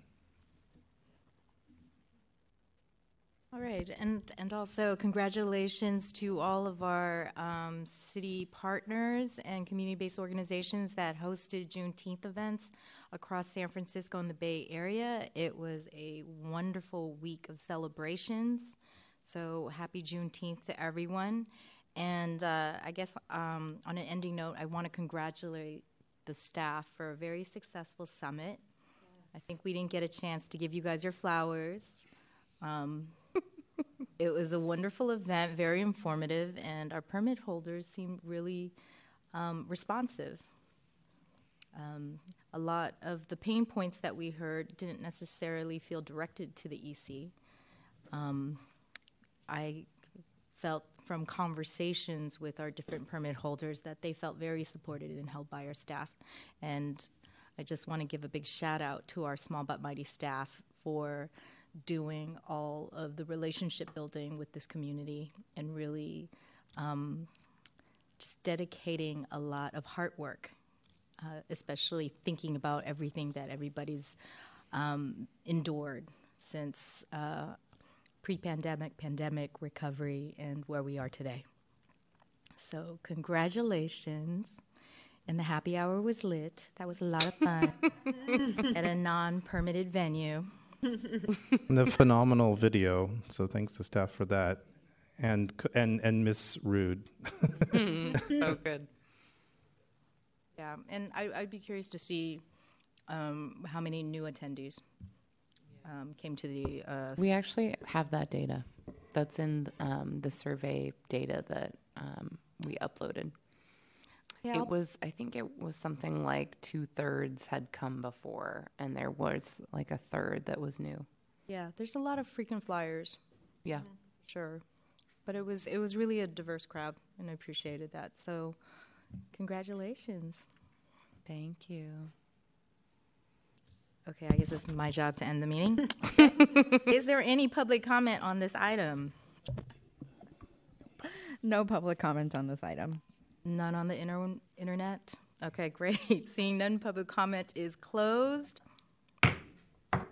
All right, and and also congratulations to all of our um, city partners and community-based organizations that hosted Juneteenth events across San Francisco and the Bay Area. It was a wonderful week of celebrations. So happy Juneteenth to everyone. And uh, I guess um, on an ending note, I want to congratulate the staff for a very successful summit. Yes. I think we didn't get a chance to give you guys your flowers. Um, [laughs] it was a wonderful event, very informative, and our permit holders seemed really um, responsive. Um, a lot of the pain points that we heard didn't necessarily feel directed to the EC. Um, I felt from conversations with our different permit holders that they felt very supported and held by our staff. And I just want to give a big shout out to our small but mighty staff for doing all of the relationship building with this community and really um, just dedicating a lot of hard work uh, especially thinking about everything that everybody's um, endured since uh, pre pandemic, pandemic recovery, and where we are today. So, congratulations. And the happy hour was lit. That was a lot of fun [laughs] at a non permitted venue. the phenomenal video. So, thanks to staff for that. And, and, and Miss Rude. [laughs] mm, so good. Yeah, and I, would be curious to see um, how many new attendees um, came to the. Uh, we actually have that data. That's in um, the survey data that um, we uploaded. Yeah, it I'll was, I think it was something like two thirds had come before, and there was like a third that was new. Yeah, there's a lot of frequent flyers. Yeah, mm-hmm. sure, but it was it was really a diverse crowd, and I appreciated that. So, congratulations. Thank you. Okay, I guess it's my job to end the meeting. [laughs] Is there any public comment on this item? No public comment on this item. None on the inter- internet? Okay, [laughs] great. Seeing none, public comment is closed.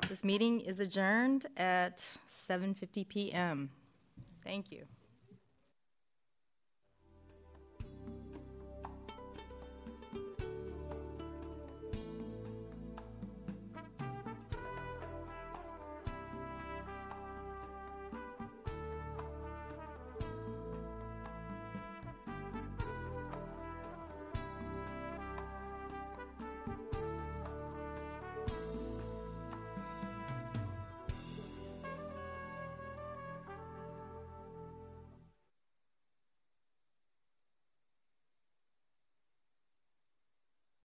This meeting is adjourned at 7:50 p.m. Thank you.